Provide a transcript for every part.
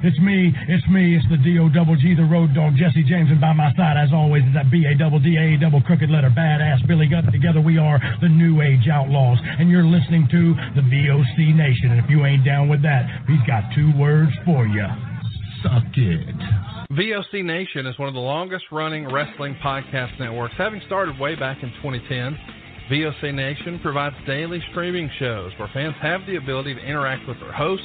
It's me, it's me, it's the D O double G, the road dog, Jesse James, and by my side, as always, is that B A double D A double crooked letter badass Billy Gunn. Together we are the New Age Outlaws, and you're listening to the VOC Nation. And if you ain't down with that, he's got two words for you. Suck it. VOC Nation is one of the longest running wrestling podcast networks, having started way back in 2010. VOC Nation provides daily streaming shows where fans have the ability to interact with their hosts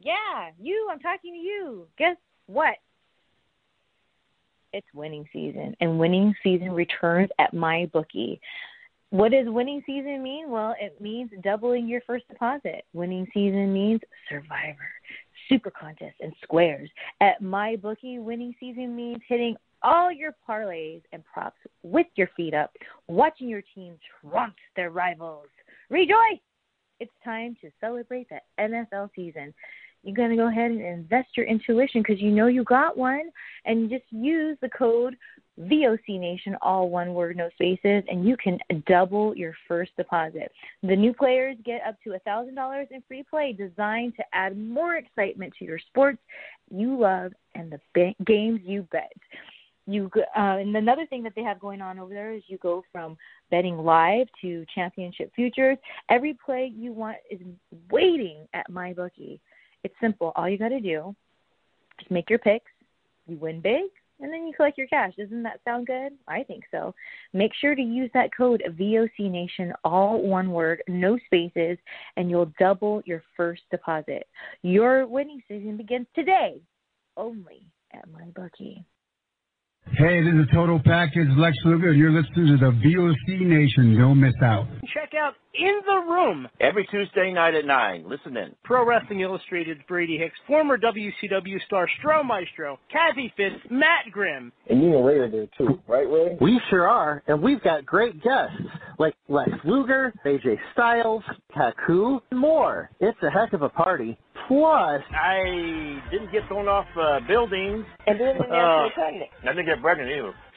Yeah, you, I'm talking to you. Guess what? It's winning season, and winning season returns at MyBookie. What does winning season mean? Well, it means doubling your first deposit. Winning season means survivor, super contest, and squares. At MyBookie, winning season means hitting all your parlays and props with your feet up, watching your team trump their rivals. Rejoice! It's time to celebrate the NFL season you're going to go ahead and invest your intuition because you know you got one and just use the code VOC Nation, all one word, no spaces, and you can double your first deposit. The new players get up to $1,000 in free play designed to add more excitement to your sports you love and the ba- games you bet. You uh, and another thing that they have going on over there is you go from betting live to championship futures. Every play you want is waiting at MyBookie. It's simple. All you got to do is make your picks. You win big, and then you collect your cash. Doesn't that sound good? I think so. Make sure to use that code VOC Nation, all one word, no spaces, and you'll double your first deposit. Your winning season begins today, only at MyBookie. Hey, this is Total Package Lex Luger. You're listening to the VOC Nation. Don't miss out. Check out In the Room every Tuesday night at 9. Listen in. Pro Wrestling Illustrated, Brady Hicks, former WCW star Stro Maestro, Kathy Fitz, Matt Grimm. And you and Ray are there too, right, Ray? We sure are, and we've got great guests like Lex Luger, AJ Styles, Taku, and more. It's a heck of a party. Plus, I didn't get thrown off uh, buildings. And didn't get Uh, pregnant. I didn't get pregnant either.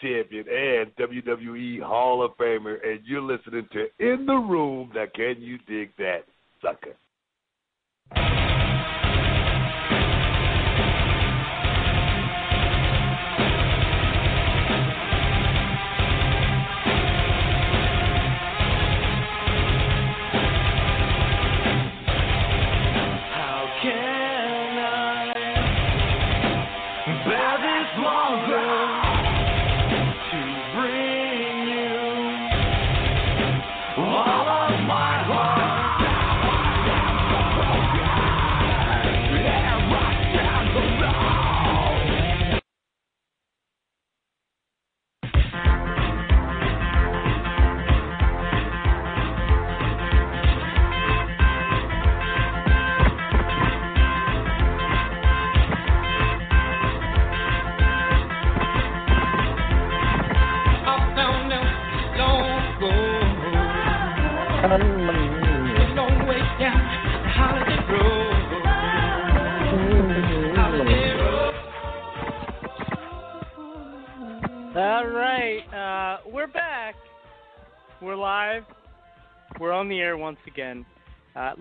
champion and WWE Hall of Famer, and you're listening to In the Room. Now, can you dig that, sucker?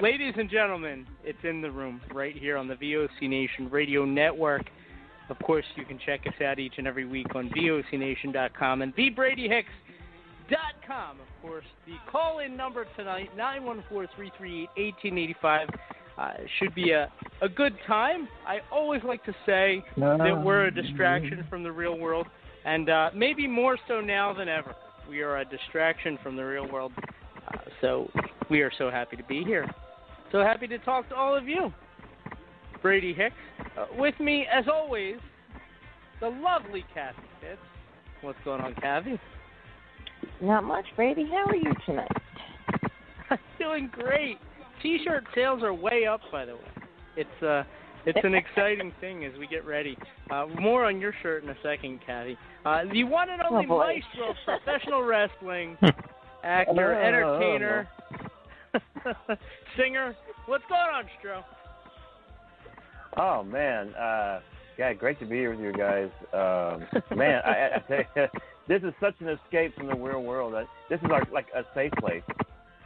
Ladies and gentlemen, it's in the room right here on the VOC Nation Radio Network. Of course, you can check us out each and every week on VOCNation.com and TheBradyHicks.com. Of course, the call-in number tonight, 914-338-1885. Uh, should be a, a good time. I always like to say that we're a distraction from the real world, and uh, maybe more so now than ever. We are a distraction from the real world. Uh, so we are so happy to be here. So happy to talk to all of you. Brady Hicks. Uh, with me, as always, the lovely Kathy Fitz. What's going on, Kathy? Not much, Brady. How are you tonight? I'm doing great. T-shirt sales are way up, by the way. It's uh, it's an exciting thing as we get ready. Uh, more on your shirt in a second, Kathy. Uh, the one and only Oh, boy. maestro of professional wrestling, actor, Oh. entertainer, singer. What's going on, Stro? Oh man, uh, yeah, great to be here with you guys. Um, man, I, I- tell you, this is such an escape from the real world. I, this is our, like a safe place,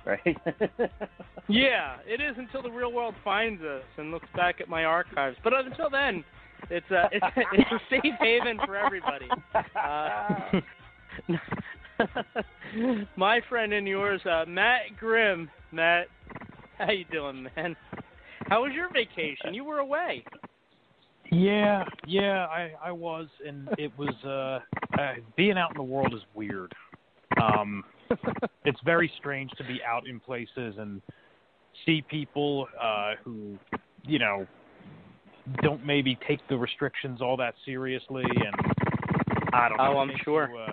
right? Yeah, it is until the real world finds us and looks back at my archives. But until then, it's a it's a, it's a safe haven for everybody. Uh, my friend and yours, uh, Matt Grimm. Matt, how you doing, man? How was your vacation? You were away. Yeah, yeah, I I was, and it was uh, uh being out in the world is weird. Um, it's very strange to be out in places and see people uh who, you know, don't maybe take the restrictions all that seriously, and I don't know. Oh, I'm sure. you, uh,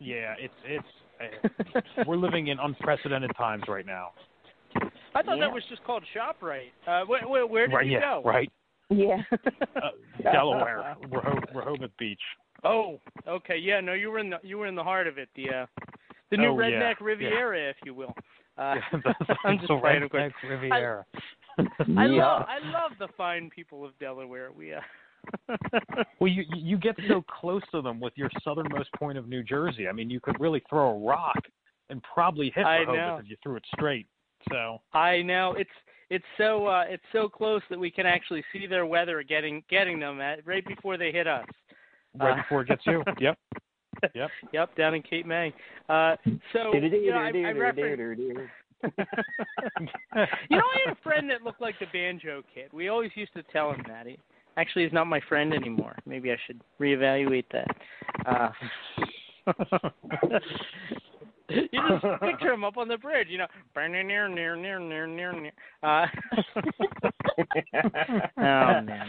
yeah, it's it's uh, we're living in unprecedented times right now. I thought Yeah. that was just called Shoprite. Uh, where, where, where did right? you yeah, go? right. Yeah. Uh, Delaware, Reho- Rehoboth Beach. Oh, okay. Yeah, no, you were in the you were in the heart of it. The uh, the new Oh, redneck yeah. Riviera, if you will. Uh, Yeah, I'm just the playing, of course. redneck Riviera. I Yeah. love I love the fine people of Delaware. We uh, Well, you you get so close to them with your southernmost point of New Jersey. I mean, you could really throw a rock and probably hit I Rehoboth if you threw it straight. So I know it's it's so uh, it's so close that we can actually see their weather getting getting them at right before they hit us. right Uh, before it gets you. Yep. Yep. Yep, down in Cape May. Uh, so you know, I, I referenced. you know, I had a friend that looked like the banjo kid. We always used to tell him that. He actually is not my friend anymore. Maybe I should reevaluate that. Uh, you just picture him up on the bridge, you know, near near near near near near near. Uh, oh man.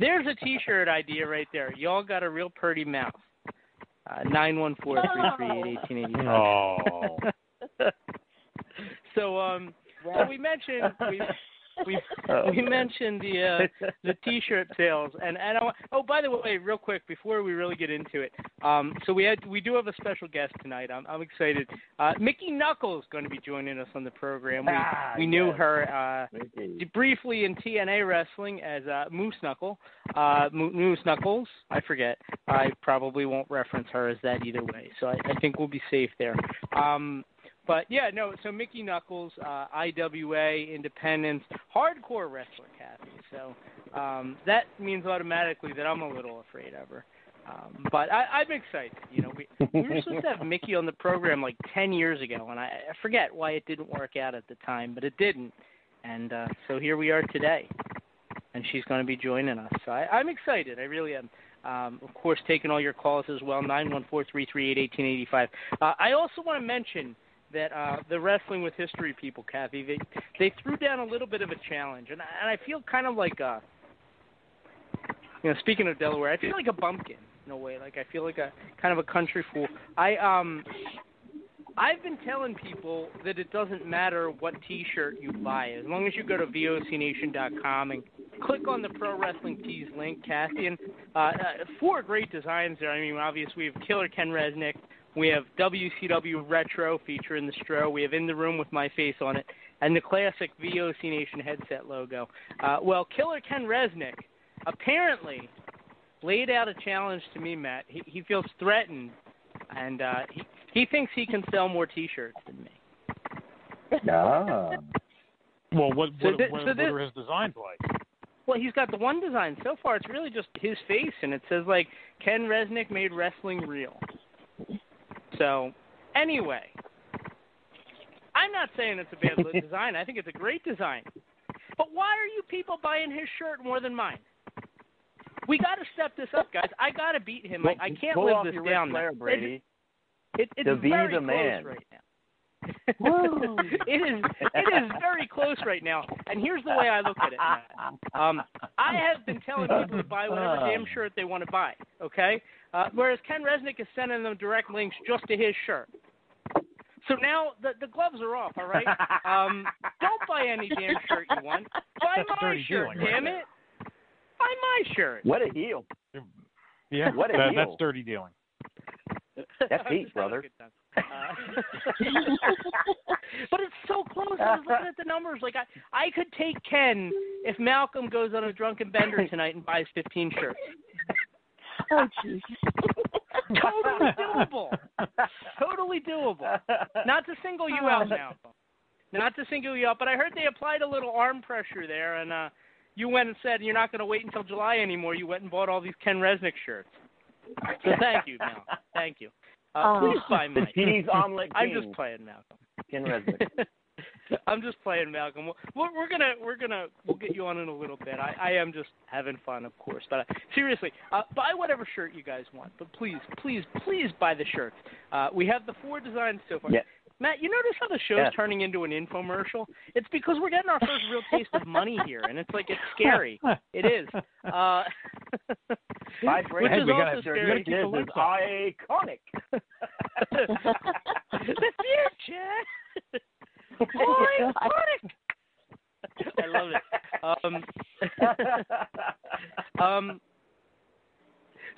There's a T-shirt idea right there. Y'all got a real pretty mouth. Uh, Nine one four three three eight eighteen eighty five. Oh. So um, so we mentioned we we Oh, we man. mentioned the uh, the T-shirt sales, and and I, oh by the way, real quick before we really get into it, um, so we had we do have a special guest tonight. I'm I'm excited. Uh, Mickie Knuckles going to be joining us on the program. We Ah, we knew her uh, briefly in TNA wrestling as uh, Moose Knuckle, uh, Moose Knuckles. I forget. I probably won't reference her as that either way, so I, I think we'll be safe there. Um, but yeah, no. So Mickie Knuckles, uh, IWA, Independence, hardcore wrestler, Kathy. So um, that means automatically that I'm a little afraid of her. Um, but I, I'm excited. You know, we we were supposed to have Mickie on the program like ten years ago, and I, I forget why it didn't work out at the time, but it didn't. And uh, so here we are today, and she's going to be joining us. So I, I'm excited. I really am. Um, of course, taking all your calls as well. Nine one four three three eight eighteen eighty five. Uh, I also want to mention that uh, the Wrestling with History people, Kathy, they they threw down a little bit of a challenge, and I, and I feel kind of like a, you know, speaking of Delaware, I feel like a bumpkin in a way. Like I feel like a kind of a country fool. I um. I've been telling people that it doesn't matter what T-shirt you buy, as long as you go to vocnation.com and click on the Pro Wrestling Tees link, Kathy, and uh, uh, four great designs there. I mean, obviously we have Killer Ken Resnick, we have WCW Retro featuring the Stro, we have In the Room with my face on it, and the classic VOC Nation headset logo. Uh, well, Killer Ken Resnick apparently laid out a challenge to me, Matt. He, he feels threatened, and uh, he, he thinks he can sell more T-shirts than me. Ah. Well, what So what, thi- what, so what this- are his designs like? Well, he's got the one design so far. It's really just his face, and it says like Ken Resnick made wrestling real. So, anyway, I'm not saying it's a bad design. I think it's a great design. But why are you people buying his shirt more than mine? We got to step this up, guys. I got to beat him. I, I can't Pull live off this your down. Ric Flair, now. Brady. It, it's to be very the close man. right now. it is it is very close right now. And here's the way I look at it. Matt. Um, I have been telling people to buy whatever damn shirt they want to buy. Okay, uh, whereas Ken Resnick is sending them direct links just to his shirt. So now the the gloves are off. All right. Um, don't buy any damn shirt you want. Buy That's my shirt, dealing right damn there. it. Buy my shirt. What a heel. Yeah, What a that, heel. that's dirty dealing. That's I'm heat, just having a brother. Uh, but it's so close. I was looking at the numbers. Like I, I could take Ken if Malcolm goes on a drunken bender tonight and buys 15 shirts. Oh, jeez. Totally doable. totally doable. Not to single you out, Malcolm. Not to single you out, but I heard they applied a little arm pressure there, and uh you went and said you're not going to wait until July anymore. You went and bought all these Ken Resnick shirts. So thank you, Malcolm. Thank you. Uh, Oh. please buy The mine. cheese omelet I'm just playing, Malcolm. Ken Resnick. I'm just playing, Malcolm. We're, we're gonna we're gonna we'll get you on in a little bit. I, I am just having fun, of course. But uh, seriously, uh, buy whatever shirt you guys want. But please, please, please buy the shirts. Uh, we have the four designs so far. Yeah. Matt, you notice how the show's turning into an infomercial? It's because we're getting our first real taste of money here, and it's like it's scary. It is. Uh, Buy which is we also scary. This is iconic. the future. I love it. Um, um,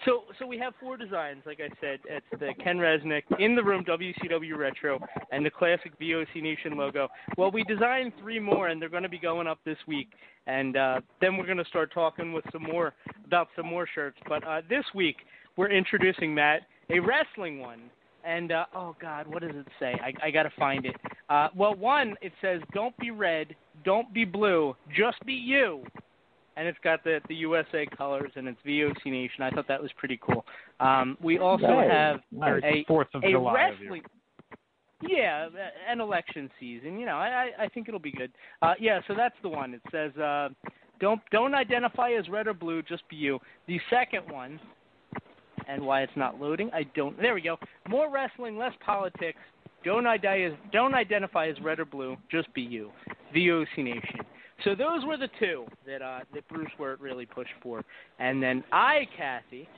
so, so we have four designs. Like I said, it's the Ken Resnick in the room WCW retro and the classic VOC Nation logo. Well, we designed three more, and they're going to be going up this week. And uh, then we're going to start talking with some more about some more shirts. But uh, this week we're introducing Matt a wrestling one. And uh, oh God, what does it say? I, I got to find it. Uh, well, one it says, "Don't be red, don't be blue, just be you." and it's got the the USA colors and it's VOC Nation. I thought that was pretty cool. Um, we also Nice. have Nice. a Fourth of a July wrestling. Yeah, an election season. You know, I I, I think it'll be good. Uh, yeah, so that's the one. It says, uh, "Don't don't identify as red or blue, just be you." The second one, and why it's not loading, I don't. There we go. More wrestling, less politics. Don't identify as don't identify as red or blue, just be you. VOC Nation. So those were the two that uh, that Bruce Wirt really pushed for, and then I, Kathy,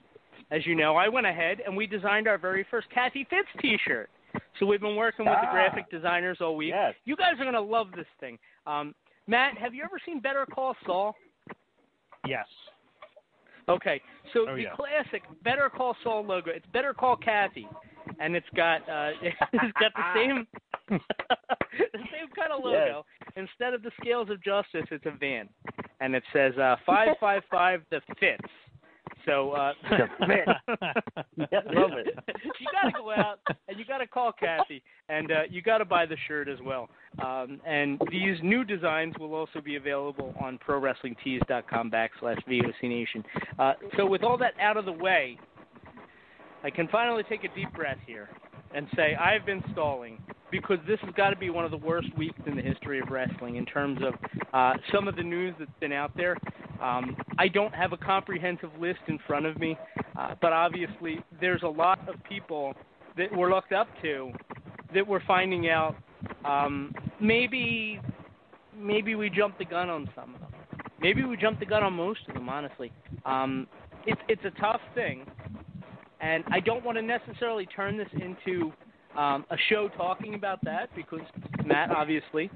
as you know, I went ahead and we designed our very first Kathy Fitz T-shirt. So we've been working with the Ah. graphic designers all week. Yes. You guys are gonna love this thing. Um, Matt, have you ever seen Better Call Saul? Yes. Okay, so Oh, the yeah. classic Better Call Saul logo. It's Better Call Kathy, and it's got uh, it's got the same the same kind of logo. Instead of the scales of justice, it's a van, and it says uh, five five five the fits. So uh, Fitz. Love it. you got to go out and you got to call Kathy, and uh, you got to buy the shirt as well. Um, and these new designs will also be available on ProWrestlingTees.com backslash VOC Nation. Uh, so with all that out of the way, I can finally take a deep breath here and say I've been stalling because this has got to be one of the worst weeks in the history of wrestling in terms of uh, some of the news that's been out there. Um, I don't have a comprehensive list in front of me, uh, but obviously there's a lot of people that we're looked up to that we're finding out um, maybe maybe we jumped the gun on some of them. Maybe we jumped the gun on most of them, honestly. Um, it's it's a tough thing, and I don't want to necessarily turn this into um, a show talking about that because Matt, obviously,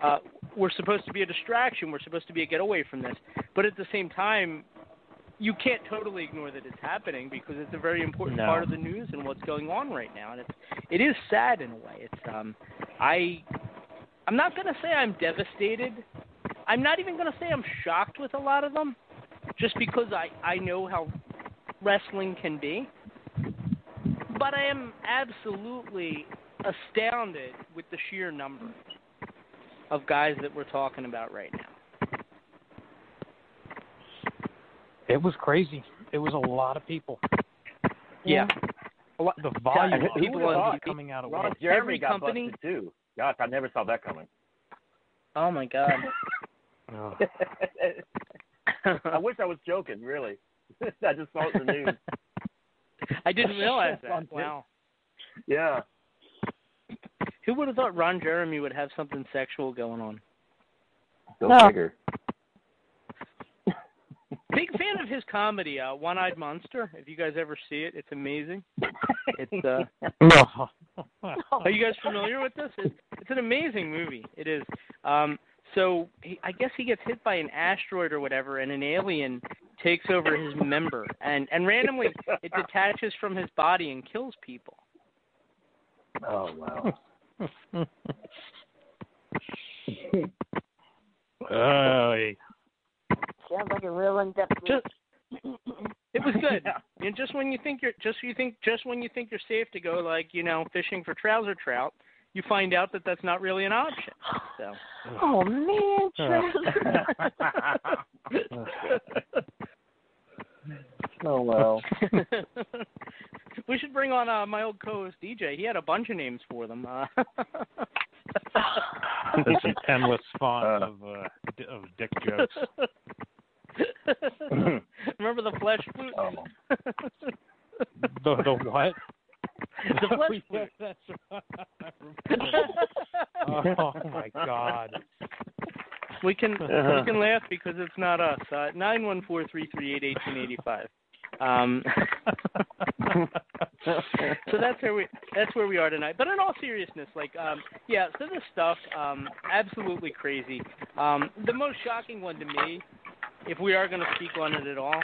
uh, we're supposed to be a distraction. We're supposed to be a get away from this, but at the same time, you can't totally ignore that it's happening because it's a very important No. part of the news and what's going on right now, and it's it is sad in a way. It's um, I I'm not gonna say I'm devastated. I'm not even gonna say I'm shocked with a lot of them, just because I I know how wrestling can be. But I am absolutely astounded with the sheer number of guys that we're talking about right now. It was crazy. It was a lot of people. Yeah. A lot, the volume God, of people would've on thought? Coming out at Ron once. Jeremy Every got company- busted too. Gosh, I never saw that coming. Oh my god. Oh. I wish I was joking, really. I just saw it in the news. I didn't realize that. Wow. Yeah. Who would have thought Ron Jeremy would have something sexual going on? Go No. figure. Big fan of his comedy, uh, One Eyed Monster. If you guys ever see it, it's amazing. It's uh No. Are you guys familiar with this? It's, it's an amazing movie. It is. Um, so he, I guess he gets hit by an asteroid or whatever, and an alien takes over his member, and and randomly it detaches from his body and kills people. Oh wow. Oh, Sounds like a real in-depth. Just, it was good. And just when you think you're just you think just when you think you're safe to go like you know fishing for trouser trout, you find out that that's not really an option. So. Oh man, oh well. we should bring on uh, my old co-host DJ. He had a bunch of names for them. Uh, It's an endless font of uh, di- of dick jokes. Remember the flesh flute? The the what? The flesh flute. That's oh my god. We can Uh-huh. we can laugh because it's not us. Uh, Nine one four three three eight eighteen eighty five. Um, so that's where we that's where we are tonight. But in all seriousness, like um, yeah, so this stuff um, absolutely crazy. Um, the most shocking one to me, if we are going to speak on it at all,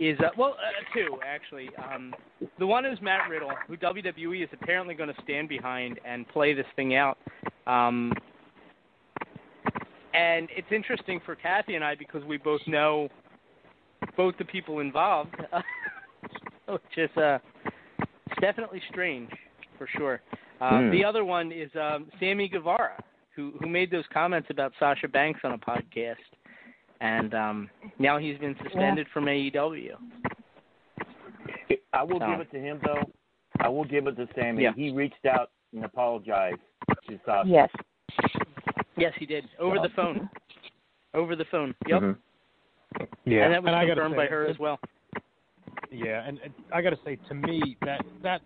is uh, well uh, two actually. Um, the one is Matt Riddle, who WWE is apparently going to stand behind and play this thing out. Um, and it's interesting for Kathy and I because we both know both the people involved, which is uh, it's definitely strange for sure. Um, Hmm. The other one is um, Sammy Guevara, who who made those comments about Sasha Banks on a podcast, and um, now he's been suspended from E AEW. I will So- give it to him though. I will give it to Sammy. Yeah. He reached out and apologized to Sasha. Yes. Yes, he did over the phone. Over the phone. Yep. Mhm. Yeah, and that was I gotta confirmed say, by her as well. Yeah, and, and I got to say, to me, that that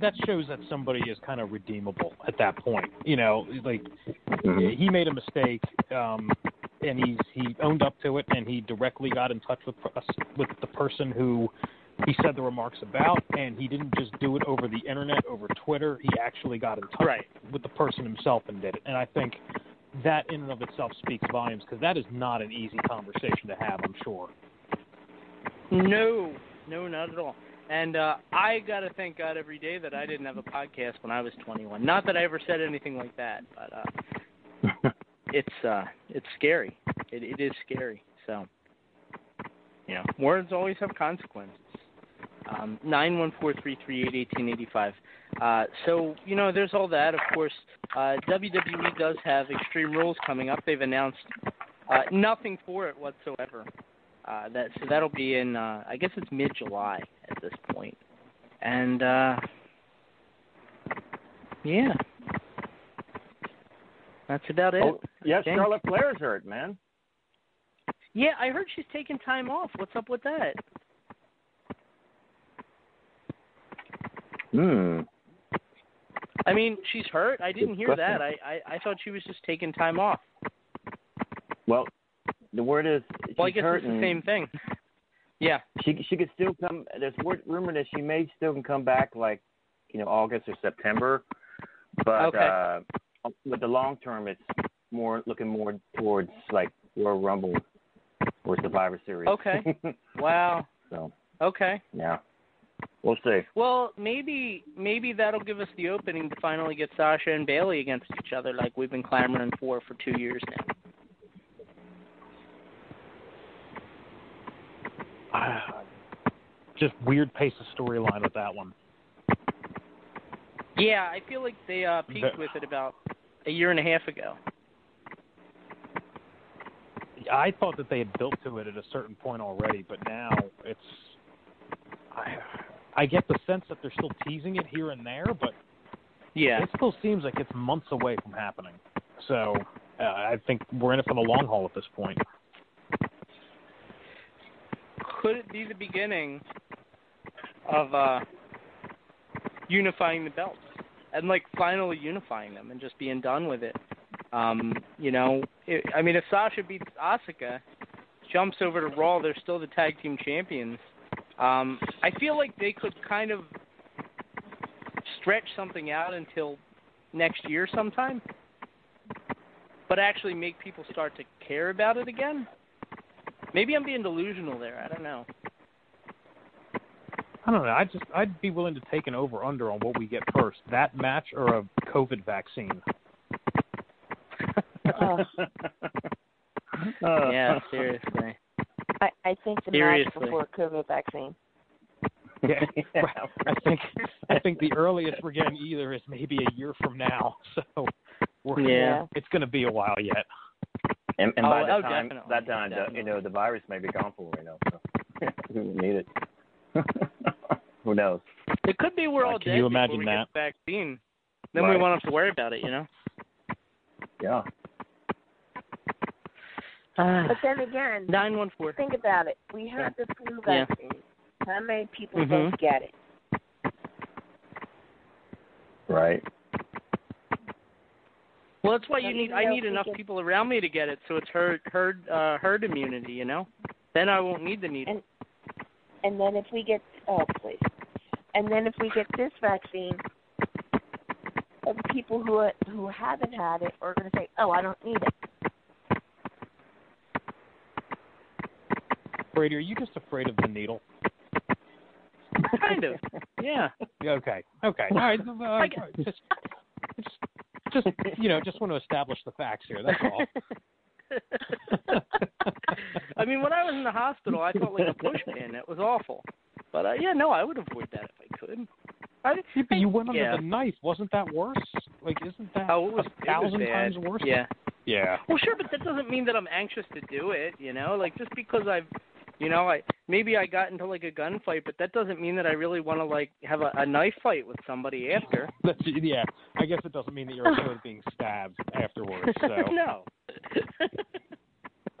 that shows that somebody is kind of redeemable at that point. You know, like he made a mistake, um, and he's he owned up to it, and he directly got in touch with us with the person who he said the remarks about, and he didn't just do it over the internet, over Twitter. He actually got in touch Right. with the person himself and did it. And I think that in and of itself speaks volumes because that is not an easy conversation to have. I'm sure. No, no, not at all. And uh, I got to thank God every day that I didn't have a podcast when I was 21. Not that I ever said anything like that, but uh, it's uh, it's scary. It, it is scary. So, you know, words always have consequences. Um, nine one four three three eight eighteen eighty five. Uh, so you know, there's all that. Of course, uh, WWE does have Extreme Rules coming up. They've announced uh, nothing for it whatsoever. Uh, that so that'll be in uh, I guess it's mid July at this point, and uh, yeah, that's about it. Oh, yeah, I. Charlotte Flair's hurt, man. Yeah, I heard she's taking time off. What's up with that? Hmm. I mean, she's hurt. I didn't Good hear that. I, I I thought she was just taking time off. Well, the word is she's Well, I guess hurt it's the same thing. Yeah. She she could still come. There's word, rumor that she may still can come back like you know August or September, but Okay. uh, with the long term, it's more looking more towards like Royal Rumble or Survivor Series. Okay. Wow. so Okay. yeah, we'll see. Well, maybe maybe that'll give us the opening to finally get Sasha and Bayley against each other, like we've been clamoring for for two years now. Just weird pace of storyline with that one. Yeah, I feel like they uh, peaked The- with it about a year and a half ago. I thought that they had built to it at a certain point already, but now it's. I, I get the sense that they're still teasing it here and there, but Yeah. it still seems like it's months away from happening. So uh, I think we're in it for the long haul at this point. Could it be the beginning of uh, unifying the belts and like finally unifying them and just being done with it? Um, you know, it, I mean, if Sasha beats Asuka, jumps over to Raw, they're still the tag team champions. Um, I feel like they could kind of stretch something out until next year sometime, but actually make people start to care about it again. Maybe I'm being delusional there. I don't know. I don't know. I just I'd be willing to take an over under on what we get first, that match or a COVID vaccine. Uh, yeah, seriously. I, I think the Seriously. match before COVID vaccine. Yeah, I think I think the earliest we're getting either is maybe a year from now. So we're Yeah. it's going to be a while yet. And, and by the oh, time, definitely, that time, the, you know, the virus may be gone for you know. So we need it. Who knows? It could be we're Uh, all can dead you imagine we that? get the vaccine. Then we won't have to worry about it, you know. Yeah. But then again, Nine one four. think about it. We have the flu vaccine. Yeah. vaccine. How many people Mhm. don't get it? Right. Well, that's why you need. I need enough people around me to get it, so it's herd herd uh, herd immunity. You know. Then I won't need the needle. And and then if we get oh please, and then if we get this vaccine, the people who who haven't had it are going to say, oh, I don't need it. Brady, are you just afraid of the needle? kind of. Yeah. Yeah, Okay. Okay. All right. uh, I get- Just, just, just, you know, just want to establish the facts here. That's all. I mean, when I was in the hospital, I felt like a pushpin. It was awful. But uh, yeah, no, I would avoid that if I could. I, Yeah, but you went under yeah. the knife. Wasn't that worse? Like, isn't that Oh, it was, a it was thousand times worse? Yeah. Yeah. Well, sure, but that doesn't mean that I'm anxious to do it. You know, like just because I've, you know, I maybe I got into like a gunfight, but that doesn't mean that I really want to like have a, a knife fight with somebody after. That's, yeah. I guess it doesn't mean that you're afraid of being stabbed afterwards. So. no.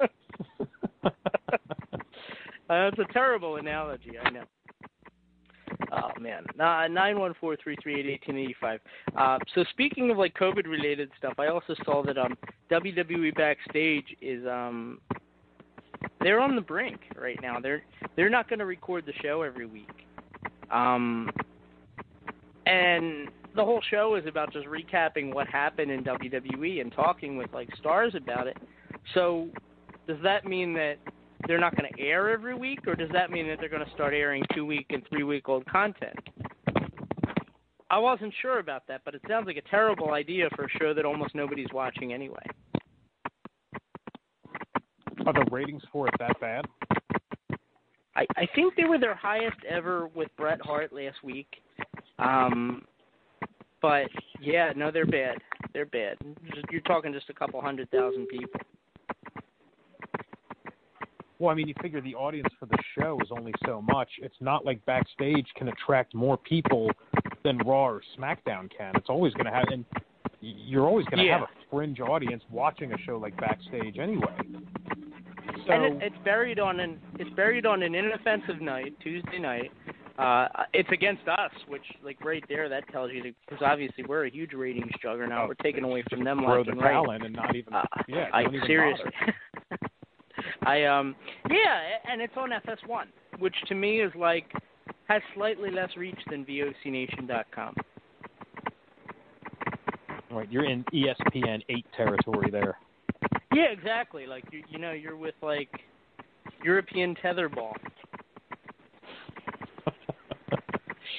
uh, that's a terrible analogy. I know. Man, nine one four three three eight eighteen eighty five. Uh, so speaking of like COVID related stuff, I also saw that um WWE backstage is um they're on the brink right now. They're they're not going to record the show every week. Um, and the whole show is about just recapping what happened in WWE and talking with like stars about it. So, does that mean that they're not going to air every week, or does that mean that they're going to start airing two week and three week old content? I wasn't sure about that, but it sounds like a terrible idea for a show that almost nobody's watching anyway. Are the ratings for it that bad? I, I think they were their highest ever with Bret Hart last week. Um, but yeah, no, they're bad. They're bad. You're talking just a couple hundred thousand people. Well, I mean, you figure the audience for the show is only so much. It's not like backstage can attract more people than Raw or SmackDown can. It's always going to have, and you're always going to Yeah. have a fringe audience watching a show like backstage anyway. So and it, it's buried on an it's buried on an inoffensive night, Tuesday night. Uh, it's against us, which like right there that tells you because obviously we're a huge ratings juggernaut. We're taking away from them throw left the and right. and not even Uh, yeah, I even seriously. I um yeah, and it's on FS1, which to me is like has slightly less reach than VOCNation.com. Right, you're in ESPN eight territory there. Yeah, exactly. Like you you know you're with like European tetherball.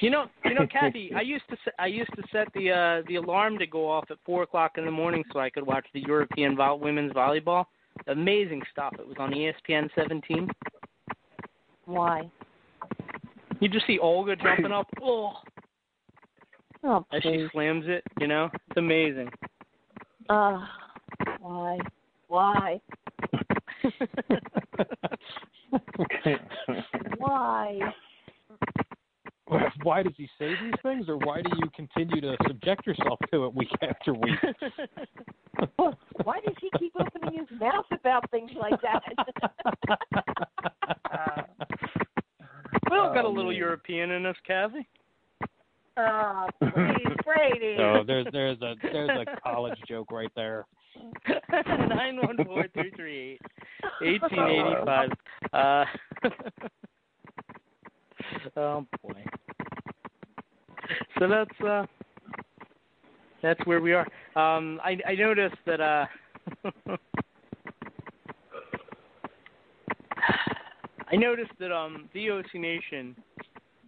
You know, you know, Kathy. I used to set, I used to set the uh the alarm to go off at four o'clock in the morning so I could watch the European vo- women's volleyball. Amazing stuff. It was on ESPN 17. Why? You just see Olga jumping up. Oh, Oh, as she slams it. You know, it's amazing. Uh, why? Why? Why? Why does he say these things, or why do you continue to subject yourself to it week after week? Why does he keep opening his mouth about things like that? We all got a Oh, little. European in us, Kathy. Oh, please, Brady. So there's there's a there's a college joke right there. Nine one four three three eight eighteen eighty five. Uh, oh boy. So that's uh, that's where we are. Um, I I noticed that uh. I noticed that um VOC Nation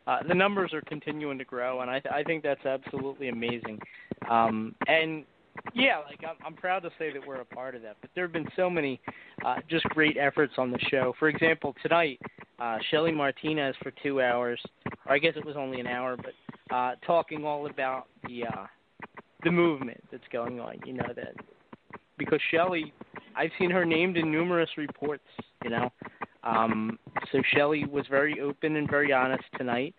uh, the numbers are continuing to grow, and I th- I think that's absolutely amazing. Um, and yeah, like I'm, I'm proud to say that we're a part of that. But there have been so many uh, just great efforts on the show. For example, tonight, uh, Shelly Martinez for two hours, or I guess it was only an hour, but uh, talking all about the uh, the movement that's going on. You know that because Shelly, I've seen her named in numerous reports. You know, um, so Shelly was very open and very honest tonight.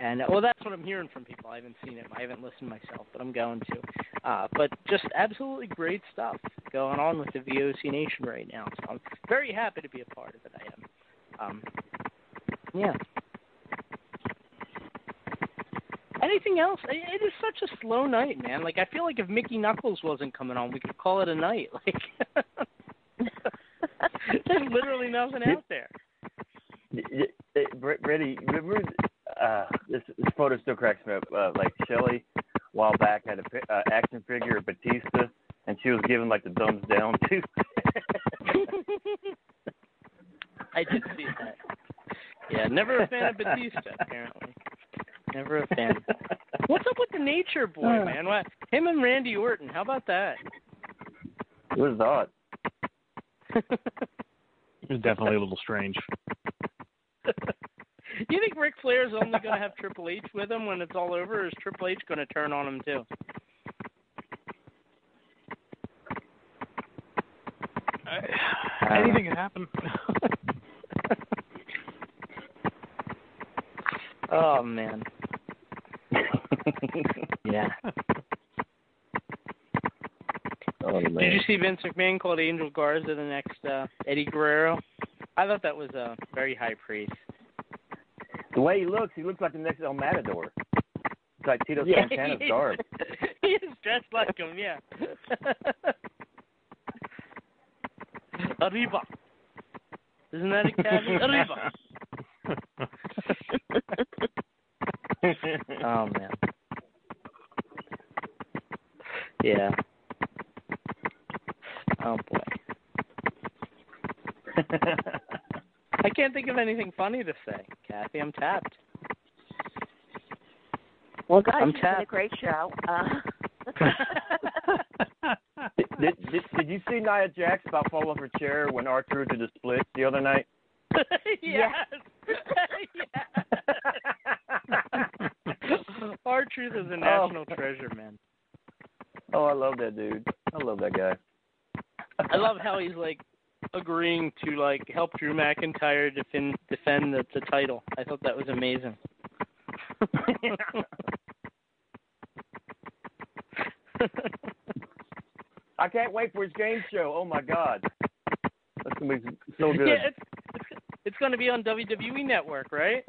And uh, well, that's what I'm hearing from people. I haven't seen it. I haven't listened myself, but I'm going to. Uh, but just absolutely great stuff going on with the VOC Nation right now. So I'm very happy to be a part of it. I am. Um, yeah. Anything else? It is such a slow night, man. Like I feel like if Mickie Knuckles wasn't coming on, we could call it a night. Like there's literally nothing out Br- Brady, remember uh, this, this photo still cracks me up. Uh, like Shelly, a while back, had a uh, action figure of Batista, and she was giving like the thumbs down too. I did see that. Yeah, never a fan of Batista, apparently. Never a fan. What's up with the Nature Boy, man? What? Him and Randy Orton. How about that? It was odd. It was definitely a little strange. You think Ric Flair's only going to have Triple H with him when it's all over, or is Triple H going to turn on him too? Anything can happen. Oh man. yeah. Oh, man. Did you see Vince McMahon called Angel Garza the next uh, Eddie Guerrero? I thought that was uh, very high praise. The way he looks, he looks like the next El Matador. It's like Tito Yeah, Santana's he garb. he is dressed like him, yeah. Arriba. Isn't that it, Kathy? Arriba. oh man. Yeah. Oh boy. I can't think of anything funny to say, Kathy. I'm tapped. Well, guys, I'm it's been a great show. Uh, Did, did, did you see Nia Jax about fall off her chair when R-Truth did the split the other night? yes. R-Truth is a national treasure, man. Oh, I love that dude. I love that guy. I love how he's like agreeing to like help Drew McIntyre defend defend the, the title. I thought that was amazing. I can't wait for his game show. Oh my god, that's gonna be so good. Yeah, it's it's, it's going to be on WWE Network, right?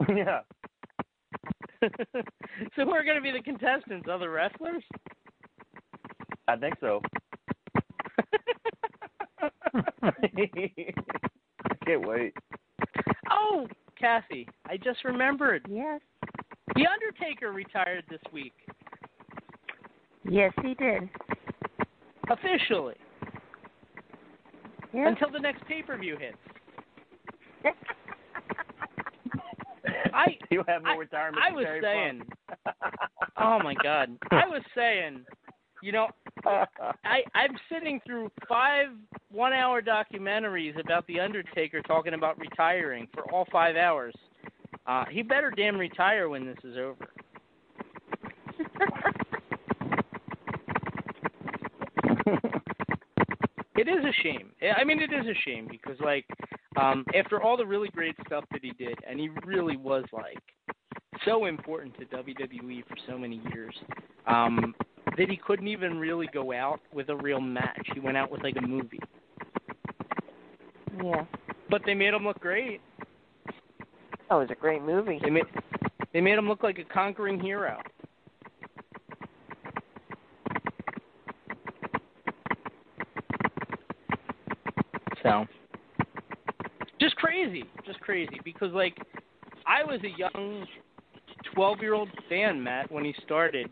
yeah. so who are going to be the contestants? Other wrestlers? I think so. I can't wait. Oh, Kathy, I just remembered. Yes. The Undertaker retired this week yes, he did. officially Yes. until the next pay per view hits. I You have more I- retirement. I than was saying, oh my god, I was saying, you know, I I'm sitting through five one hour documentaries about the Undertaker talking about retiring for all five hours. Uh, he better damn retire when this is over. It is a shame. I mean, it is a shame because, like, um, after all the really great stuff that he did, and he really was like so important to WWE for so many years, um, that he couldn't even really go out with a real match. He went out with like a movie. But they made him look great. That was a great movie. They made they made him look like a conquering hero. So, just crazy, just crazy. Because like, I was a young twelve-year-old fan, Matt, when he started,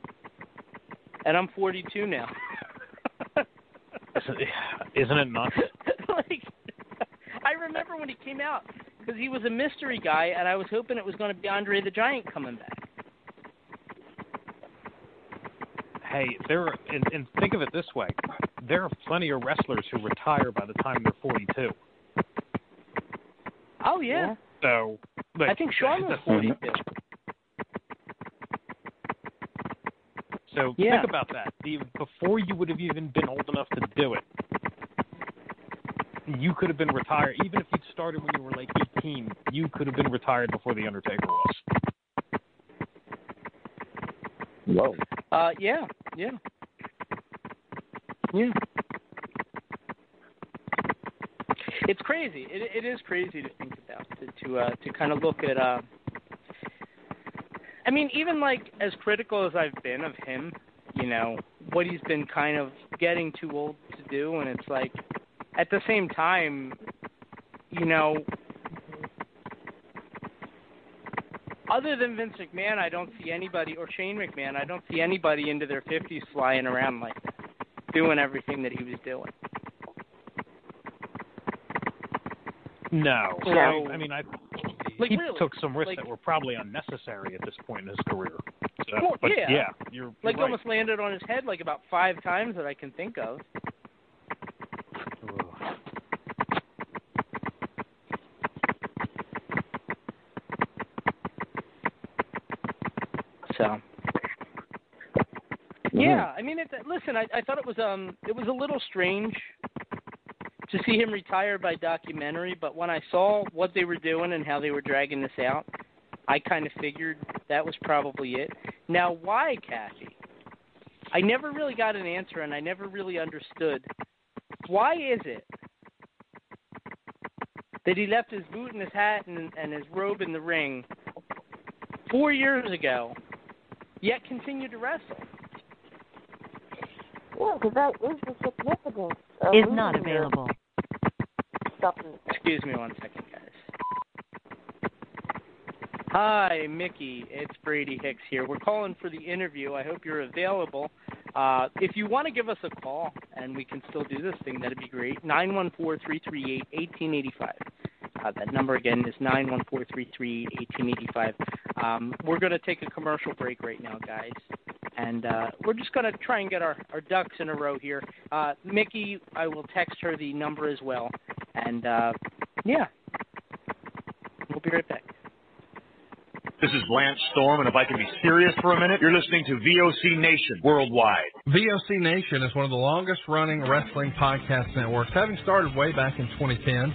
and I'm 42 now. Isn't, isn't it nuts? like, I remember when he came out because he was a mystery guy, and I was hoping it was going to be Andre the Giant coming back. Hey, there and, and think of it this way: there are plenty of wrestlers who retire by the time they're 42. Oh yeah, So, like, I think Sean was 42. So Yeah. think about that. Before you would have even been old enough to do it, you could have been retired. Even if you'd started when you were like 18, you could have been retired before the Undertaker was. Whoa. Uh, yeah, yeah, yeah. It's crazy. It, it is crazy to think about to to, uh, to kind of look at. Uh, I mean, even like as critical as I've been of him, you know, what he's been kind of getting too old to do, and it's like, at the same time, you know, other than Vince McMahon, I don't see anybody, or Shane McMahon, I don't see anybody into their 50s flying around like that, doing everything that he was doing. No. So- I, I mean, I Like, he really, took some risks like- that were probably unnecessary at this point in his career. So, Well, but yeah. yeah, you're, you're Like right. almost landed on his head like about five times that I can think of. So. Yeah, I mean, it, listen, I, I thought it was um, it was a little strange to see him retire by documentary, but when I saw what they were doing and how they were dragging this out, I kind of figured that was probably it. Now, why, Kathy? I never really got an answer, and I never really understood. Why is it that he left his boot and his hat and, and his robe in the ring four years ago, yet continued to wrestle? Yeah, because that is the significance. Of Is not available. stop Excuse me one second, guys. Hi, Mickie. It's Brady Hicks here. We're calling for the interview. I hope you're available. Uh, if you want to give us a call and we can still do this thing, that'd be great. Nine one four three three eight eighteen eighty five. Uh, that number again is nine one four three three eighteen eighty five. Um, we're going to take a commercial break right now, guys, and uh, we're just going to try and get our, our ducks in a row here. Uh, Mickie, I will text her the number as well, and uh, yeah, we'll be right back. This is Lance Storm, and if I can be serious for a minute, you're listening to VOC Nation worldwide. VOC Nation is one of the longest running wrestling podcast networks, having started way back in 2010.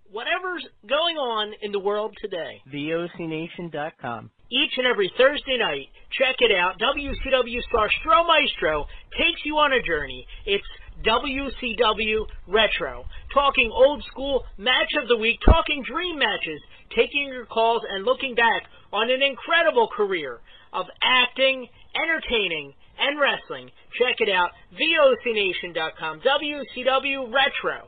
whatever's going on in the world today. VOCNation.com. Each and every Thursday night, check it out. WCW star Stro Maestro takes you on a journey. It's WCW Retro. Talking old school match of the week, talking dream matches, taking your calls and looking back on an incredible career of acting, entertaining, and wrestling. Check it out. VOCNation.com. WCW Retro.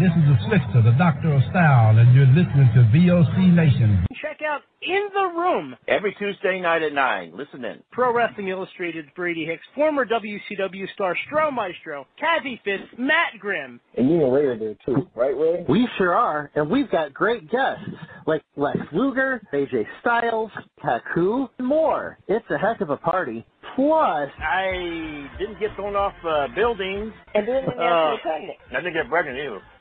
This is the Slickster, the Doctor of Style, and you're listening to VOC Nation. Check out In the Room. Every Tuesday night at 9. Listen in. Pro Wrestling Illustrated's Brady Hicks, former WCW star Stro Maestro, Kathy Fitz, Matt Grimm. And you and Ray are there too, right, Ray? We sure are, and we've got great guests like Lex Luger, AJ Styles, Haku, and more. It's a heck of a party. Plus, I didn't get thrown off uh, buildings. And didn't get Uh, pregnant. I didn't get pregnant either.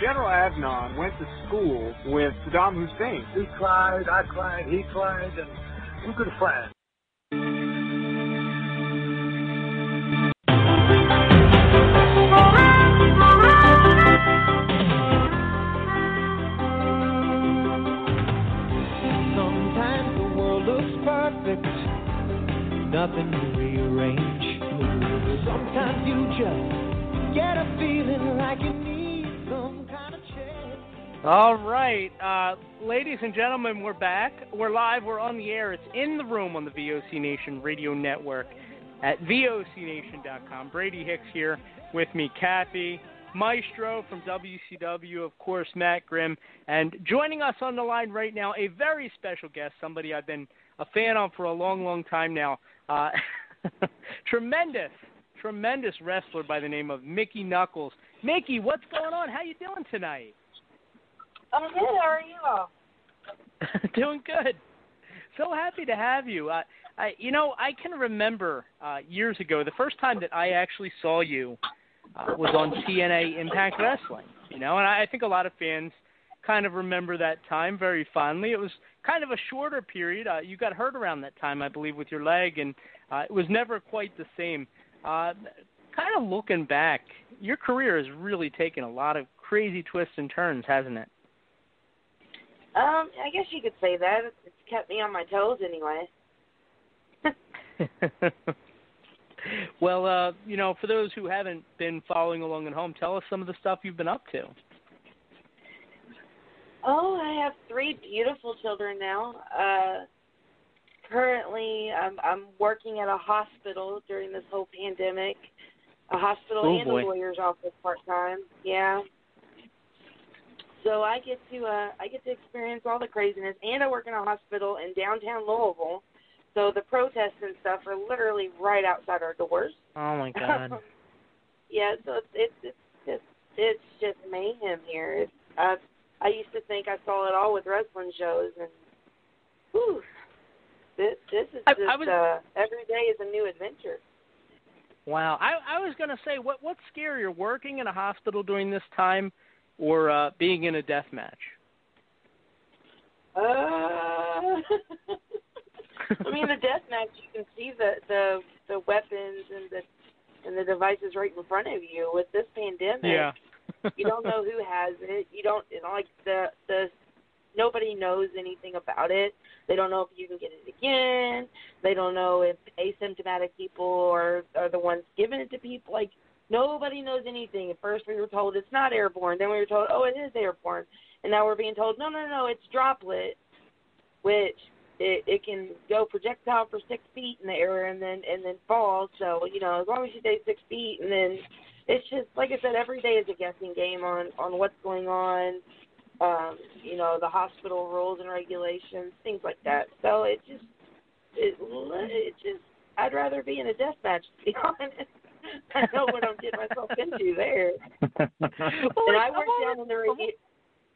General Adnan went to school with Saddam Hussein. He cried, I cried, he cried, and who could friend? Sometimes the world looks perfect, nothing to rearrange. Sometimes you just get a feeling like you need. All right, uh, ladies and gentlemen, we're back. We're live. We're on the air. It's in the room on the VOC Nation Radio Network at VOCNation.com. Brady Hicks here with me, Kathy, Maestro from WCW, of course, Matt Grimm, and joining us on the line right now, a very special guest, somebody I've been a fan of for a long, long time now. Uh, tremendous, tremendous wrestler by the name of Mickie Knuckles. Mickie, what's going on? How you doing tonight? I'm good. How are you doing good. So happy to have you. Uh, I, you know, I can remember uh, years ago the first time that I actually saw you uh, was on TNA Impact Wrestling. You know, and I, I think a lot of fans kind of remember that time very fondly. It was kind of a shorter period. Uh, you got hurt around that time, I believe, with your leg, and uh, it was never quite the same. Uh, kind of looking back, your career has really taken a lot of crazy twists and turns, hasn't it? Um, I guess you could say that. It's kept me on my toes anyway. well, uh, you know, for those who haven't been following along at home, tell us some of the stuff you've been up to. Oh, I have three beautiful children now. Uh currently I'm I'm working at a hospital during this whole pandemic. A hospital Oh, and boy. a lawyer's office part time. Yeah. So I get to uh I get to experience all the craziness and I work in a hospital in downtown Louisville. So the protests and stuff are literally right outside our doors. Oh my God. yeah, so it's it's it's just it's just mayhem here. It's, I I used to think I saw it all with wrestling shows, and whew, this this is I- just I was- uh, every day is a new adventure. Wow. I, I was going to say, what what's scarier, working in a hospital during this time, or uh, being in a death match? Uh, I mean, the death match you can see the the the weapons and the and the devices right in front of you. With this pandemic, Yeah. you don't know who has it. You don't it's like the the nobody knows anything about it. They don't know if you can get it again. They don't know if asymptomatic people are are the ones giving it to people. Like nobody knows anything. At first we were told it's not airborne. Then we were told, oh, it is airborne. And now we're being told, no, no, no, it's droplet, which it, it can go projectile for six feet in the air and then and then fall. So you know, as long as you stay six feet, and then it's just like I said, every day is a guessing game on on what's going on. Um, you know, the hospital rules and regulations, things like that. So it just it it just I'd rather be in a death match to be honest. I know what I'm getting myself into there. and I work down in the radi-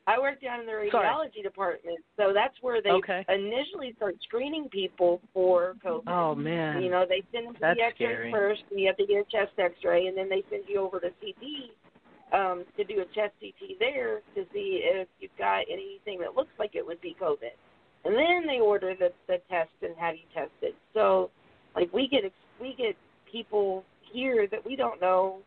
I work down in the Sorry. radiology department, so that's where they Okay. initially start screening people for COVID. Oh man. You know, they send them to That's the X-ray scary. first. You have to get a chest X-ray, and then they send you over to CT um, to do a chest CT there to see if you've got anything that looks like it would be COVID. And then they order the the test and have you tested. So, like we get we get people here that we don't know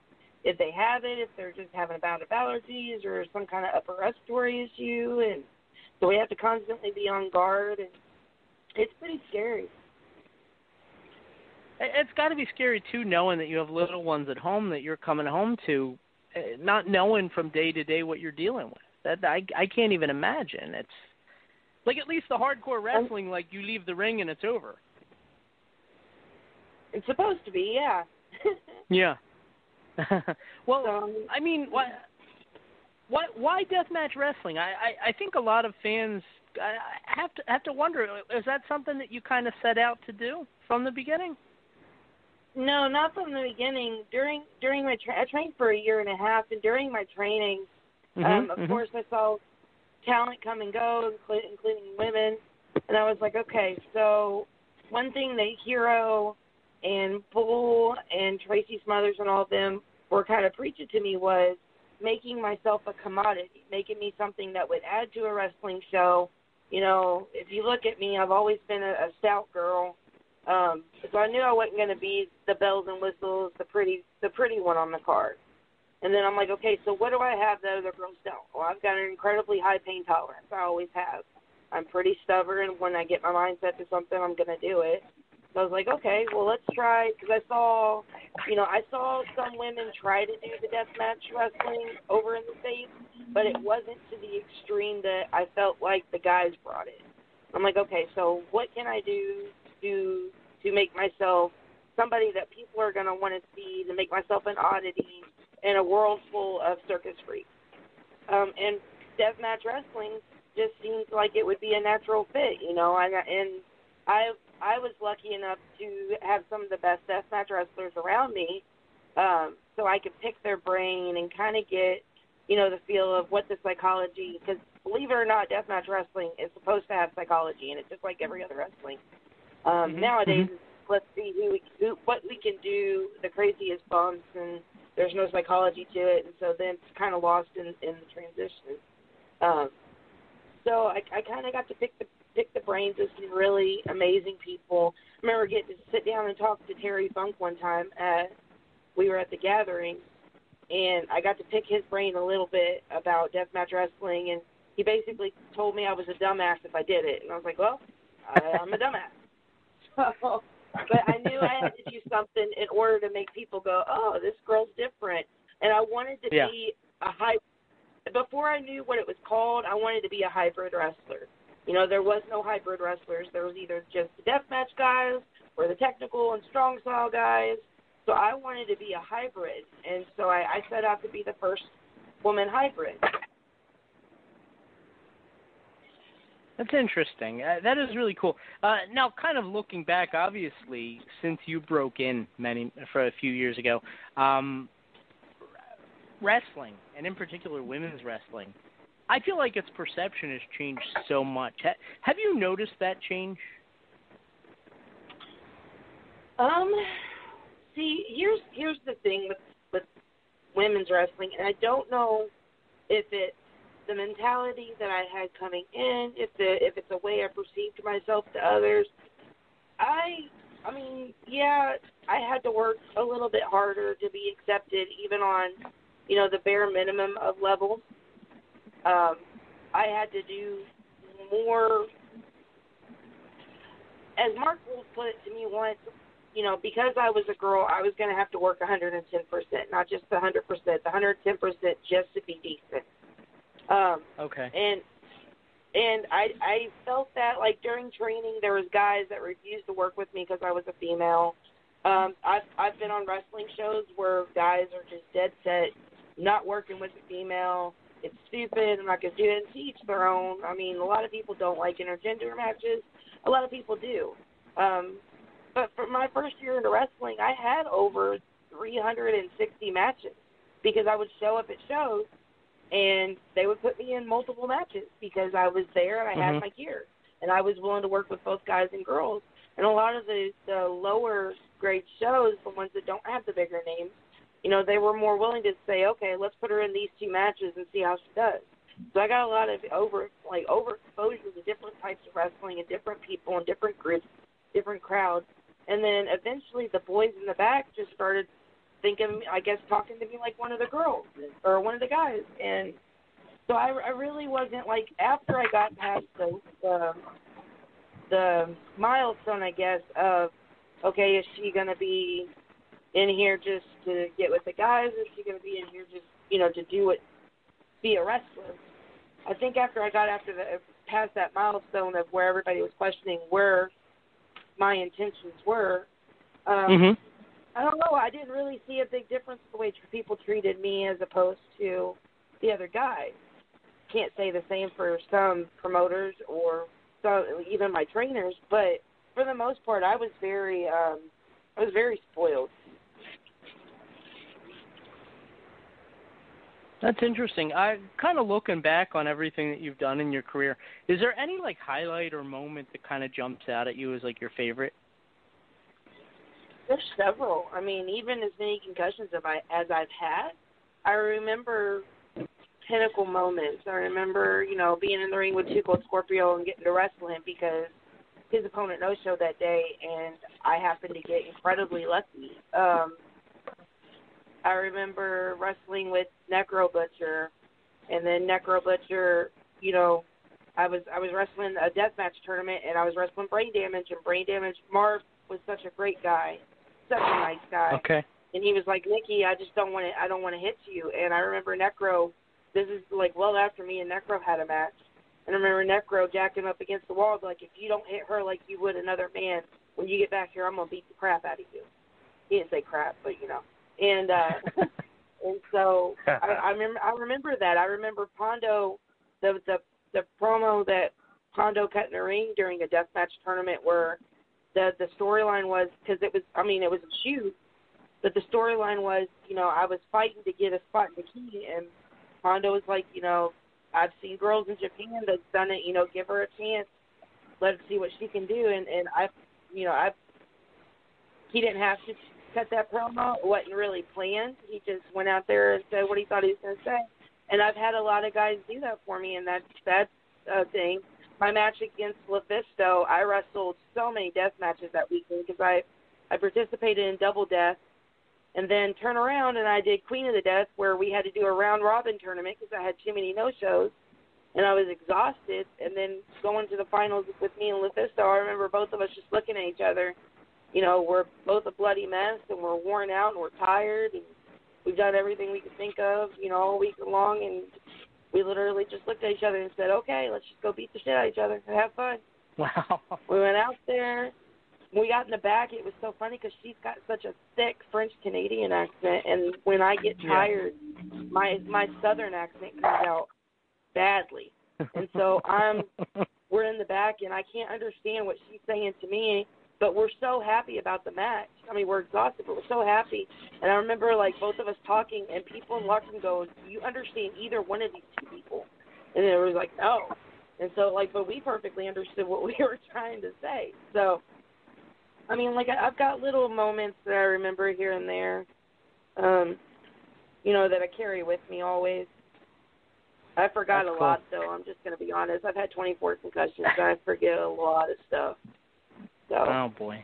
if they have it, if they're just having a bout of allergies or some kind of upper respiratory issue, and so we have to constantly be on guard, and it's pretty scary. It- It's got to be scary too, knowing that you have little ones at home that you're coming home to, uh, not knowing from day to day what you're dealing with. That I I can't even imagine. It's like at least the hardcore wrestling, like you leave the ring and it's over. It's supposed to be, yeah. Yeah. well, I mean, why, why, why deathmatch wrestling? I, I, I think a lot of fans I I have to have to wonder: is that something that you kind of set out to do from the beginning? No, not from the beginning. During during my tra- I trained for a year and a half, and during my training, um, Mhm, of mhm. course, I saw talent come and go, inclu- including women, and I was like, okay, so one thing that Hero and Bull and Tracy Smothers and all of them were kind of preaching to me was making myself a commodity, making me something that would add to a wrestling show. You know, if you look at me, I've always been a, a stout girl. Um, so I knew I wasn't going to be the bells and whistles, the pretty, the pretty one on the card. And then I'm like, okay, so what do I have that other girls don't? Well, I've got an incredibly high pain tolerance. I always have. I'm pretty stubborn. When I get my mind set to something, I'm going to do it. So I was like, okay, well, let's try because I saw, you know, I saw some women try to do the deathmatch wrestling over in the states, but it wasn't to the extreme that I felt like the guys brought it. I'm like, okay, so what can I do to to make myself somebody that people are to want to see, to make myself an oddity in a world full of circus freaks? Um, and deathmatch wrestling just seemed like it would be a natural fit, you know. I and I I was lucky enough to have some of the best deathmatch wrestlers around me, um, so I could pick their brain and kind of get, you know, the feel of what the psychology. Because believe it or not, deathmatch wrestling is supposed to have psychology in it, just like every other wrestling. Um, Mhm. Nowadays, Mhm. let's see who, we, who what we can do, the craziest bumps, and there's no psychology to it, and so then it's kind of lost in in the transition. Um, so I, I kind of got to pick the pick the brains of some really amazing people. I remember getting to sit down and talk to Terry Funk one time at we were at the gathering, and I got to pick his brain a little bit about deathmatch wrestling, and he basically told me I was a dumbass if I did it, and I was like, well, I, I'm a dumbass. So, but I knew I had to do something in order to make people go, oh, this girl's different, and I wanted to Yeah. be a high. Before I knew what it was called, I wanted to be a hybrid wrestler. You know, there was no hybrid wrestlers. There was either just the deathmatch guys or the technical and strong style guys. So I wanted to be a hybrid, and so I, I set out to be the first woman hybrid. That's interesting. Uh, that is really cool. Uh, now, kind of looking back, obviously, since you broke in many for a few years ago, um, wrestling, and in particular women's wrestling, I feel like its perception has changed so much. Ha- have you noticed that change? Um, see, here's here's the thing with with women's wrestling, and I don't know if it's the mentality that I had coming in, if the if it's a way I perceived myself to others. I I mean, yeah, I had to work a little bit harder to be accepted, even on you know the bare minimum of levels. Um, I had to do more. As Mark Wolf put it to me once, you know, because I was a girl, I was going to have to work 110%, not just the 100%, the 110% just to be decent. Um, Okay. and and I I felt that like during training there was guys that refused to work with me because I was a female. Um, I've I've been on wrestling shows where guys are just dead set not working with a female. It's stupid. I'm not gonna do it. And to each their own. I mean, a lot of people don't like intergender matches. A lot of people do. Um, but for my first year into wrestling, I had over 360 matches because I would show up at shows and they would put me in multiple matches because I was there and I Mhm. had my gear and I was willing to work with both guys and girls. And a lot of the the lower grade shows, the ones that don't have the bigger names, you know, they were more willing to say, okay, let's put her in these two matches and see how she does. So I got a lot of over like overexposure to different types of wrestling and different people and different groups, different crowds. And then eventually the boys in the back just started thinking, I guess, talking to me like one of the girls or one of the guys. And so I, I really wasn't like after I got past the the, the milestone, I guess, of okay, is she gonna be in here just to get with the guys? Or is she gonna be in here just you know to do it, be a wrestler? I think after I got after the past that milestone of where everybody was questioning where my intentions were, um, Mhm. I don't know. I didn't really see a big difference in the way people treated me as opposed to the other guys. Can't say the same for some promoters or some, even my trainers, but for the most part, I was very, um, I was very spoiled. That's interesting. I kind of looking back on everything that you've done in your career. Is there any like highlight or moment that kind of jumps out at you as like your favorite? There's several. I mean, even as many concussions as I as I've had, I remember pinnacle moments. I remember, you know, being in the ring with Cold Scorpio and getting to wrestle him because his opponent no showed that day, and I happened to get incredibly lucky. Um, I remember wrestling with Necro Butcher, and then Necro Butcher, you know, I was I was wrestling a deathmatch tournament, and I was wrestling Brain Damage, and Brain Damage Marv was such a great guy, such a nice guy. Okay. And he was like, Nikki, I just don't want to. I don't want to hit you. And I remember Necro. This is like well after me and Necro had a match. And I remember Necro jacking up against the wall, like, if you don't hit her like you would another man, when you get back here, I'm gonna beat the crap out of you. He didn't say crap, but you know. And uh and so I, I remember I remember that. I remember Pondo the the the promo that Pondo cut in the ring during a deathmatch tournament where the the storyline was because it was I mean it was a shoot, but the storyline was you know I was fighting to get a spot in the key and Pondo was like you know I've seen girls in Japan that's done it you know give her a chance let her see what she can do and and I you know I he didn't have to cut that promo it wasn't really planned he just went out there and said what he thought he was going to say and I've had a lot of guys do that for me and that's that's a thing my match against LuFisto, I wrestled so many death matches that weekend because I I participated in double death, and then turn around and I did Queen of the Death where we had to do a round robin tournament because I had too many no shows, and I was exhausted. And then going to the finals with me and LuFisto, I remember both of us just looking at each other. You know, we're both a bloody mess and we're worn out and we're tired and we've done everything we could think of, you know, all week long and we literally just looked at each other and said, "Okay, let's just go beat the shit out of each other and have fun." Wow. We went out there. When we got in the back, it was so funny because she's got such a thick French Canadian accent, and when I get Yeah. tired, my my Southern accent comes out badly. And so I'm we're in the back, and I can't understand what she's saying to me. But we're so happy about the match. I mean, we're exhausted, but we're so happy. And I remember like both of us talking, and people in locker room go, "Do you understand either one of these two people?" And it was like, "No." And so like, but we perfectly understood what we were trying to say. So, I mean, like I've got little moments that I remember here and there, um, you know, that I carry with me always. I forgot That's a cool. lot, though. I'm just going to be honest. I've had 24 concussions. so I forget a lot of stuff. So Oh boy.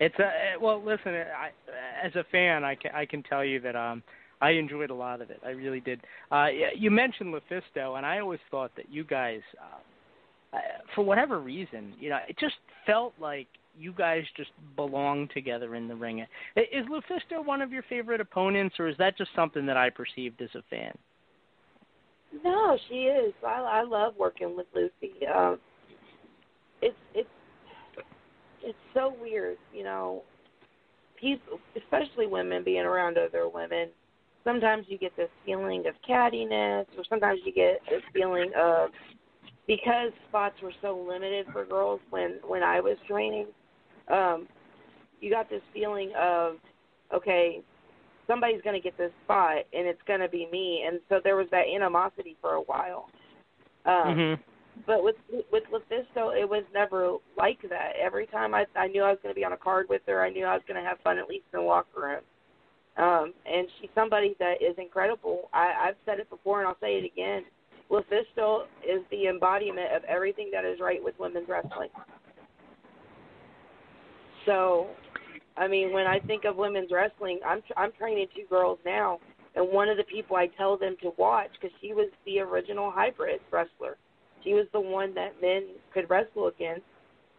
It's a eh, well. Listen, I, as a fan, I can I can tell you that um I enjoyed a lot of it. I really did. Uh, you mentioned LuFisto, and I always thought that you guys, uh, uh, for whatever reason, you know, it just felt like you guys just belonged together in the ring. Is LuFisto one of your favorite opponents, or is that just something that I perceived as a fan? no, she is. I I love working with Lucy. Um, it's it's it's so weird, you know. People, especially women, being around other women. Sometimes you get this feeling of cattiness, or sometimes you get this feeling of because spots were so limited for girls when when I was training. Um, you got this feeling of okay, somebody's going to get this spot, and it's going to be me, and so there was that animosity for a while. Um, Mhm. But with with LuFisto, it was never like that. Every time I I knew I was going to be on a card with her, I knew I was going to have fun at least in the locker room. Um, and she's somebody that is incredible. I, I've said it before, and I'll say it again. LuFisto is the embodiment of everything that is right with women's wrestling. So, I mean, when I think of women's wrestling, I'm I'm training two girls now, and one of the people I tell them to watch because she was the original hybrid wrestler. She was the one that men could wrestle against,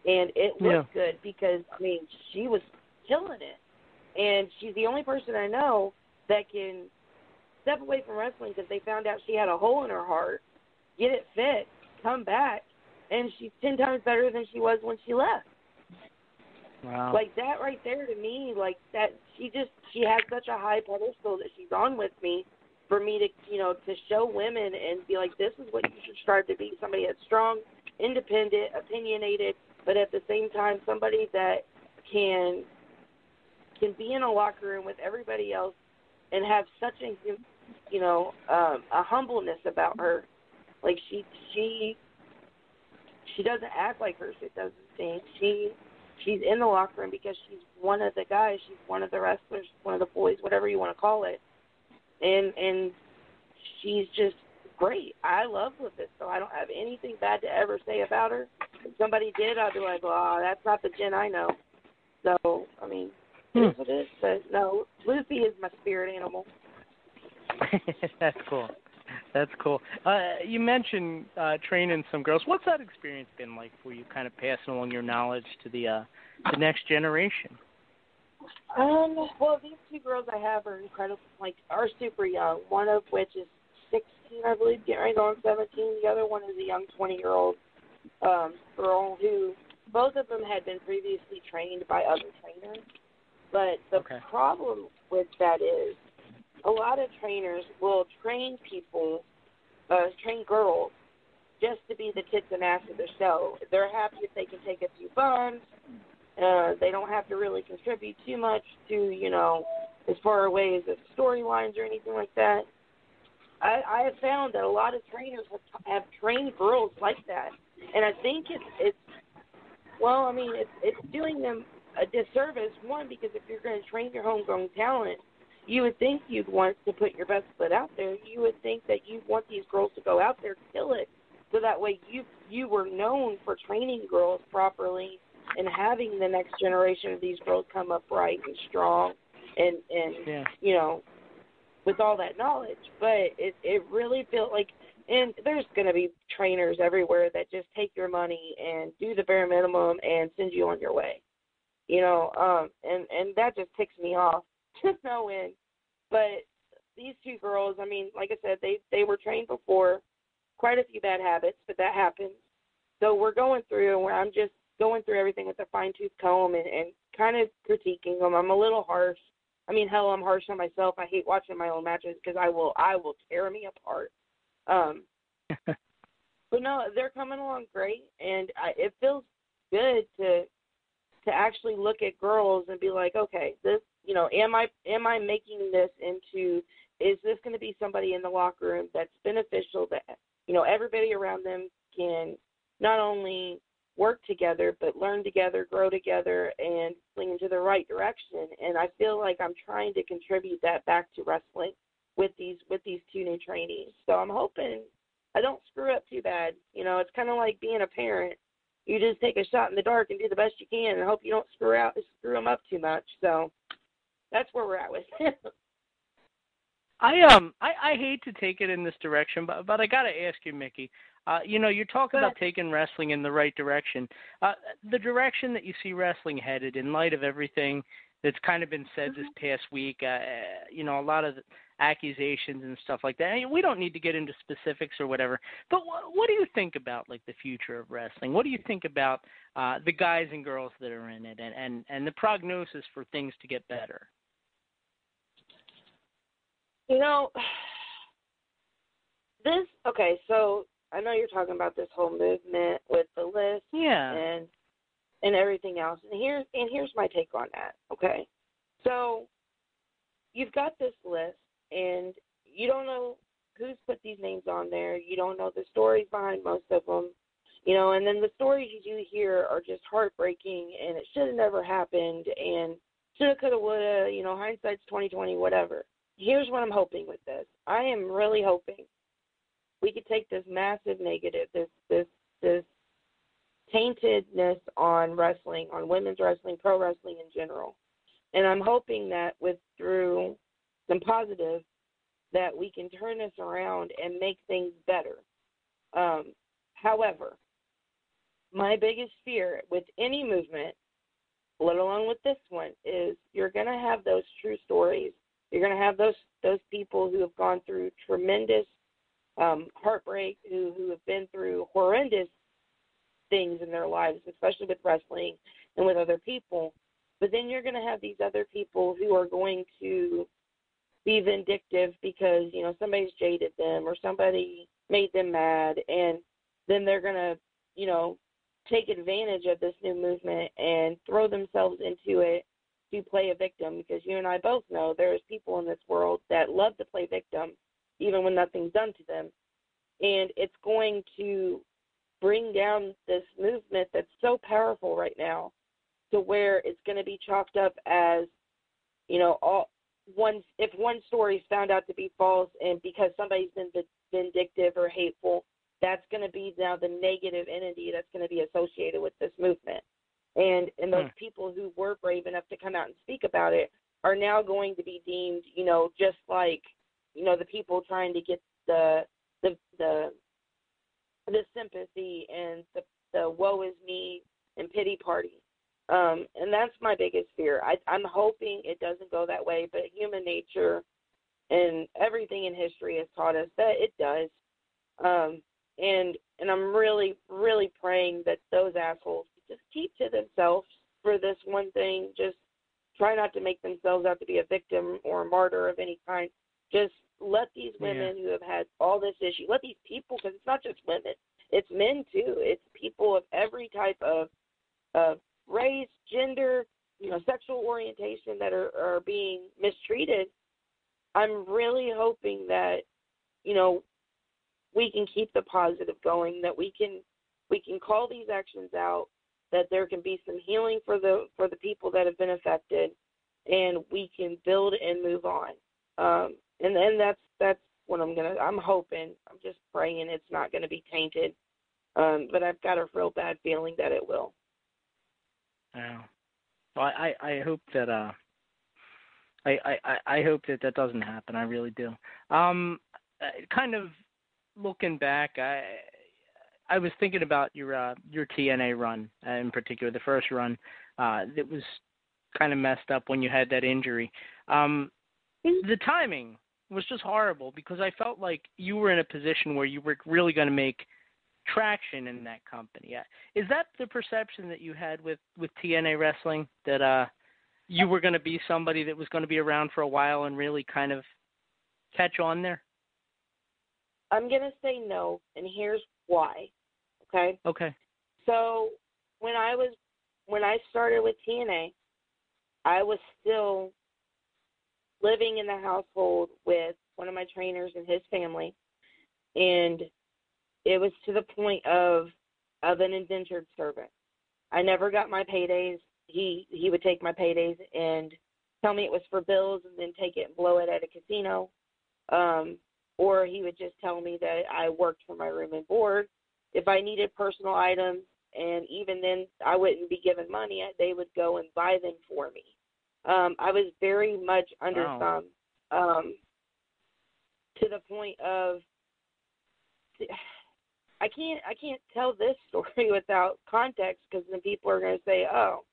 and it looked good because I mean she was killing it, and she's the only person I know that can step away from wrestling because they found out she had a hole in her heart, get it fixed, come back, and she's ten times better than she was when she left. Wow. Like that right there to me, like that she just she has such a high pedestal that she's on with me for me to you know, to show women and be like, This is what you should strive to be somebody that's strong, independent, opinionated, but at the same time somebody that can can be in a locker room with everybody else and have such a you know, um a humbleness about her. Like she she she doesn't act like her shit doesn't stink. She she's in the locker room because she's one of the guys, she's one of the wrestlers, one of the boys, whatever you want to call it. And and she's just great. I love LuFisto. I don't have anything bad to ever say about her. If somebody did, I'd be like, Oh, that's not the Jen I know. So, I mean, it is what it is. But no, Lucy is my spirit animal. That's cool. That's cool. Uh, you mentioned uh, training some girls. What's that experience been like for you? Kind of passing along your knowledge to the uh, the next generation. Um, well, these two girls I have are incredible, like, are super young. One of which is 16, I believe, getting go on 17. The other one is a young 20 year old um, girl who both of them had been previously trained by other trainers. But the Okay. problem with that is a lot of trainers will train people, uh, train girls, just to be the tits and ass of the show. They're happy if they can take a few bumps. Uh, they don't have to really contribute too much to, you know, as far away as the storylines or anything like that. I, I have found that a lot of trainers have, have trained girls like that, and I think it's it's well, I mean, it's it's doing them a disservice. One, because if you're going to train your homegrown talent, you would think you'd want to put your best foot out there. You would think that you want these girls to go out there, kill it, so that way you you were known for training girls properly and having the next generation of these girls come up right and strong and and Yeah. you know with all that knowledge. But it it really felt like and there's going to be trainers everywhere that just take your money and do the bare minimum and send you on your way. You know, um and and that just ticks me off to no end. But these two girls, I mean, like I said, they they were trained before, quite a few bad habits, but that happens. So we're going through, and I'm just going through everything with a fine tooth comb and, and kind of critiquing them. I'm a little harsh. I mean, hell, I'm harsh on myself. I hate watching my own matches because I will I will tear me apart. Um, but no, they're coming along great, and I, it feels good to to actually look at girls and be like, okay, this, you know, am I am I making this into? Is this going to be somebody in the locker room that's beneficial? That you know, everybody around them can not only work together but learn together, grow together, and swing into the right direction. And I feel like I'm trying to contribute that back to wrestling with these with these two new trainees. So I'm hoping I don't screw up too bad. You know, it's kind of like being a parent. You just take a shot in the dark and do the best you can, and hope you don't screw out screw them up too much. So that's where we're at with it. I um I, I hate to take it in this direction, but but I got to ask you, Mickie. Uh, you know, you're talking about taking wrestling in the right direction. Uh, the direction that you see wrestling headed, in light of everything that's kind of been said this past week, uh, you know, a lot of accusations and stuff like that. And we don't need to get into specifics or whatever. But what, what do you think about like the future of wrestling? What do you think about uh, the guys and girls that are in it, and and and the prognosis for things to get better? You know, this okay. So I know you're talking about this whole movement with the list, Yeah. and and everything else. And here's and here's my take on that. Okay, so you've got this list, and you don't know who's put these names on there. You don't know the stories behind most of them. You know, and then the stories you do hear are just heartbreaking, and it should have never happened, and shoulda, coulda, woulda. You know, hindsight's twenty twenty, whatever. Here's what I'm hoping with this. I am really hoping we could take this massive negative, this this this taintedness on wrestling, on women's wrestling, pro wrestling in general. And I'm hoping that with through some positive that we can turn this around and make things better. Um, however, my biggest fear with any movement, let alone with this one, is you're going to have those true stories. You're going to have those those people who have gone through tremendous um, heartbreak, who who have been through horrendous things in their lives, especially with wrestling and with other people. But then you're going to have these other people who are going to be vindictive because you know somebody's jaded them or somebody made them mad, and then they're going to you know take advantage of this new movement and throw themselves into it to play a victim because you and I both know there's people in this world that love to play victim even when nothing's done to them. And it's going to bring down this movement that's so powerful right now to where it's going to be chalked up as, you know, all one if one story is found out to be false and because somebody's been vindictive or hateful, that's going to be now the negative entity that's going to be associated with this movement. And and those Hmm. people who were brave enough to come out and speak about it are now going to be deemed, you know, just like, you know, the people trying to get the the the the sympathy and the the woe is me and pity party. Um, and that's my biggest fear. I, I'm hoping it doesn't go that way, but human nature and everything in history has taught us that it does. Um, and and I'm really really praying that those assholes just keep to themselves for this one thing. Just try not to make themselves out to be a victim or a martyr of any kind. Just let these women who have had all this issue, let these people, because it's not just women, it's men too. It's people of every type of of race, gender, you know, sexual orientation that are are being mistreated. I'm really hoping that you know we can keep the positive going, that we can we can call these actions out, that there can be some healing for the for the people that have been affected, and we can build and move on. Um, and then that's that's what I'm gonna. I'm hoping. I'm just praying it's not gonna be tainted. Um, but I've got a real bad feeling that it will. Yeah. Well, I I hope that uh. I, I, I hope that that doesn't happen. I really do. Um, uh, kind of looking back, I I was thinking about your uh, your TNA run uh, in particular, the first run uh, that was kind of messed up when you had that injury. Um, the timing was just horrible because I felt like you were in a position where you were really going to make traction in that company. Uh, Is that the perception that you had with with TNA wrestling that uh you were going to be somebody that was going to be around for a while and really kind of catch on there? I'm gonna say no, and here's why. Okay. Okay. So when I was when I started with TNA, I was still living in the household with one of my trainers and his family, and it was to the point of of an indentured servant. I never got my paydays. He he would take my paydays and tell me it was for bills, and then take it and blow it at a casino. Um, or he would just tell me that I worked for my room and board. If I needed personal items, and even then I wouldn't be given money, they would go and buy them for me. Um, I was very much under some, um, to the point of I can't I can't tell this story without context because then people are going to say, oh,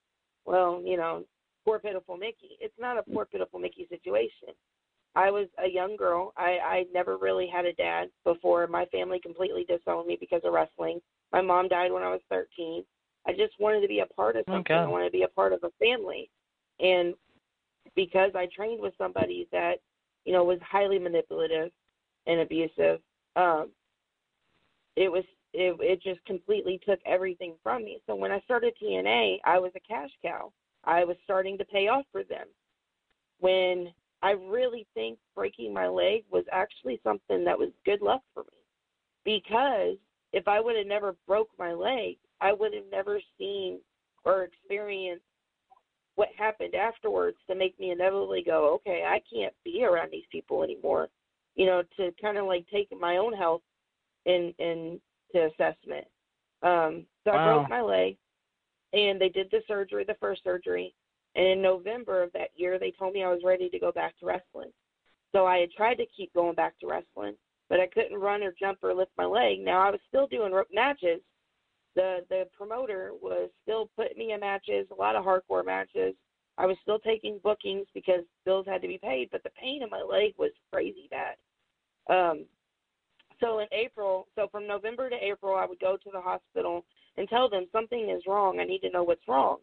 well, you know, poor pitiful Mickie. It's not a poor pitiful Mickie situation. I was a young girl. I I never really had a dad before. My family completely disowned me because of wrestling. My mom died when I was 13. I just wanted to be a part of something. I wanted to be a part of a family. And because I trained with somebody that, you know, was highly manipulative and abusive, um, it was it it just completely took everything from me. So when I started TNA, I was a cash cow. I was starting to pay off for them. When I really think breaking my leg was actually something that was good luck for me. Because if I would have never broke my leg, I would have never seen or experienced what happened afterwards to make me inevitably go, okay, I can't be around these people anymore. You know, to kind of like take my own health in in to assessment. Um, so I broke my leg, and they did the surgery, the first surgery, and in November of that year, they told me I was ready to go back to wrestling. So I had tried to keep going back to wrestling, but I couldn't run or jump or lift my leg. Now I was still doing rope matches. The the promoter was still putting me in matches, a lot of hardcore matches. I was still taking bookings because bills had to be paid, but the pain in my leg was crazy bad. Um, so in April, so from November to April, I would go to the hospital and tell them something is wrong. I need to know what's wrong.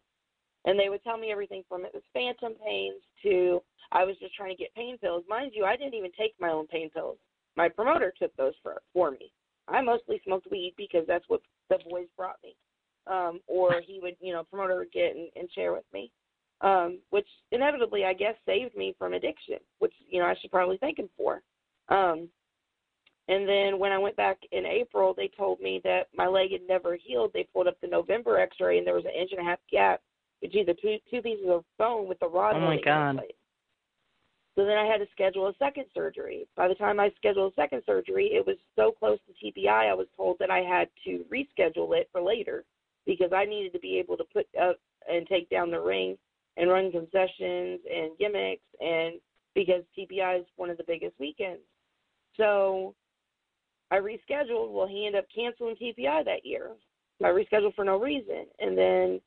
And they would tell me everything from it was phantom pains to I was just trying to get pain pills. Mind you, I didn't even take my own pain pills. My promoter took those for for me. I mostly smoked weed because that's what the boys brought me. Um, or he would, you know, promoter would get and, and share with me. Um, which inevitably I guess saved me from addiction, which, you know, I should probably thank him for. Um, and then when I went back in April, they told me that my leg had never healed. They pulled up the November X-ray, and there was an inch and a half gap between the two two pieces of bone with the rod. Oh my holding it in God. So then I had to schedule a second surgery. By the time I scheduled a second surgery, it was so close to TPI, I was told that I had to reschedule it for later because I needed to be able to put up and take down the ring and run concessions and gimmicks, and because TPI is one of the biggest weekends. So I rescheduled. Well, he ended up canceling TPI that year. I rescheduled for no reason, and then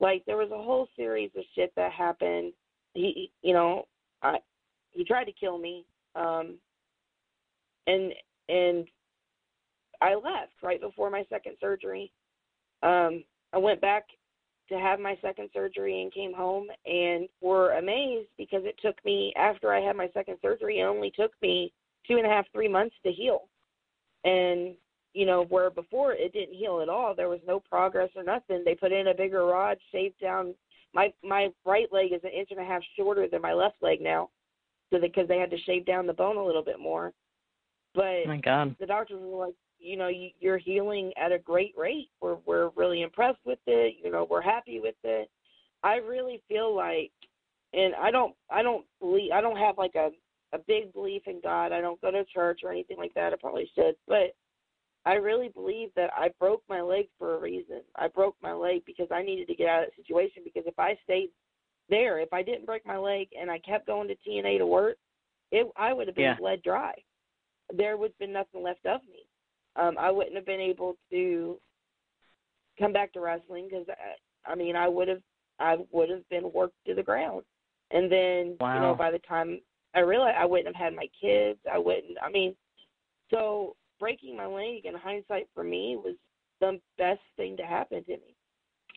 like there was a whole series of shit that happened. He, you know, I he tried to kill me, um, and and I left right before my second surgery. Um, I went back to have my second surgery and came home and were amazed because it took me after I had my second surgery, it only took me two and a half, three months to heal. And you know, where before it didn't heal at all, there was no progress or nothing. They put in a bigger rod, shaved down my my right leg is an inch and a half shorter than my left leg now, so because they had to shave down the bone a little bit more. But Oh my God. the doctors were like, you know, you, you're healing at a great rate. We're we're really impressed with it. You know, we're happy with it. I really feel like, and I don't I don't believe I don't have like a a big belief in God. I don't go to church or anything like that. I probably should, but I really believe that I broke my leg for a reason. I broke my leg because I needed to get out of that situation. Because if I stayed there, if I didn't break my leg and I kept going to TNA to work, it I would have been Yeah. bled dry. There would have been nothing left of me. Um, I wouldn't have been able to come back to wrestling because I, I mean I would have I would have been worked to the ground. And then you know by the time I realized I wouldn't have had my kids, I wouldn't. I mean, so breaking my leg in hindsight for me was the best thing to happen to me.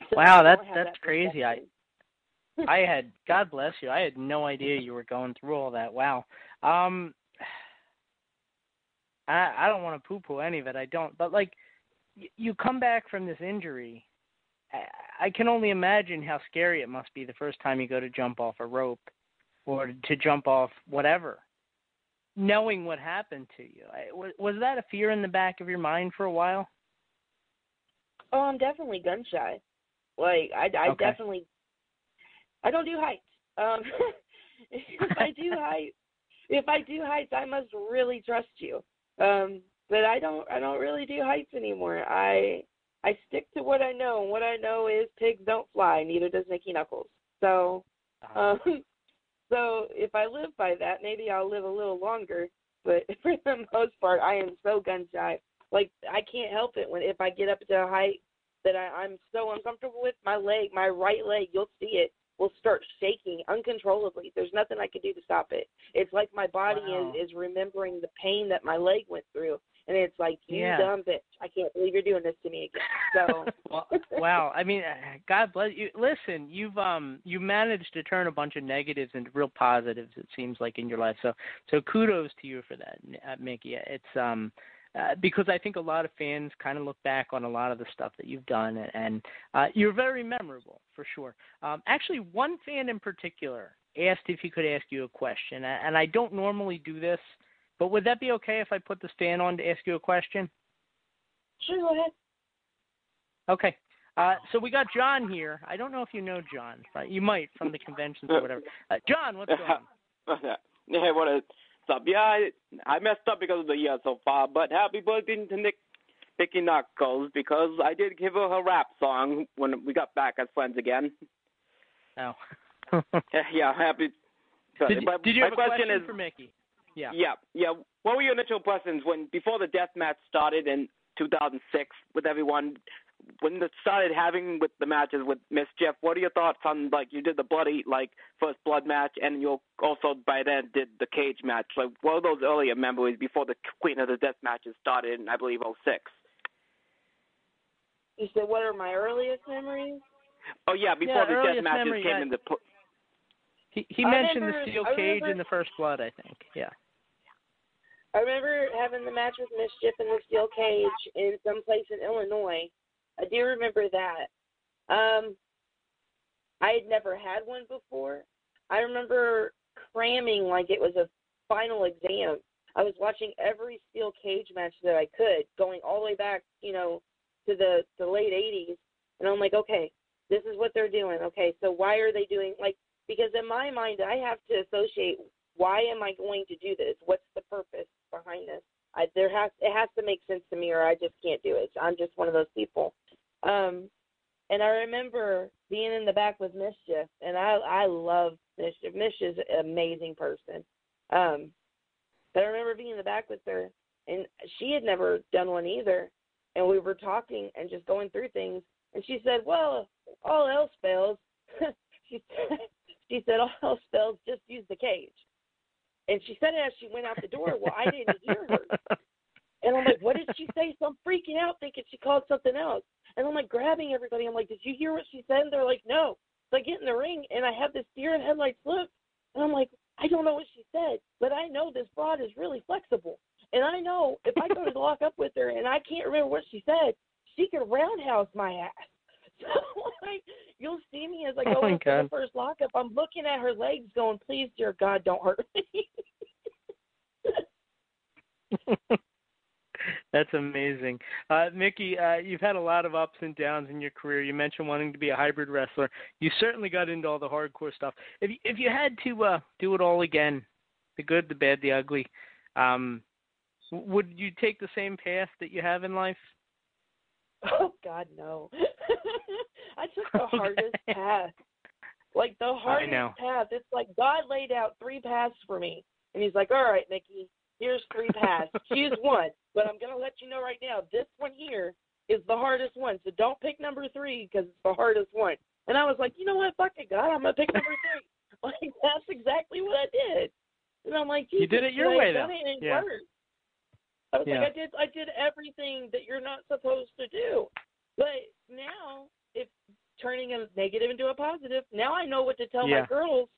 So Wow, that's that's that crazy. I. I had God bless you. I had no idea you were going through all that. Wow. Um I I don't want to poo-poo any of it. I don't. But like y- you come back from this injury. I, I can only imagine how scary it must be the first time you go to jump off a rope or to jump off whatever. Knowing what happened to you. I, was, was that a fear in the back of your mind for a while? Oh, I'm definitely gun shy. Like I, I Okay. definitely, I don't do heights. Um, if I do heights, if I do heights, I must really trust you. Um, but I don't, I don't really do heights anymore. I, I stick to what I know, and what I know is pigs don't fly. Neither does Mickie Knuckles. So, um, so if I live by that, maybe I'll live a little longer. But for the most part, I am so gun shy. Like I can't help it when if I get up to a height that I, I'm so uncomfortable with, my leg, my right leg, you'll see it, will start shaking uncontrollably. There's nothing I can do to stop it. It's like my body Wow. is is remembering the pain that my leg went through, and it's like you Yeah. dumb bitch, I can't believe you're doing this to me again. So well, wow. I mean, God bless you. Listen, you've um you managed to turn a bunch of negatives into real positives. It seems like in your life. So so kudos to you for that, uh, Mickie. It's um. Uh, because I think a lot of fans kind of look back on a lot of the stuff that you've done, and, and uh, you're very memorable for sure. Um, actually, one fan in particular asked if he could ask you a question, and I don't normally do this, but would that be okay if I put the stand on to ask you a question? sure, go ahead. Okay. Uh, so we got John here. I don't know if you know John, but you might from the conventions or whatever. Uh, John, what's going on? hey, what is up? Yeah, I, I messed up because of the year so far, but happy birthday to Nick Nicky Knuckles because I did give her her rap song when we got back as friends again. Oh. Yeah, yeah, happy. did, but did you my have a question, question is, for Mickie? Yeah. yeah, yeah. What were your initial questions when before the death match started in 2006 with everyone? When it started having with the matches with MsChif, what are your thoughts on like you did the bloody like first blood match, and you also by then did the cage match? Like what are those earlier memories before the Queen of the Death matches started in I believe 06? You said what are my earliest memories? Oh yeah, before Yeah, the death matches memory, came yeah. into pl- He he I mentioned remember- the steel cage remember- in the first blood, I think. Yeah. I remember having the match with MsChif in the steel cage in some place in Illinois. I do remember that. Um, I had never had one before. I remember cramming like it was a final exam. I was watching every steel cage match that I could, going all the way back, you know, to the the late '80s, and I'm like, okay, this is what they're doing. Okay, so why are they doing like? Because in my mind, I have to associate why am I going to do this? What's the purpose behind this? I, there has it has to make sense to me, or I just can't do it. I'm just one of those people. Um, and I remember being in the back with MsChif, and I I love MsChif. MsChif's an amazing person. Um, but I remember being in the back with her, and she had never done one either. And we were talking and just going through things, and she said, "Well, all else fails." she said, "She said all else fails, just use the cage." And she said it as she went out the door. Well, I didn't hear her. And I'm like, what did she say? So I'm freaking out thinking she called something else. And I'm like grabbing everybody. I'm like, did you hear what she said? And they're like, no. So I get in the ring and I have this deer in headlights look. And I'm like, I don't know what she said, but I know this broad is really flexible. And I know if I go to lock up with her and I can't remember what she said, she could roundhouse my ass. Like you'll see me as I Oh go my into God. the first lockup, I'm looking at her legs going, Please, dear God, don't hurt me. That's amazing. Uh, Mickie, uh, you've had a lot of ups and downs in your career. You mentioned wanting to be a hybrid wrestler. You certainly got into all the hardcore stuff. If you, if you had to uh, do it all again, the good, the bad, the ugly, um, would you take the same path that you have in life? Oh God, no. I took the hardest path. Like the hardest path. It's like God laid out three paths for me. And he's like, All right, Mickie, here's three paths. Choose one. But I'm gonna let you know right now, this one here is the hardest one. So don't pick number three because it's the hardest one. And I was like, you know what, fuck it, God, I'm gonna pick number three. Like that's exactly what I did. And I'm like, You did it your way, though. And it Yeah. I was Yeah. like, I did, I did everything that you're not supposed to do. But now, if turning a negative into a positive, now I know what to tell Yeah. my girls.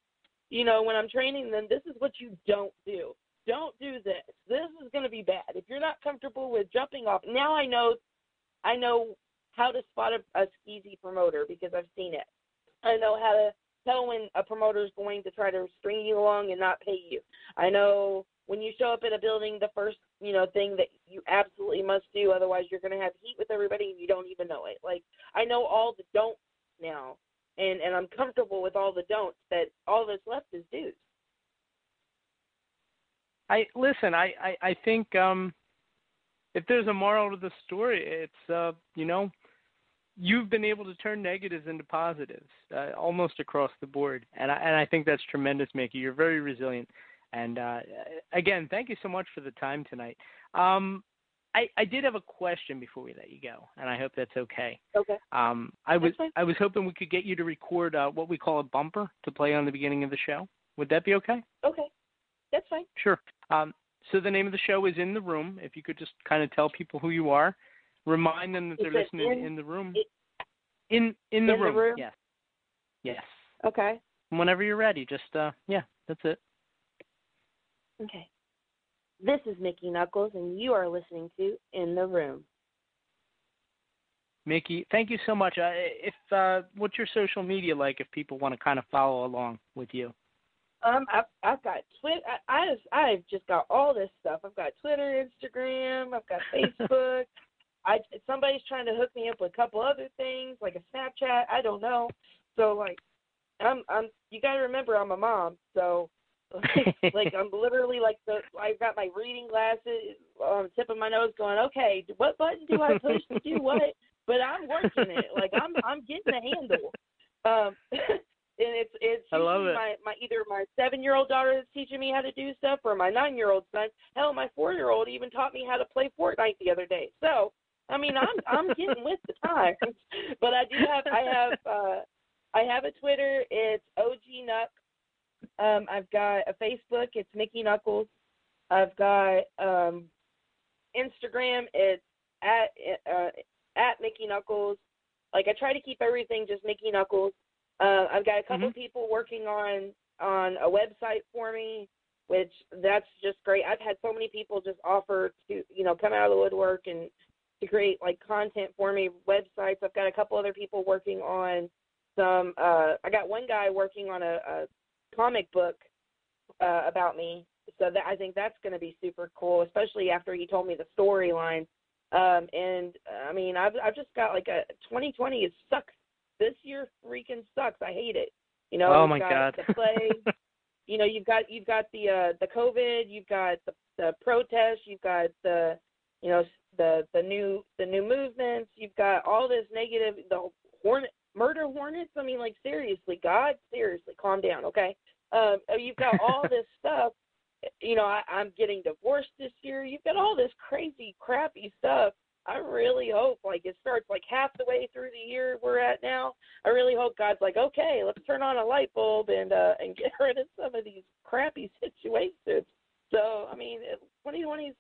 You know, when I'm training them, this is what you don't do. Don't do this. This is going to be bad. If you're not comfortable with jumping off, now I know, I know how to spot a, a skeezy promoter because I've seen it. I know how to tell when a promoter is going to try to string you along and not pay you. I know when you show up at a building, the first you know thing that you absolutely must do, otherwise you're going to have heat with everybody and you don't even know it. Like I know all the don'ts now, and and I'm comfortable with all the don'ts. That all that's left is do's. I listen. I I, I think um, if there's a moral to the story, it's uh, you know, you've been able to turn negatives into positives uh, almost across the board, and I and I think that's tremendous, Mickie. You're very resilient, and uh, again, thank you so much for the time tonight. Um, I, I did have a question before we let you go, and I hope that's okay. Okay. Um, I was I was hoping we could get you to record uh, what we call a bumper to play on the beginning of the show. Would that be okay? Okay, that's fine. Sure. Um, so the name of the show is In the Room. If you could just kind of tell people who you are, remind them that they're listening in- in, the room. it- in in the in the room. room? Yes. Yes. Okay. Whenever you're ready, just uh, yeah, that's it. Okay. This is Mickie Knuckles, and you are listening to In the Room. Mickie, thank you so much. Uh, if uh, what's your social media like? If people want to kind of follow along with you. Um, I've I've got Twitter. I I've, I've just got all this stuff. I've got Twitter, Instagram. I've got Facebook. I somebody's trying to hook me up with a couple other things like a Snapchat. I don't know. So like, I'm I'm. You got to remember I'm a mom. So like I'm literally like the I've got my reading glasses on the tip of my nose, going, okay, what button do I push to do what? But I'm working it. Like I'm I'm getting the handle. Um, and it's it's I love it. my my either my seven year old daughter is teaching me how to do stuff or my nine year old son. Hell, my four year old even taught me how to play Fortnite the other day. So I mean I'm I'm getting with the times. But I do have I have uh I have a Twitter. It's OG Nuck. Um, I've got a Facebook. It's Mickie Knuckles. I've got um, Instagram. It's at uh, at Mickie Knuckles. Like I try to keep everything just Mickie Knuckles. Uh, I've got a couple people working on on a website for me, which that's just great. I've had so many people just offer to you know come out of the woodwork and to create like content for me, websites. I've got a couple other people working on some. Uh, I got one guy working on a, a comic book uh, about me, so that I think that's going to be super cool, especially after he told me the storyline. Um, and I mean, I've I've just got like a 2020 is sucks. This year freaking sucks. I hate it. You know, Oh, my got God. the plague. you know, you've got you've got the uh, the COVID, you've got the the protests, you've got the you know the the new the new movements, you've got all this negative the hornet murder hornets. I mean, like seriously, God, seriously, calm down, okay? Um, you've got all this stuff, you know, I, I'm getting divorced this year. You've got all this crazy, crappy stuff. I really hope like it starts like half the way through the year we're at now. I really hope God's like, okay, let's turn on a light bulb and uh and get rid of some of these crappy situations. So I mean, 2020 is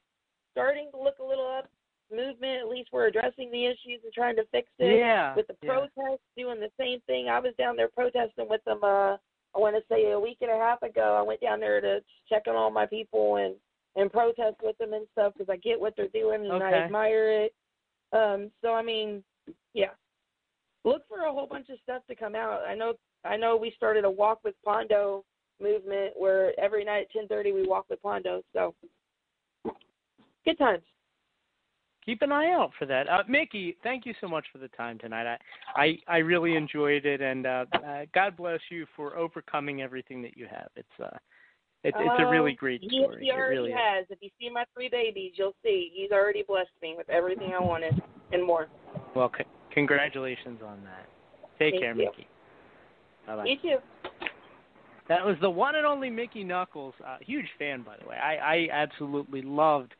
starting to look a little up. Movement, at least we're addressing the issues and trying to fix it. Yeah, With the yeah. protests, doing the same thing. I was down there protesting with them. uh I want to say a week and a half ago. I went down there to check on all my people and and protest with them and stuff because I get what they're doing and Okay. I admire it. Um, so I mean, yeah, look for a whole bunch of stuff to come out. I know I know we started a walk with Pondo movement where every night at ten thirty we walk with Pondo. So good times. Keep an eye out for that. Uh, Mickie, thank you so much for the time tonight. I I, I really enjoyed it, and uh, uh, God bless you for overcoming everything that you have. It's uh, it, it's a really Um, great he, story. He it already really is. has. If you see my three babies, you'll see he's already blessed me with everything I wanted and more. Well, c- congratulations on that. Take Thank care, you. Mickie. Bye bye. You too. That was the one and only Mickey Knuckles. Uh, huge fan, by the way. I, I absolutely loved,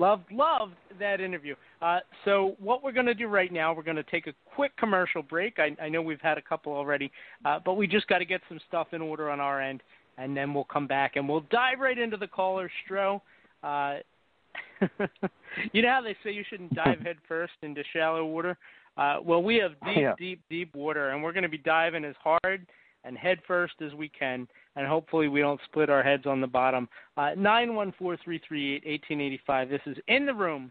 loved, loved that interview. Uh, so what we're going to do right now, we're going to take a quick commercial break. I, I know we've had a couple already, uh, but we just got to get some stuff in order on our end, and then we'll come back and we'll dive right into the caller stro. Uh, you know how they say you shouldn't dive head first into shallow water? Uh, well, we have deep, Yeah. deep, deep water, and we're going to be diving as hard and head first as we can, and hopefully we don't split our heads on the bottom. Uh, Nine one four three three eight eighteen eighty five. This is in the room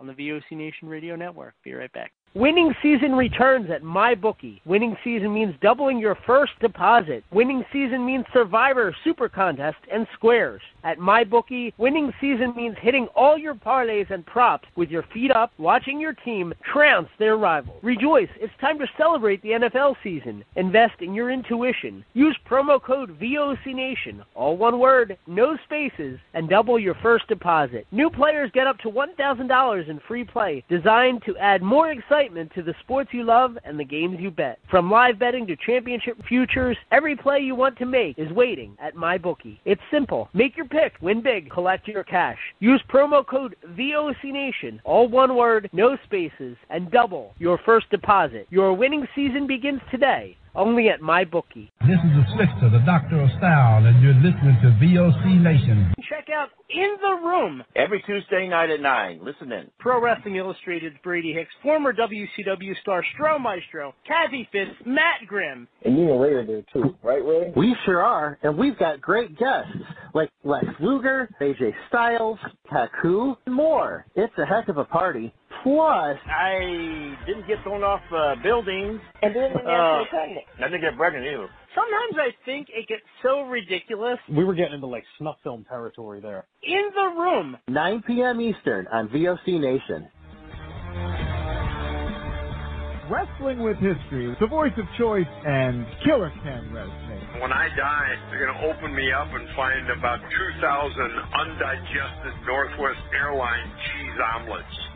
on the VOC Nation Radio Network. Be right back. Winning season returns at MyBookie. Winning season means doubling your first deposit. Winning season means Survivor, Super Contest, and Squares. At MyBookie, winning season means hitting all your parlays and props with your feet up, watching your team trounce their rival. Rejoice, it's time to celebrate the NFL season. Invest in your intuition. Use promo code VOCNation, all one word, no spaces, and double your first deposit. New players get up to $1,000 in free play, designed to add more excitement to the sports you love and the games you bet. From live betting to championship futures, every play you want to make is waiting at MyBookie. It's simple. Make your pick, win big, collect your cash. Use promo code VOCNation, all one word, no spaces, and double your first deposit. Your winning season begins today, only at MyBookie. This is the Slickster, the Doctor of Style, and you're listening to VOC Nation. Check out In the Room, Every Tuesday night at 9. Listen in. Pro Wrestling Illustrated's Brady Hicks, former WCW star Stro Maestro, Kathy Fitz, Matt Grimm. And you and Ray are there too, right, Ray? We sure are, and we've got great guests like Lex Luger, AJ Styles, Taku, and more. It's a heck of a party. Plus, I didn't get thrown off uh, buildings. And didn't Uh, get pregnant. I didn't get pregnant either. Sometimes I think it gets so ridiculous. We were getting into like snuff film territory there. In the Room, 9 p.m. Eastern on VOC Nation. Wrestling with History, the voice of choice, and Killer Ken Wrestling. When I die, they're going to open me up and find about 2,000 undigested Northwest Airline cheese omelets.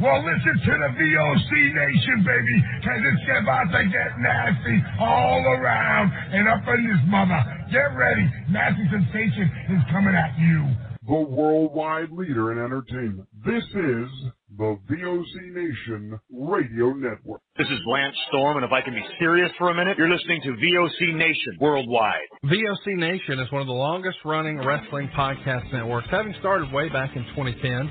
Well, listen to the VOC Nation, baby, because it's about to get nasty all around and up in this mother. Get ready. Nasty Sensation is coming at you. The worldwide leader in entertainment. This is the VOC Nation Radio Network. This is Lance Storm, and if I can be serious for a minute, you're listening to VOC Nation worldwide. VOC Nation is one of the longest running wrestling podcast networks, having started way back in 2010.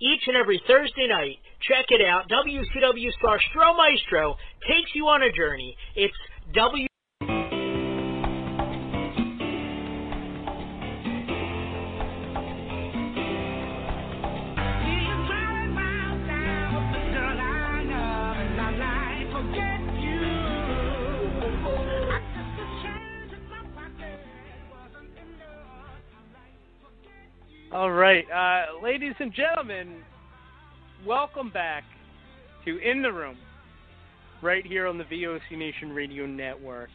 Each and every Thursday night, check it out. WCW star Stro Maestro takes you on a journey. It's W. All right, uh, ladies and gentlemen, welcome back to In the Room, right here on the VOC Nation Radio Network.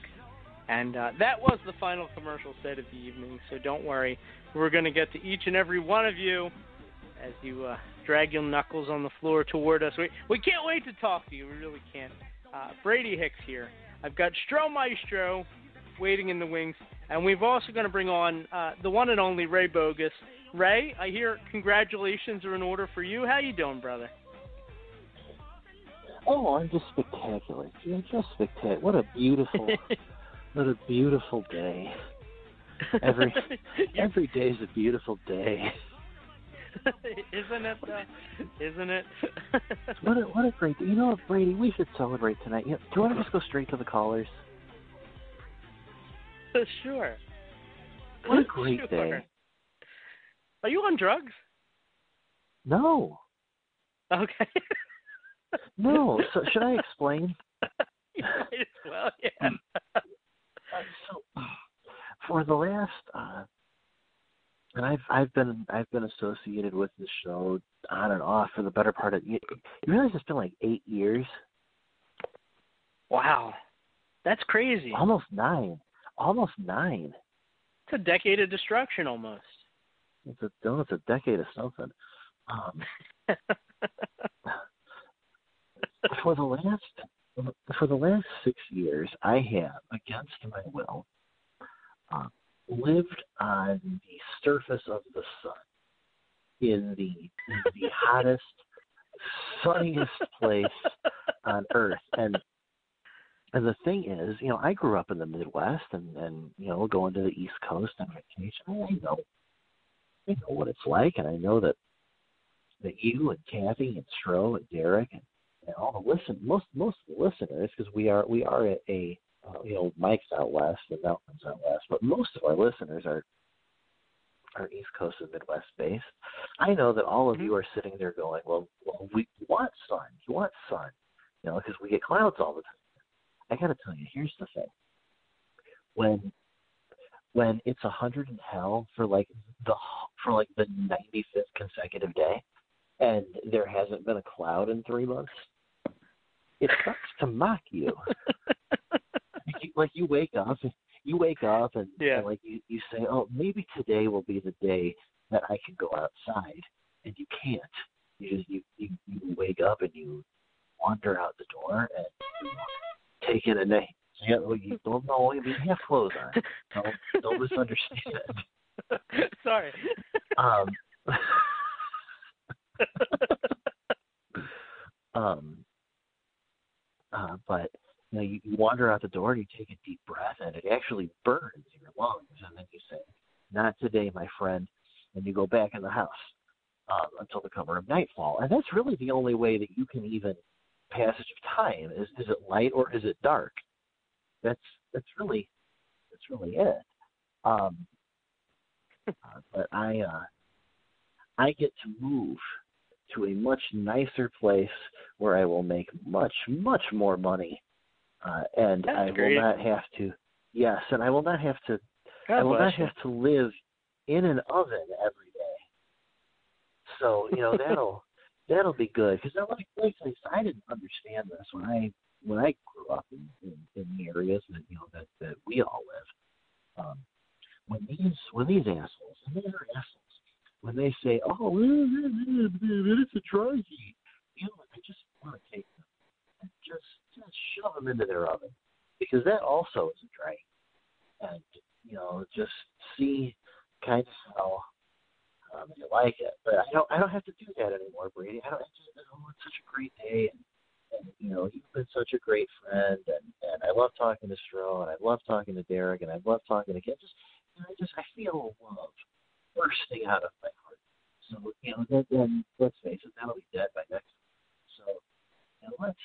And uh, that was the final commercial set of the evening, so don't worry. We're going to get to each and every one of you as you uh, drag your knuckles on the floor toward us. We, we can't wait to talk to you. We really can't. Uh, Brady Hicks here. I've got Stro Maestro waiting in the wings, and we've also going to bring on uh, the one and only Ray Bogus. Ray, I hear congratulations are in order for you. How you doing, brother? Oh, I'm just spectacular. Yeah, just spectacular. What a beautiful, what a beautiful day. Every every day is a beautiful day. Isn't it? Though? Isn't it? what a what a great. Day. You know what, Brady? We should celebrate tonight. Yeah, do you want to just go straight to the callers? sure. What a great You day. Are. You on drugs? No, Okay. no. So should I explain? you might as well, yeah. so for the last uh and I've I've been I've been associated with the show on and off for the better part of you, you realize it's been like eight years? Wow. That's crazy. Almost nine. Almost nine. It's a decade of destruction almost. It's a it's a decade of something. Um for the last for the last six years I have, against my will, uh, lived on the surface of the sun in the in the hottest, sunniest place on earth. And and the thing is, you know, I grew up in the Midwest and, and you know, going to the East Coast on vacation. I know I know what it's like and I know that that you and Kathy and Stro and Derek and, and all the listen most most of the listeners because we are we are a, a uh, you know Mike's out west and Malcolm's out west, but most of our listeners are are East Coast and Midwest based. I know that all of you are sitting there going, well, well we want sun, you want sun, you know, because we get clouds all the time. I got to tell you, here's the thing: when when it's a hundred in hell for like the for like the ninety fifth consecutive day, and there hasn't been a cloud in three months, it starts to mock you. like, you like you wake up, you wake up, and, Yeah. and like you you say, oh, maybe today will be the day that I can go outside, and you can't. You just you you, you wake up and you wander out the door and you take in a name. Yeah, well, you don't know. You have clothes on. Don't don't misunderstand. Sorry. Um, um, uh, but you know, you, you wander out the door and you take a deep breath, and it actually burns your lungs, and then you say, "Not today, my friend," and you go back in the house um, until the cover of nightfall. And that's really the only way that you can even passage of time is is it light or is it dark? That's that's really that's really it. Um, uh, but I uh, I get to move to a much nicer place where I will make much much more money, uh, and That's I great. will not have to. Yes, and I will not have to. God I will not you. have to live in an oven every day. So you know that'll that'll be good because I like like I didn't understand this when I when I grew up in, in, in the areas that you know that that we all live. Um, when these when these assholes and they're assholes when they say, "Oh, it's a dry heat," you know, I just want to take them and just just shove them into their oven because that also is a dry heat. And you know, just see kind of how um, you like it. But I don't I don't have to do that anymore, Brady. I don't. I just, oh, it's such a great day, and, and you know, you've been such a great friend, and and I love talking to Stro, and I love talking to Derek, and I love talking to Ken. Just you know, I just I feel love bursting out of my heart. So you know, then, then let's face it, that'll be dead by next week. So you know, let's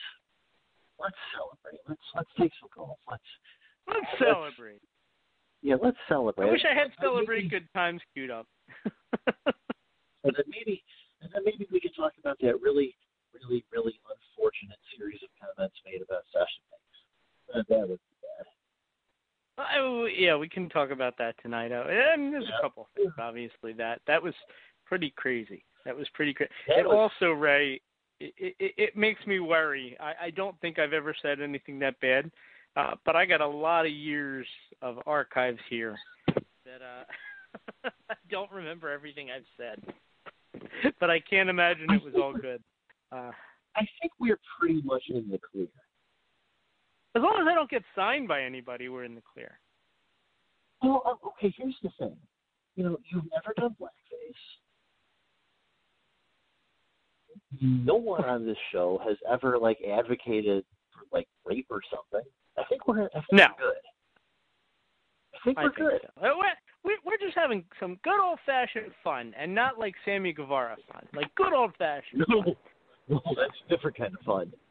let's celebrate. Let's let's take some golf. Let's Let's celebrate. yeah, let's celebrate. I wish I had Maybe- celebrate good times queued up. And then maybe, and then maybe we could talk about that really, really, really unfortunate series of comments made about session things. That, that would be bad. Oh, yeah, we can talk about that tonight. Uh, And there's a couple things, obviously. That that was pretty crazy. That was pretty crazy. It was- also, Ray, it, it, it makes me worry. I, I don't think I've ever said anything that bad, uh, but I got a lot of years of archives here that uh, I don't remember everything I've said. But I can't imagine it was all good. Uh, I think we're pretty much in the clear. as long as I don't get signed by anybody, we're in the clear. Well, uh, okay, here's the thing. You know, you've never done blackface. No one on this show has ever like advocated for like rape or something. I think we're I think No. we're good. I think we're think good. so. Uh, We're, we- we're just having some good old fashioned fun, and not like Sammy Guevara fun, like good old fashioned. No, no, that's a different kind of fun.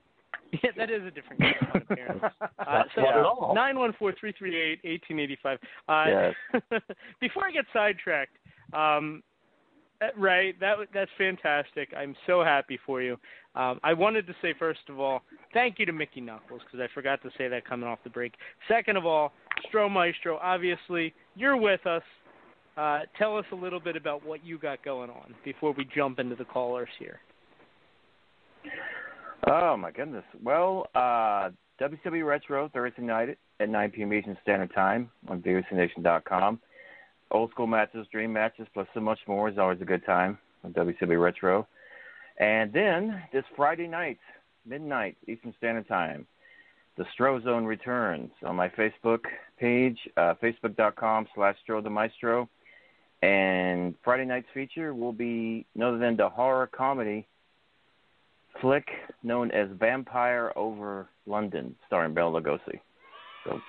Yeah, that is a different kind of fun. Uh, so Not at all. nine one four three three eight eighteen eighty five. Uh, Yes. before I get sidetracked, um, right? That that's fantastic. I'm so happy for you. Um, I wanted to say first of all, thank you to Mickie Knuckles because I forgot to say that coming off the break. Second of all, Stro Maestro, obviously you're with us. Uh, tell us a little bit about what you got going on before we jump into the callers here. Oh my goodness. Well, uh WCW Retro Thursday night at 9 p.m. Eastern Standard Time on VOCNation.com. Old school matches, dream matches, plus so much more is always a good time on WCW Retro. And then this Friday night, midnight Eastern Standard Time, the Stro Zone returns on my Facebook page, uh, facebook.com slash Stro the Maestro. And Friday night's feature will be none other than the horror comedy flick known as Vampire Over London, starring Bela Lugosi. So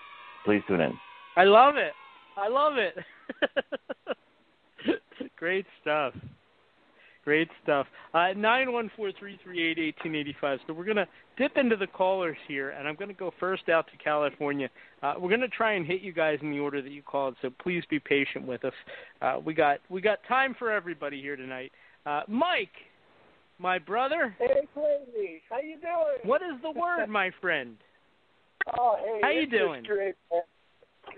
please tune in. I love it. I love it. Great stuff. Great stuff. Uh, nine one four three three eight eighteen eighty five. So we're gonna dip into the callers here, and I'm gonna go first out to California. Uh, we're gonna try and hit you guys in the order that you called, so please be patient with us. Uh, we got we got time for everybody here tonight. Uh, Mike, my brother. Hey, Crazy, how you doing? What is the word, my friend? Oh, hey, How you doing? Great, man.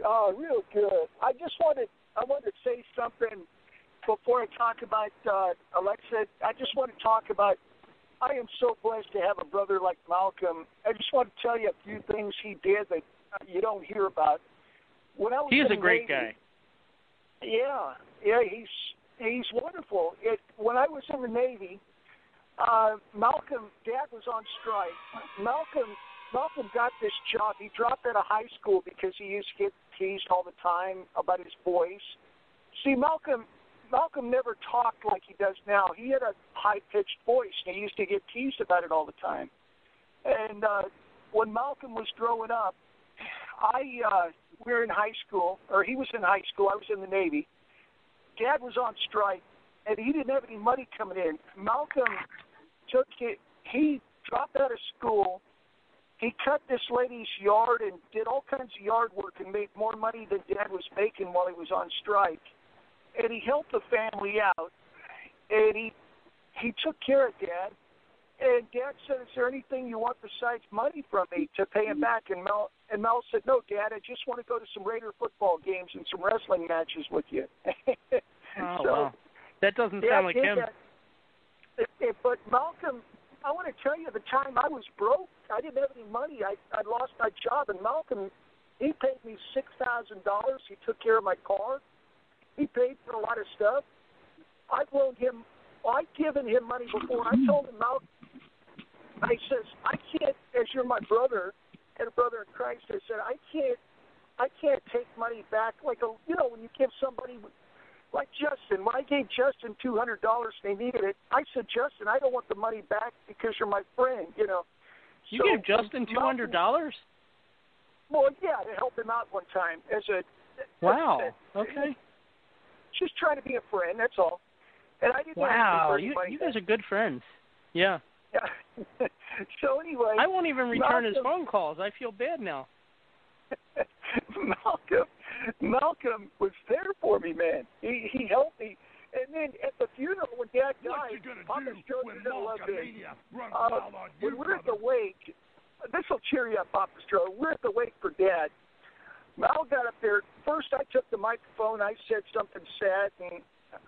Oh, real good. I just wanted I wanted to say something before I talk about uh, Alexa. I just want to talk about. I am so blessed to have a brother like Malcolm. I just want to tell you a few things he did that you don't hear about. When I was He is a great Navy- guy. yeah, yeah, he's he's wonderful. It when I was in the Navy, uh, Malcolm, Dad was on strike. Malcolm, Malcolm got this job. He dropped out of high school because he used to get teased all the time about his voice. See, Malcolm, Malcolm never talked like he does now. He had a high pitched voice, and he used to get teased about it all the time. And uh, when Malcolm was growing up, I uh, we were in high school, or he was in high school. I was in the Navy. Dad was on strike, and he didn't have any money coming in. Malcolm took it. He dropped out of school. He cut this lady's yard and did all kinds of yard work and made more money than Dad was making while he was on strike. And he helped the family out. And he he took care of Dad. And Dad said, "Is there anything you want besides money from me to pay him back?" And Mel and Mel said, "No, Dad. I just want to go to some Raider football games and some wrestling matches with you." Oh so, wow, that doesn't Dad sound like him. that. But Malcolm, I want to tell you, the time I was broke, I didn't have any money. I I lost my job, and Malcolm, he paid me six thousand dollars. He took care of my car. He paid for a lot of stuff. I've loaned him. I've given him money before. I told him, Malcolm, I says, I can't, as you're my brother and a brother in Christ. I said, I can't, I can't take money back like a, you know, when you give somebody like Justin, when I gave Justin two hundred dollars and they needed it, I said, Justin, I don't want the money back because you're my friend, you know. You So, gave Justin two hundred dollars? Well, yeah, to help him out one time as a Wow. as- Okay. just trying to be a friend. That's all. And I didn't Wow. You you guys are good friends. Yeah. Yeah. so anyway, I won't even return his phone calls. I feel bad now. Malcolm, Malcolm was there for me, man. He he helped me. And then at the funeral when Dad died, Papa Joe, you're gonna love this. Uh, wild on you, when we're at the wake, this will cheer you up, Papa Stro. We're at the wake for Dad. Mal got up there. First, I took the microphone. I said something sad, and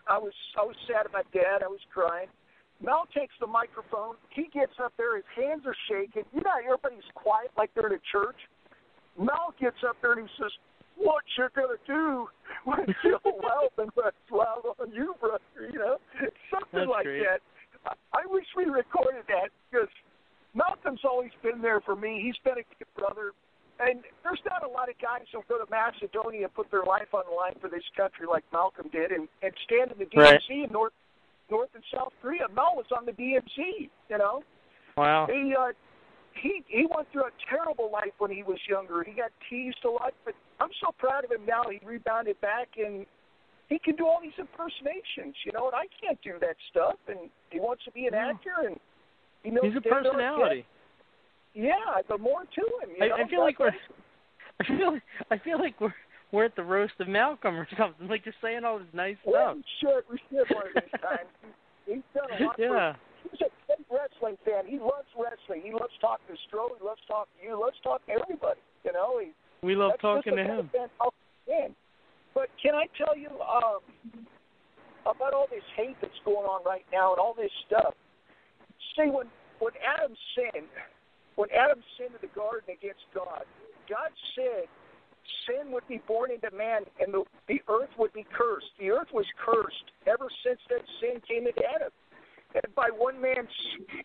I was I was sad about Dad. I was crying. Mal takes the microphone. He gets up there. His hands are shaking. You know, everybody's quiet like they're in a church. Mal gets up there and he says, "What you're gonna do when Joe Wildman runs wild on you, brother?" You know, something That's like great. that. I, I wish we recorded that because Malcolm's always been there for me. He's been a good brother. And there's not a lot of guys who go to Macedonia and put their life on the line for this country like Malcolm did and, and stand in the DMZ Right. in North North and South Korea. Mel was on the DMZ, you know. Wow. He uh he he went through a terrible life when he was younger. He got teased a lot, but I'm so proud of him now. He rebounded back and he can do all these impersonations, you know, and I can't do that stuff and he wants to be an actor and he knows He's a personality. yeah, the more to him. You know? I, I feel like we're. I feel. I feel like we're we're at the roast of Malcolm or something. Like just saying all this nice well, stuff. We should. We should one of these times. He's done a lot. Yeah. For, he's a big wrestling fan. He loves wrestling. He loves talking to Stro. He loves talking to you. He loves talking to everybody. You know. He, We love talking to him. fan. But can I tell you um, about all this hate that's going on right now and all this stuff? See, when when Adam sinned, when Adam sinned in the garden against God, God said sin would be born into man and the, the earth would be cursed. The earth was cursed ever since that sin came into Adam. And by one man's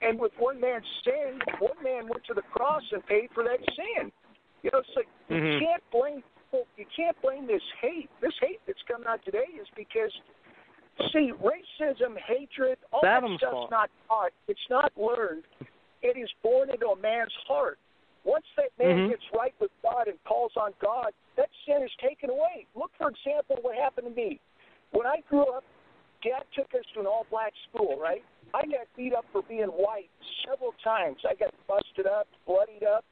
and with one man's sin, one man went to the cross and paid for that sin. You know, so you Mhm. can't blame you can't blame this hate. This hate that's coming out today is because see, racism, hatred, all It's that stuff's fault. not taught. It's not learned. It is born into a man's heart. Once that man Mhm. gets right with God and calls on God, that sin is taken away. Look, for example, what happened to me. When I grew up, Dad took us to an all black school, right? I got beat up for being white several times. I got busted up, bloodied up.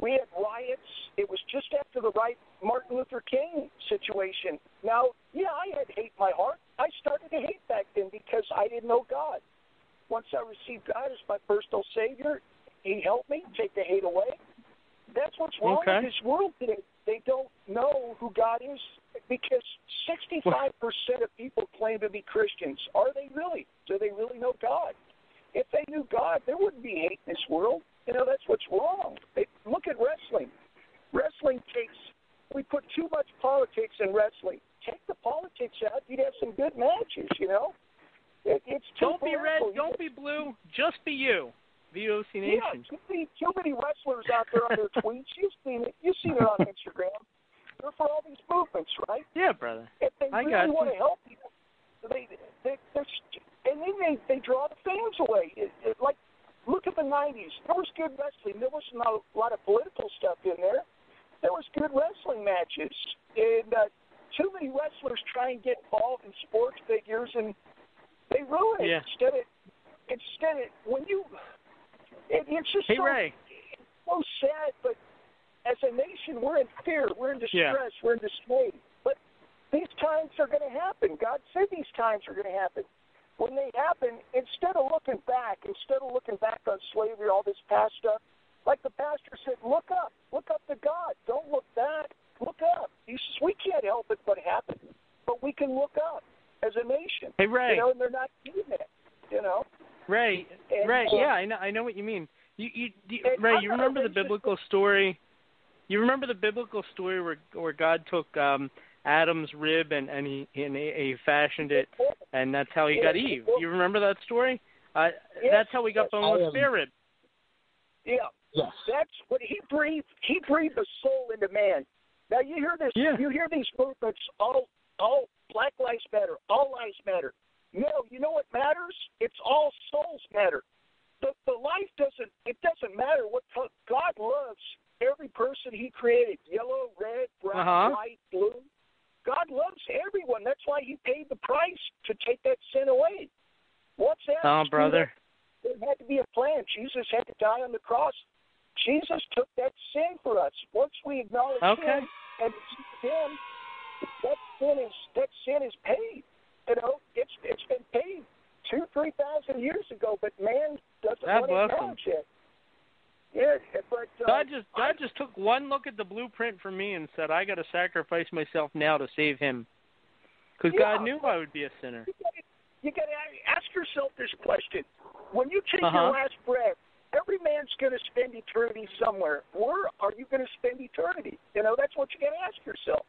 We had riots. It was just after the right Martin Luther King situation. Now, yeah, I had hate in my heart. I started to hate back then because I didn't know God. Once I received God as my personal Savior, He helped me take the hate away. That's what's wrong Okay. with this world today. They don't know who God is because 65% of people claim to be Christians. Are they really? Do they really know God? If they knew God, there wouldn't be hate in this world. You know, that's what's wrong. Look at wrestling. Wrestling takes, we put too much politics in wrestling. Take the politics out, you'd have some good matches, you know? It, it's too Don't be red. Don't be blue. Just be you. VOC yeah, Nation. too many, too many wrestlers out there on their tweets. You've seen it. You've seen it on Instagram. They're for all these movements, right? Yeah, brother. If they I really want to help people, they, they, they're, and then they, they draw the fans away. It, it, like, look at the '90s. There was good wrestling. There was not a lot of political stuff in there. There was good wrestling matches, and uh, too many wrestlers try and get involved in sports figures, and they ruin it. Yeah. Instead of, instead of when you, it, it's just Hey so, Ray. so sad, but as a nation, we're in fear, we're in Yeah. distress, we're in dismay. But these times are going to happen. God said these times are going to happen. When they happen, instead of looking back, instead of looking back on slavery, all this past stuff, like the pastor said, look up, look up to God. Don't look back. Look up. He says we can't help it but happen, but we can look up as a nation. Hey, Ray. You know, and they're not doing it. You know. Ray, And, Ray, uh, yeah, I know, I know what you mean. You, you, you Ray, you remember the biblical story? You remember the biblical story where where God took um Adam's rib and and he and he, he fashioned it, and that's how he got Eve. You remember that story? Uh, Yes, that's how we got yes, bone I with spare rib. Yeah. Yes. That's what he breathed. He breathed the soul into man. Now you hear this. Yeah. You hear these movements. All, all Black Lives Matter. All lives matter. No, you know what matters? It's all souls matter. The the life doesn't. It doesn't matter what God loves. Every person He created, yellow, red, brown, Uh-huh. white, blue. God loves everyone. That's why He paid the price to take that sin away. What's that? Oh, brother. There had to be a plan. Jesus had to die on the cross. Jesus took that sin for us. Once we acknowledge Okay. Him and Him, that sin is that sin is paid. You know, it's it's been paid two, three thousand years ago, but man doesn't God want to him. acknowledge it. Yeah, but uh, God just God just took one look at the blueprint for me and said, "I got to sacrifice myself now to save him," because Yeah. God knew I would be a sinner. you got to ask yourself this question: When you take Uh-huh. your last breath, every man's going to spend eternity somewhere. Where are you going to spend eternity? You know, that's what you got to ask yourself.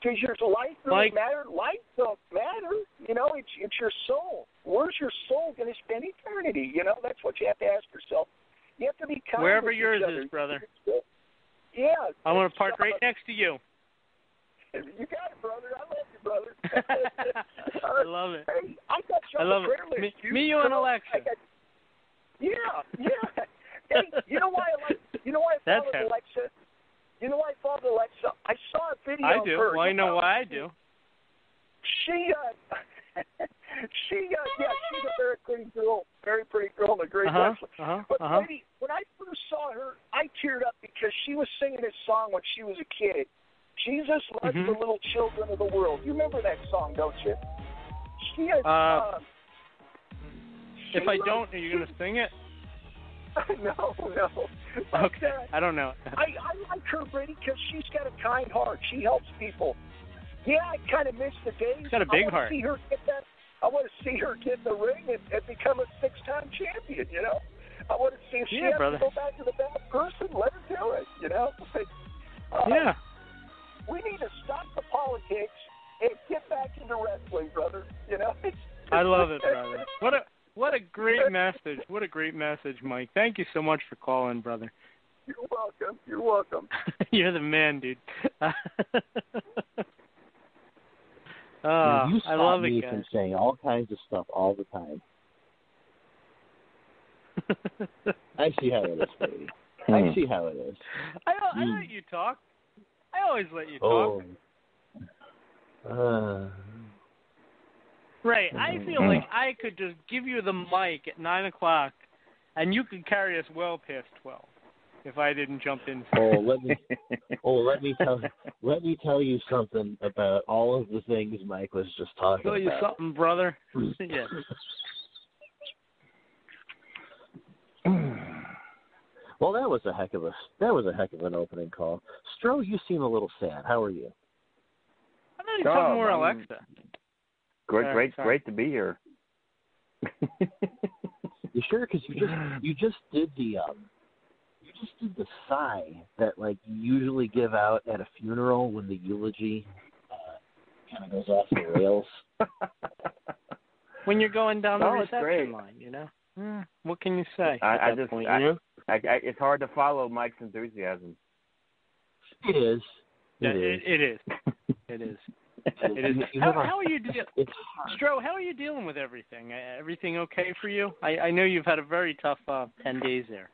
Does your life really Like- matter? Life don't matter. You know, it's it's your soul. Where's your soul going to spend eternity? You know, that's what you have to ask yourself. You have to be kind Wherever yours is, brother. Yeah, I want to park right next to you. You got it, brother. I love you, brother. I love it. Hey, I got you I love it. Me- You me, you, and know, Alexa. Got, yeah, yeah. hey, you know why I like? You know why I That's followed. Alexa? You know why I followed Alexa? I saw a video I of do. her. Well, You know why I do. She, uh, she, uh, yeah, she's a very pretty girl, very pretty girl, and a great Uh-huh, wrestler. uh-huh, but uh-huh. lady, when I first saw her, I teared up because she was singing this song when she was a kid. Jesus loves Mhm. the little children of the world. You remember that song, don't you? She has. Uh, um, If I don't, are you going to sing it? no, no. But, Okay. uh, I don't know. I, I like her, Brady, because she's got a kind heart. She helps people. Yeah, I kind of miss the days. She's got a big I heart. See her get that. I want to see her get in the ring and, and become a six-time champion. You know, I want to see if she Yeah, has brother. to go back to the bad person. Let her do it. You know. Uh, Yeah. We need to stop the politics and get back into wrestling, brother. You know. It's, I love it, brother. What a what a great message. What a great message, Mike. Thank you so much for calling, brother. You're welcome. You're welcome. You're the man, dude. Uh, you I stop love me it, from saying all kinds of stuff all the time. I see how it is, baby. I Hmm. see how it is. I, I let you talk. I always let you talk. Oh. Uh, Right. I feel like I could just give you the mic at nine o'clock, and you could carry us well past twelve if I didn't jump in. oh, let me. Oh, let me tell. Let me tell you something about all of the things Mike was just talking about. Tell you about. something, brother. yeah. Well, that was a heck of a that was a heck of an opening call. Stro, you seem a little sad. How are you? I thought you Oh, talking more Alexa. Great, Sorry, great, sorry. great to be here. You sure? Because you just you just did the um you just did the sigh that like you usually give out at a funeral when the eulogy uh, kind of goes off the rails. When you're going down the Oh, it's reception line, you know. Hmm, what can you say? I, at I that just, point, I, you know? I, I, it's hard to follow Mike's enthusiasm. It is. Yeah, It is. it, it is. It is. It is. You- you How, how are you dealing? Stro, how are you dealing with everything? Uh, Everything okay for you? I, I know you've had a very tough uh, ten days there.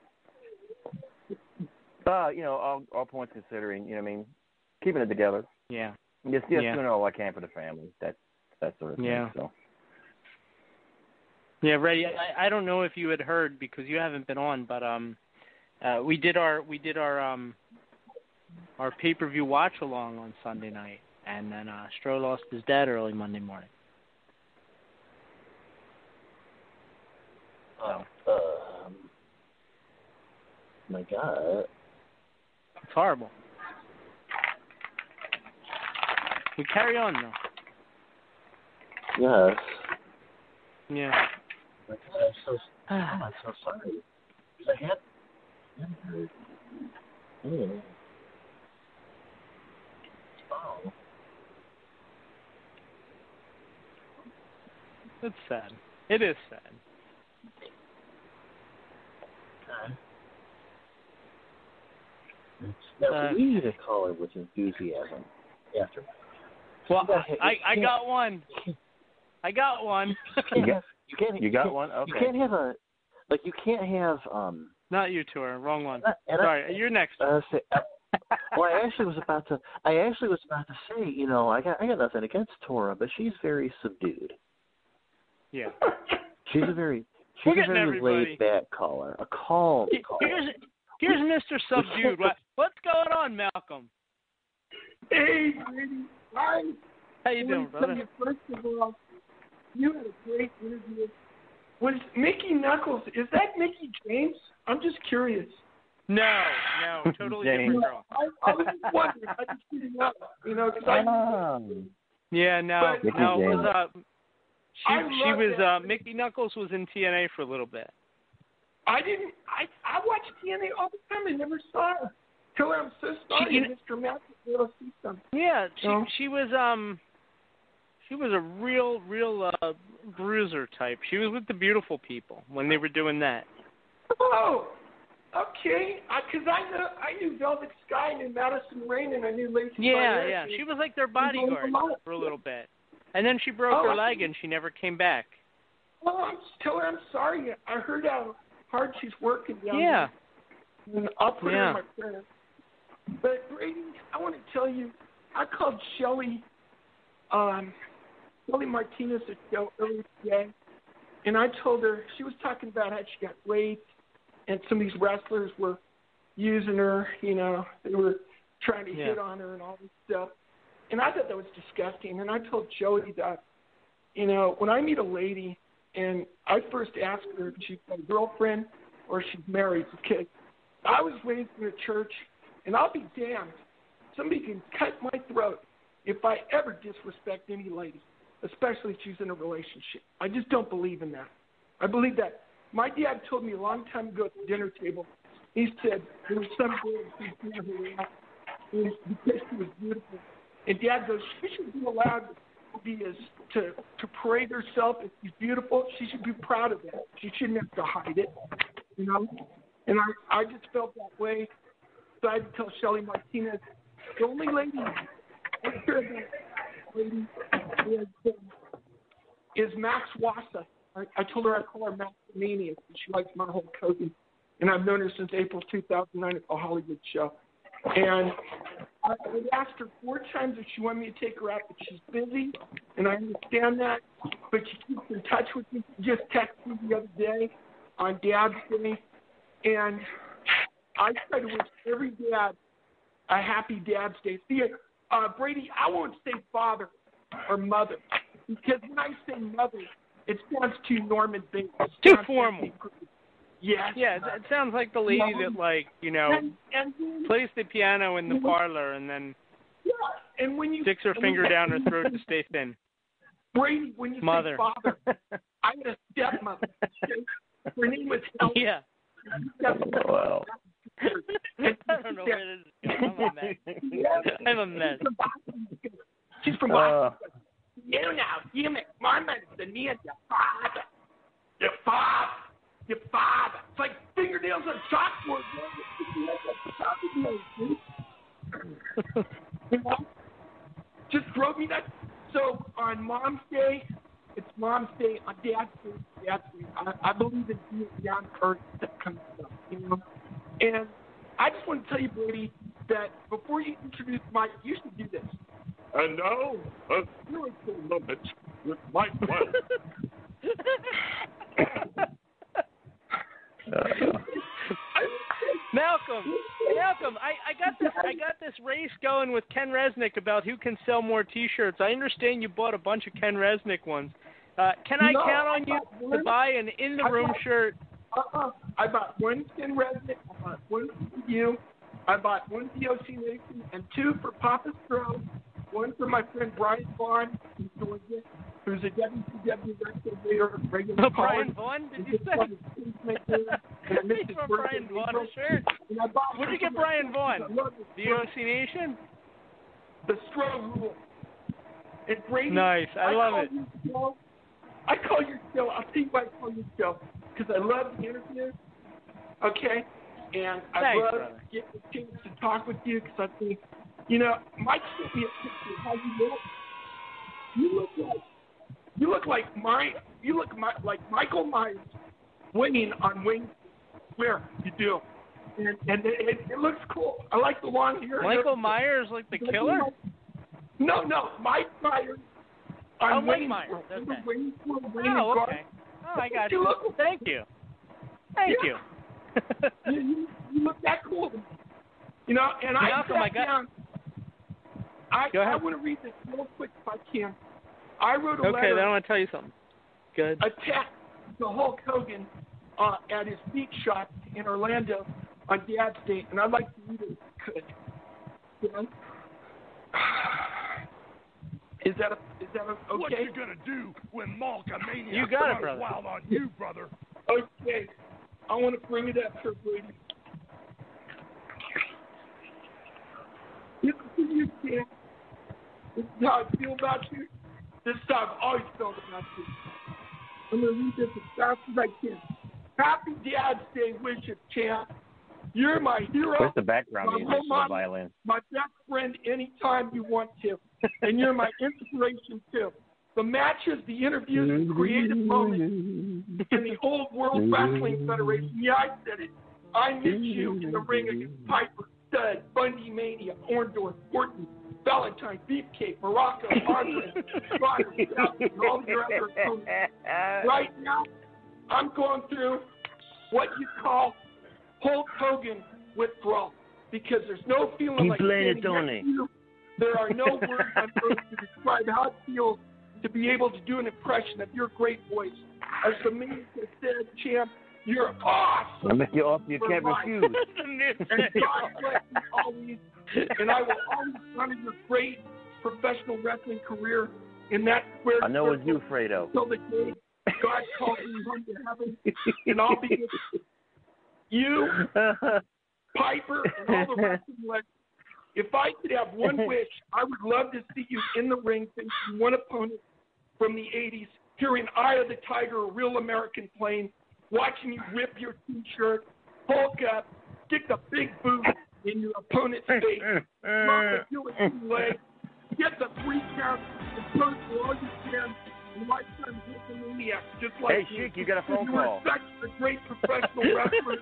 Uh, you know, all, all points considering, you know, what I mean, keeping it together. Yeah. Just, just Yeah. doing all I can for the family. That, that sort of thing. Yeah. So. Yeah, Ray. I, I don't know if you had heard because you haven't been on, but um, uh, we did our we did our um, our pay per view watch along on Sunday night, and then uh, Stro lost his dad early Monday morning. um, my God. It's horrible. We carry on though. Yes. Yeah. I'm so oh, I'm so sorry. 'Cause I had hadn't heard. Oh. It's sad. It is sad. Now, Uh, we need a caller with enthusiasm after. Well, I I got one. I got one. You can't. You can't. You got can't- one? You can't have a. Like you can't have. Um. Not you, Tor. Wrong one. and I- Sorry, you're next. Uh, say, uh, well, I actually was about to. I actually was about to say. You know, I got. I got nothing against Tora, but she's very subdued. Yeah. She's a very. We're She's a getting very everybody. laid back caller. A calm caller. Here's here's Mr. Subdued. What's going on, Malcolm? Hey, Brady. Hi. How you I doing, wanna tell brother? you, First of all, you had a great interview. Was Mickie Knuckles? Is that Mickie James? I'm just curious. No, no, totally different girl. I, I was just wondering. I just didn't know. You know, 'cause I. Yeah, no, But- no, it was uh, she I she was that. uh Mickie Knuckles was in TNA for a little bit. I didn't. I I watched TNA all the time. I never saw her. Till I'm so sorry, She- Mr. Matt, to be able to see something. Yeah, she No? she was um she was a real real uh bruiser type. She was with the beautiful people when they were doing that. Oh, okay. Because I know I knew Velvet Sky, I knew Madison Rayne, and I knew Lacey. Yeah, yeah. She was like their She's on the bodyguard for a little bit. And then she broke Oh, her I- leg and she never came back. Well, I'm just tell her I'm sorry. I heard how hard she's working down Yeah. there. And I'll put her Yeah. in my prayers. But Brady, I want to tell you, I called Shelly um, Kelly Martinez a show earlier today, and I told her she was talking about how she got raped, and some of these wrestlers were using her. You know, they were trying to Yeah. hit on her and all this stuff. And I thought that was disgusting. And I told Jody that, you know, when I meet a lady and I first ask her if she's a girlfriend or she's married, okay, I was raised in a church, and I'll be damned. Somebody can cut my throat if I ever disrespect any lady, especially if she's in a relationship. I just don't believe in that. I believe that. My dad told me a long time ago at the dinner table, he said there was some girl who she was beautiful. And dad goes, she should be allowed to be as to to parade herself if she's beautiful. She should be proud of that. She shouldn't have to hide it. You know? And I I just felt that way. So I had to tell Shelly Martinez, the only lady lady is, is Max Wassa. I, I told her I'd call her Max Mania. She likes my whole Hogan. And I've known her since April 2009 at the Hollywood show. And I I asked her four times if she wanted me to take her out, but she's busy, and I understand that. But she keeps in touch with me. She just texted me the other day on Dad's Day, and I try to wish every dad a happy Dad's Day. See, uh, Brady, I won't say father or mother because when I say mother, it sounds too Norman Bates. Too formal. too- Yes. Yeah, it, it sounds like the lady No. that like you know And, and plays the piano in the mm-hmm. parlor and then yeah, and when you sticks her finger you- down her throat to stay thin. Brady, when you Mother. say father, I had a stepmother. okay? Her name was Helen. Yeah. Wow. I don't know where this is going. I'm a mess. I'm a mess. She's from Boston. Uh. You know, you make my medicine, me and your father. Your father. Your father. It's like fingernails on chalkboard. You know? Just drove me nuts. So on Mom's Day, it's Mom's Day. On Dad's Day, Dad's Day. I, I believe in being down to earth that kind of stuff. You know? And I just want to tell you, Brady, that before you introduce Mike, you should do this. And now, a spiritual moment with Mike Malcolm, Malcolm, I, I got this I got this race going with Ken Resnick about who can sell more T-shirts. I understand you bought a bunch of Ken Resnick ones. Uh, can I No, count I on you bought to buy an in the room shirt? Uh-uh. I bought one Ken Resnick. I bought one for you. I bought one VOC Nation and two for Papa Stro. One for my friend Brian Vaughn in Georgia, who's a WCW wrestler later, regular Oh, Brian. Vaughn, did you say? wanted to please make sure that I missed You his bought birthday Brian Vaughn a shirt? And I bought Where'd you get Brian. Vaughn? I The. OC Nation? The Stro rule. And Brady, Nice. I love it. I call your show. You why I call your show because I love the interviews. Okay, and I Thanks, love brother. getting the chance to talk with you because I think, you know, Mike sent me a picture of how you look. You look like you look like my you look my, like Michael Myers winning on Wayne Where You do. And, and it, it, looks cool. I like the long hair. Michael Myers like the killer? No, no, Mike Myers. On Oh, Wayne Myers, okay. Wayne Wayne Oh, okay. Oh, I got You you. look- Thank you. Thank Yeah. you. you, you, look that cool. You know, and I Malcolm, I got- down. I, Go ahead. I want to read this real quick if I can. I wrote a Okay, letter then I want to tell you something. Good. attack to Hulk Hogan uh, at his Beach Shop in Orlando on Dad's Day, and I'd like to read it if I could. You know? Is that a, is that a, okay? What you gonna do when Malkamania You got it, brother. wild on you, brother? Okay, I want to bring it up here, Brady. This is you, Sam. This is how I feel about you. This is how I've always felt about you. I'm going to read this as fast as I can. Happy Dad's Day wishes, champ. You're my hero. Where's the background my music for the violin? My best friend anytime you want to. And you're my inspiration, too. The matches, the interviews, the creative moments in the old World Wrestling Federation. Yeah, I said it. I miss you in the ring against Piper, Studd, Bundy Mania, Orndorff, Orton, Valentine, Beefcake, Muraco, Andre, all your other. Right now, I'm going through what you call Hulk Hogan withdrawal because there's no feeling like it, standing Tony. you. There are no words on earth to describe how it feels to be able to do an impression of your great voice. As the man said, champ, you're awesome. I make you off. You can't life. refuse. And God bless you always. And I will always honor your great professional wrestling career in that square I know it's you, Fredo. till the day God calls me home to heaven. And I'll be with you, Piper, and all the wrestling legends. If I could have one wish, I would love to see you in the ring facing one opponent from the 80s, hearing Eye of the Tiger, a real American plane, watching you rip your t-shirt, bulk up, stick the big boot in your opponent's face, drop the guillotine leg, get the three count, and turn for all you can, and lifetime maniac, just like Hey, Sheik, you got a phone you call. such a great professional wrestler.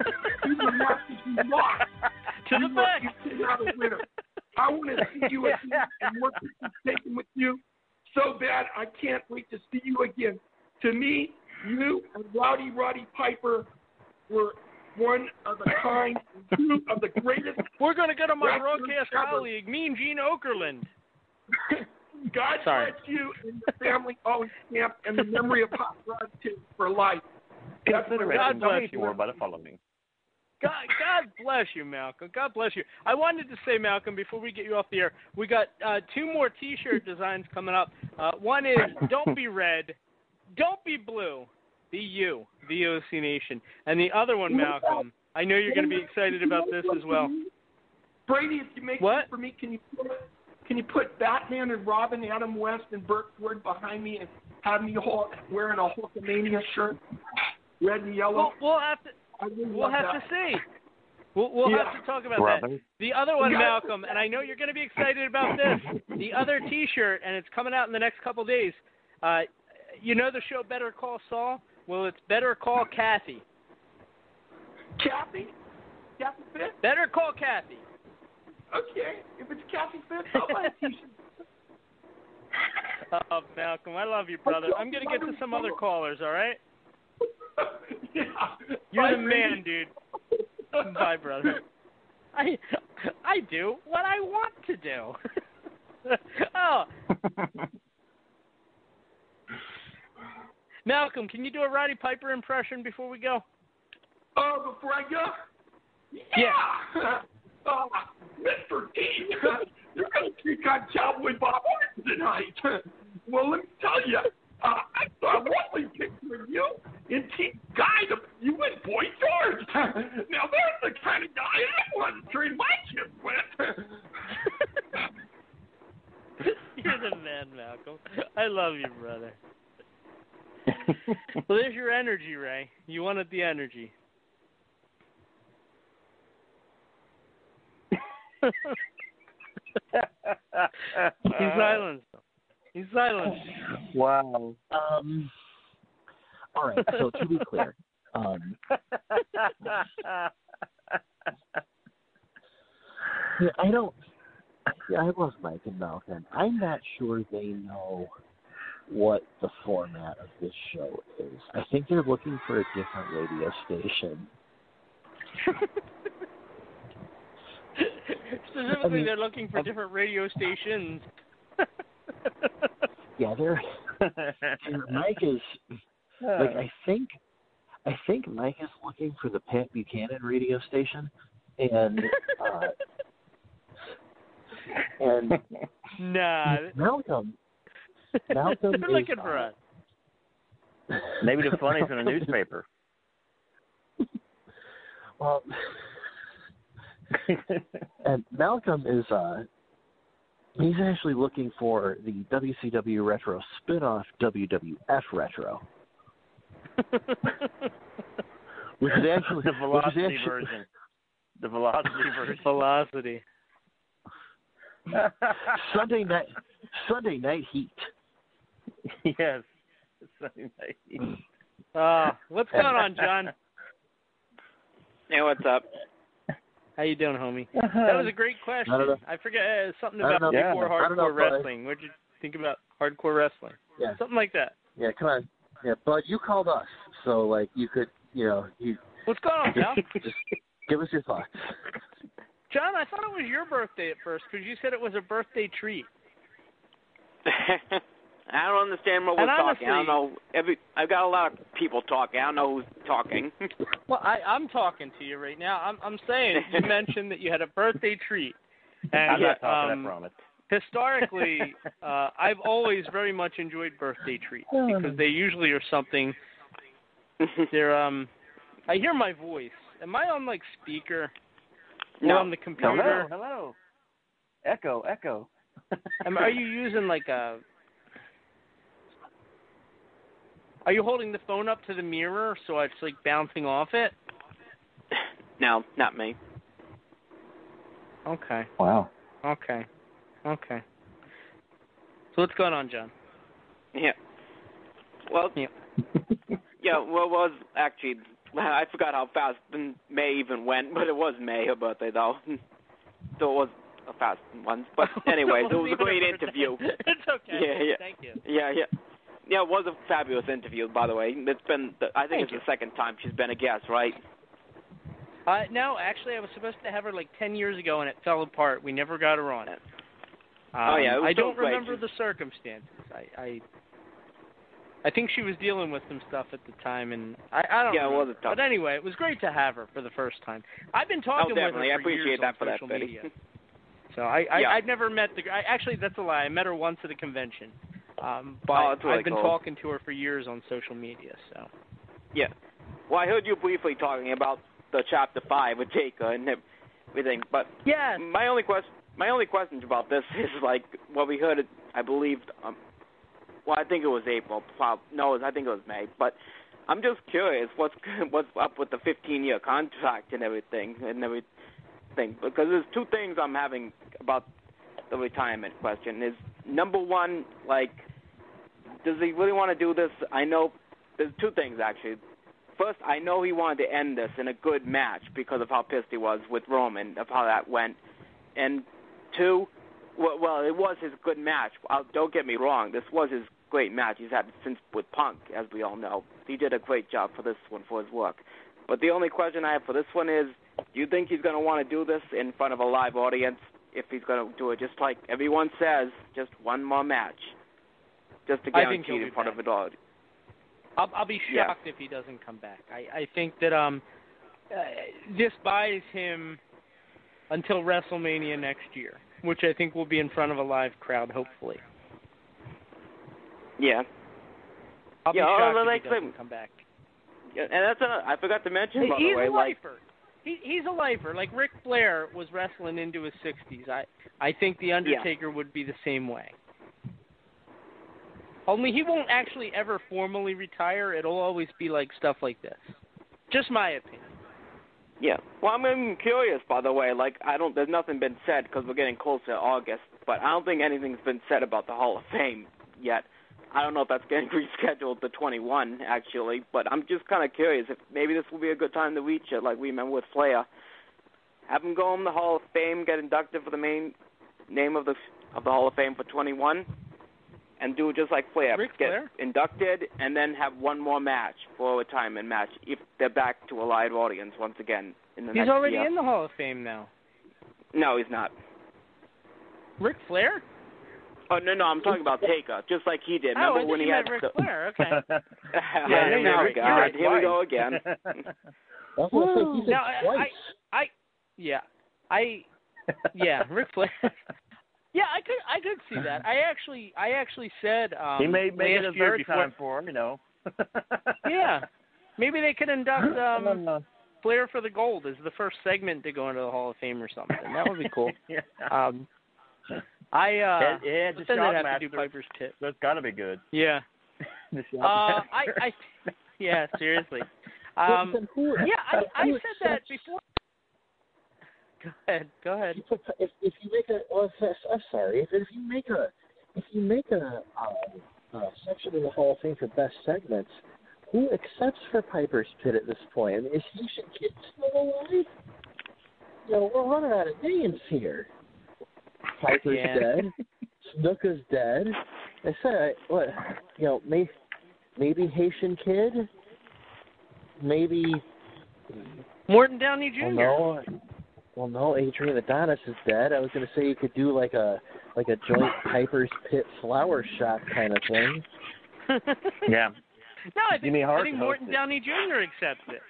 you were not to be lost. To you the were- back. You out a winner. I want to see you again and more pictures taken with you so bad. I can't wait to see you again. To me, you and Rowdy Roddy Piper were one of a kind, two of the greatest. We're going to go to my wrestlers broadcast ever. colleague, Mean Gene Okerlund. God Sorry. bless you and your family always camp and the memory of Hot Rod too for life. That's what Consider God bless Don't you. more by the following. God, God bless you, Malcolm. God bless you. I wanted to say, Malcolm, before we get you off the air, we got uh, two more T-shirt designs coming up. Uh, one is "Don't be red, don't be blue, be you, VOC Nation," and the other one, Malcolm. I know you're going to be excited about this as well. Brady, if you make What? it for me, can you put, can you put Batman and Robin, Adam West, and Burt Ward behind me and have me Hulk, wearing a Hulkamania shirt, red and yellow? We'll, we'll have to. Really We'll have that. to see. We'll, we'll Yeah. have to talk about that. The other one, Malcolm, and I know you're going to be excited about this. The other T-shirt, and it's coming out in the next couple days. Uh, you know the show Better Call Saul? Well, it's Better Call Kathy. Kathy? Kathy Fitz? Better Call Kathy. Okay. If it's Kathy Fitz, I'll buy a t-shirt. Oh, Malcolm, I love you, brother. I'm going to get to some other callers, all right? yeah. You're Bye, the Brady. man, dude. Bye, brother. I I do what I want to do. oh. Malcolm, can you do a Roddy Piper impression before we go? Oh, before I go? Yeah. Uh, Mr. T, you're going to kick on Cowboy Bob Orton tonight. well, let me tell you, uh, I saw a lovely picture of you in Team Guy. The, you went Boy George. now, there's the kind of guy I want to trade my chips with. You're the man, Malcolm. I love you, brother. well, there's your energy, Ray. You wanted the energy. He's silenced. He's silenced. Wow. Um. All right. So to be clear, um, I don't. Yeah, I love Mike and Malcolm. I'm not sure they know what the format of this show is. I think they're looking for a different radio station. Specifically, I mean, they're looking for different radio stations. Yeah, they're. they're- Mike is like I think. I think Mike is looking for the Pat Buchanan radio station, and uh, and nah. Malcolm. Malcolm they're looking for us. Maybe the funnies in a newspaper. Well, and Malcolm is uh he's actually looking for the WCW Retro spin-off WWF Retro. which is actually the velocity actually- version. The velocity version. Velocity. Sunday night Sunday night heat. yes. Sunday night. Uh, what's going on, John? Hey, what's up? How you doing, homie? Uh-huh. That was a great question. I. I forget uh, something about before Yeah. I don't know, hardcore wrestling. What'd you think about hardcore wrestling? Yeah. Something like that. Yeah, come on. Yeah, Bud, you called us, so like you could, you know, you What's going on, John? just give us your thoughts. John, I thought it was your birthday at first because you said it was a birthday treat. I don't understand what we're And talking. I don't know. Every I've got a lot of people talking. I don't know who's talking. Well, I, I'm talking to you right now. I'm, I'm saying you mentioned that you had a birthday treat, and I'm not talking, um, I promise. historically, uh, I've always very much enjoyed birthday treats because they usually are something. They're um, I hear my voice. Am I on like speaker? Or No. on the computer? Hello, hello. Echo, echo. Am, are you using like a? Are you holding the phone up to the mirror so it's like bouncing off it? no, not me. Okay. Wow. Okay. Okay. So what's going on, John? Yeah. Well. Yeah. yeah. Well, it was actually. I forgot how fast May even went, but it was May her birthday though. So it was a fast one. But anyways, it was a great interview. It's okay. Yeah, yeah. Thank you. Yeah, yeah. Yeah, it was a fabulous interview, by the way. It's been, the, I think Thank it's the second time she's been a guest, right? Uh, no, actually, I was supposed to have her like ten years ago, and it fell apart. We never got her on it. Oh, yeah, it was I don't great. remember the circumstances. I, I, I think she was dealing with some stuff at the time, and I, I don't. Yeah, it was a tough- But anyway, it was great to have her for the first time. I've been talking oh, with her definitely. I for years appreciate on that for that, social Betty. media. So I, I Yeah. I've never met the. I, actually, that's a lie. I met her once at a convention. Um, but Oh, really I've been cool. talking to her for years on social media. So Yeah. Well, I heard you briefly talking about the chapter five with Jacob and everything, but yeah. my only question, my only questions about this is like what we heard. I believe. Um, well, I think it was April. Prob- No, I think it was May. But I'm just curious, what's what's up with the 15-year contract and everything and everything? Because there's two things I'm having about the retirement question. Is number one, like, does he really want to do this? I know there's two things actually. First, I know he wanted to end this in a good match because of how pissed he was with Roman, of how that went. And two, well, well it was his good match. Uh, don't get me wrong, this was his great match he's had since with Punk, as we all know. He did a great job for this one for his work. But the only question I have for this one is, do you think he's going to want to do this in front of a live audience? If he's going to do it, just like everyone says, just one more match, just to I think he'll guarantee it in front of an audience. I'll, I'll be Yeah. shocked if he doesn't come back. I, I think that um, uh, this buys him until WrestleMania next year, which I think will be in front of a live crowd, hopefully. Yeah. I'll Yeah, be oh, shocked well, if he doesn't come back. Yeah, and that's a, I forgot to mention by he's the way, a like lifer. He, he's a lifer. Like Ric Flair was wrestling into his 60s. I I think the Undertaker would be the same way. Only he won't actually ever formally retire. It'll always be like stuff like this. Just my opinion. Yeah. Well, I'm even curious, by the way. Like, I don't. There's nothing been said because we're getting close to August, but I don't think anything's been said about the Hall of Fame yet. I don't know if that's getting rescheduled to 21 actually, but I'm just kind of curious if maybe this will be a good time to reach it, like we remember with Flair. Have him go in the Hall of Fame, get inducted for the main name of the of the Hall of Fame for 21, and do it just like Flair. Ric get Flair? inducted and then have one more match for a retirement match if they're back to a live audience once again in the He's next already year. in the Hall of Fame now. No, he's not. Ric Flair? Oh no, no, I'm talking about Taker, just like he did. oh, Remember I when he had meant Ric the- Flair. Okay. yeah, yeah, now, Ric- God, you're right, here we go again. I was gonna say he's now, I, twice. I, I, yeah, I, yeah, Ric Flair. yeah, I could, I could see that. I actually, I actually said um, he may make it last a year third before. time for him, you know. yeah, maybe they could induct um, Flair for the Gold as the first segment to go into the Hall of Fame or something. That would be cool. yeah. Um, I uh, yeah, just then have to do Piper's Pit. That's got to be good. Yeah. Uh, I, I, yeah, seriously. Um, yeah, I, I said that before. Go ahead. Go ahead. if if you make a well, I'm sorry, if if you make a if you make a, a section in the Hall of Fame for best segments, who accepts for Piper's Pit at this point? I mean, is Houston Kid still alive? You know, we're running out of names here. Piper's Yeah. dead. Snuka's dead. I said, what? You know, maybe maybe Haitian kid. Maybe. Morton Downey Jr. Well, no. Well, no. Adrian Adonis is dead. I was going to say you could do like a like a joint Piper's Pit Flower Shop kind of thing. Yeah. No, I think, I think Morton. Downey Jr. accepts it.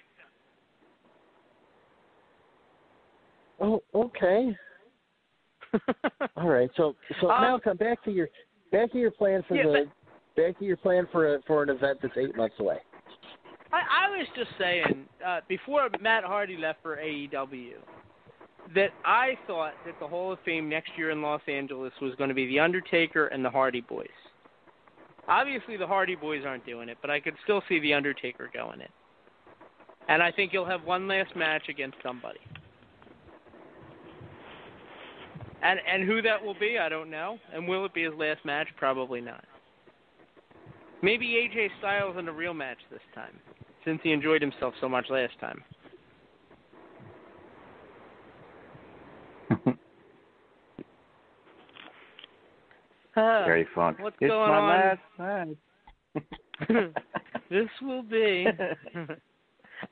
Oh, okay. All right. So, so Um, now come back to your back to your plan for Yeah, the back to your plan for a, for an event that's eight months away. I, I was just saying uh, before Matt Hardy left for AEW that I thought that the Hall of Fame next year in Los Angeles was going to be The Undertaker and the Hardy Boys. Obviously, the Hardy Boys aren't doing it, but I could still see The Undertaker going in. And I think he'll have one last match against somebody. And and who that will be, I don't know. And will it be his last match? Probably not. Maybe AJ Styles in a real match this time, since he enjoyed himself so much last time. Huh. Very fun. What's it's going my on? last this will be.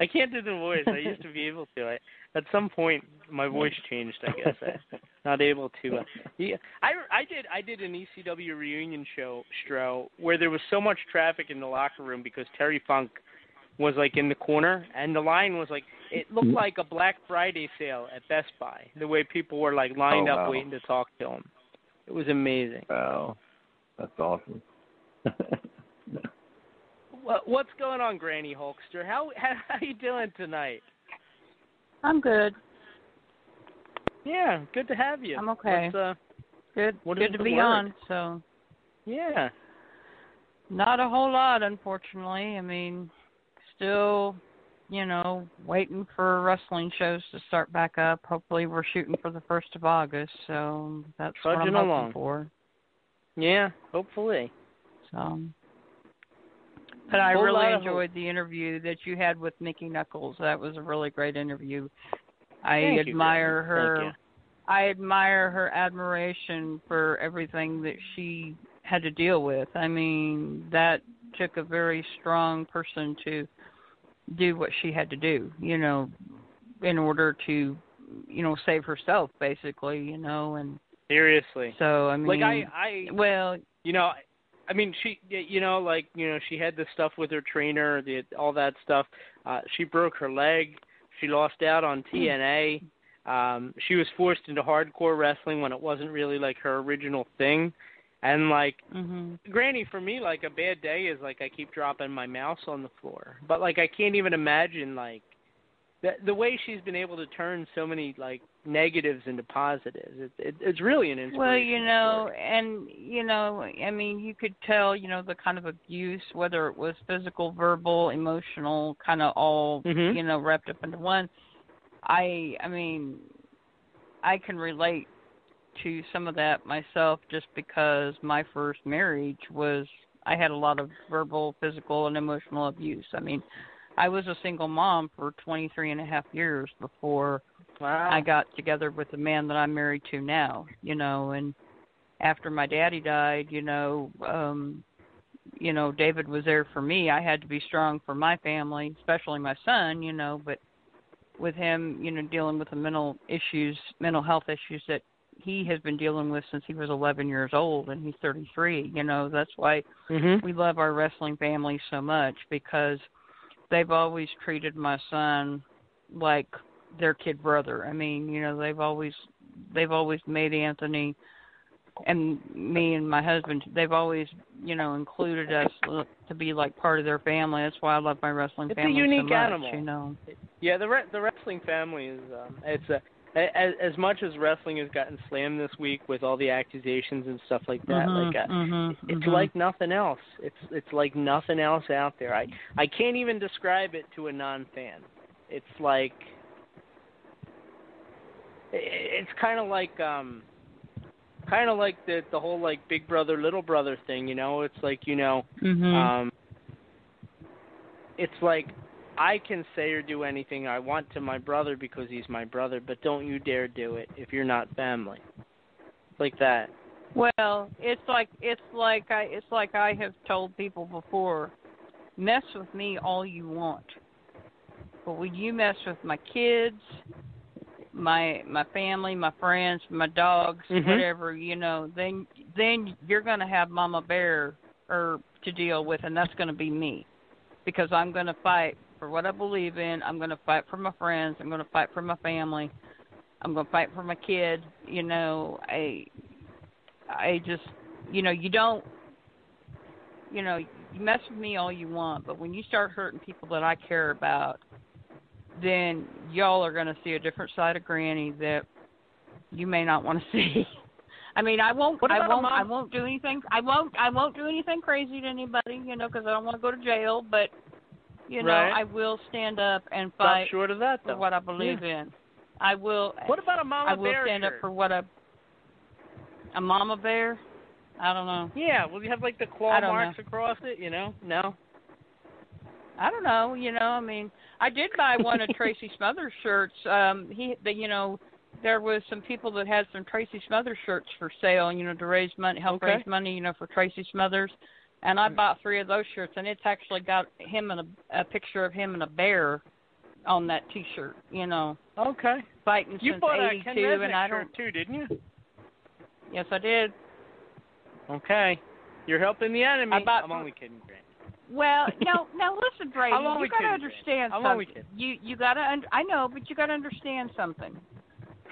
I can't do the voice. I used to be able to. I, at some point, my voice changed. I guess I'm not able to. Uh, yeah, I I did I did an ECW reunion show, Stro, where there was so much traffic in the locker room because Terry Funk was like in the corner, and the line was like it looked Mm-hmm. like a Black Friday sale at Best Buy. The way people were like lined Oh, up waiting to talk to him. It was amazing. Wow. That's awesome. What, what's going on, Granny Hulkster? How how, how you doing tonight? I'm good. Yeah, good to have you. I'm okay. What's, uh, Good. good to be on. So yeah. not a whole lot, unfortunately. I mean, still, you know, waiting for wrestling shows to start back up. Hopefully, we're shooting for the first of August. So that's what I'm hoping along. for. Yeah, hopefully. So. But I really enjoyed the interview that you had with Mickie Knuckles. That was a really great interview. I Thank admire Granny. her. You. I admire her admiration for everything that she had to deal with. I mean, that took a very strong person to do what she had to do, you know, in order to, you know, save herself basically, you know, and Seriously. so I mean like I I well, you know, I mean she you know like, you know, she had the stuff with her trainer, the all that stuff. Uh she broke her leg. She lost out on TNA. Um she was forced into hardcore wrestling when it wasn't really like her original thing. And like mhm. Granny, for me, like a bad day is like I keep dropping my mouse on the floor. But like I can't even imagine like the the way she's been able to turn so many like negatives into positives. It, it, it's really an inspiration. Well, you know, and you know, I mean, you could tell, you know, the kind of abuse, whether it was physical, verbal, emotional, kind of all, Mhm. you know, wrapped up into one. I, I mean, I can relate to some of that myself, just because my first marriage was, I had a lot of verbal, physical, and emotional abuse. I mean, I was a single mom for 23 and a half years before wow. I got together with the man that I'm married to now, you know, and after my daddy died, you know, um you know, David was there for me. I had to be strong for my family, especially my son, you know, but with him, you know, dealing with the mental issues, mental health issues that he has been dealing with since he was 11 years old and he's 33, you know, that's why Mhm. we love our wrestling family so much because they've always treated my son like their kid brother. I mean, you know, they've always they've always made Anthony and me and my husband they've always, you know, included us to be like part of their family. That's why I love my wrestling It's a family unique so much, animal. you know. Yeah, the re- the wrestling family is um it's a as, as much as wrestling has gotten slammed this week with all the accusations and stuff like that, Mhm, like uh, mhm, it's mhm. like nothing else. It's it's like nothing else out there. I I can't even describe it to a non-fan. It's like it's kind of like um kind of like the the whole like big brother little brother thing, you know? It's like, you know, Mhm. um it's like I can say or do anything I want to my brother because he's my brother, but don't you dare do it if you're not family. Like that. Well, it's like it's like I it's like I have told people before. Mess with me all you want, but when you mess with my kids, my my family, my friends, my dogs, Mhm. whatever, you know, then then you're going to have Mama Bear or to deal with, and that's going to be me, because I'm going to fight for what I believe in. I'm going to fight for my friends. I'm going to fight for my family. I'm going to fight for my kid. You know, I I just, you know, you don't, you know, you mess with me all you want, but when you start hurting people that I care about, then y'all are going to see a different side of Granny that you may not want to see. I mean, I won't, I won't, I won't do anything. I won't, I won't do anything crazy to anybody, you know, because I don't want to go to jail. But you know, Right. I will stand up and fight short of that, for what I believe in. I will. What about a mama bear? I will bear stand shirt? up for what I. A mama bear? I don't know. Yeah, will you have like the claw marks across it? You know? No. I don't know. You know, I mean, I did buy one of Tracy Smothers shirts. Um, he, the, you know, there was some people that had some Tracy Smothers shirts for sale. You know, to raise money, help Okay. raise money. You know, for Tracy Smothers. And I bought three of those shirts, and it's actually got him and a, a picture of him and a bear on that T-shirt. You know, Okay. fighting You since bought a Ken '82, Resnick and I shirt don't. too, didn't you? Yes, I did. Okay. You're helping the enemy. I bought- I'm only kidding, Grant. Well, no, now listen, Brady. You gotta understand I'm something. You you gotta. Un- I know, but you gotta understand something.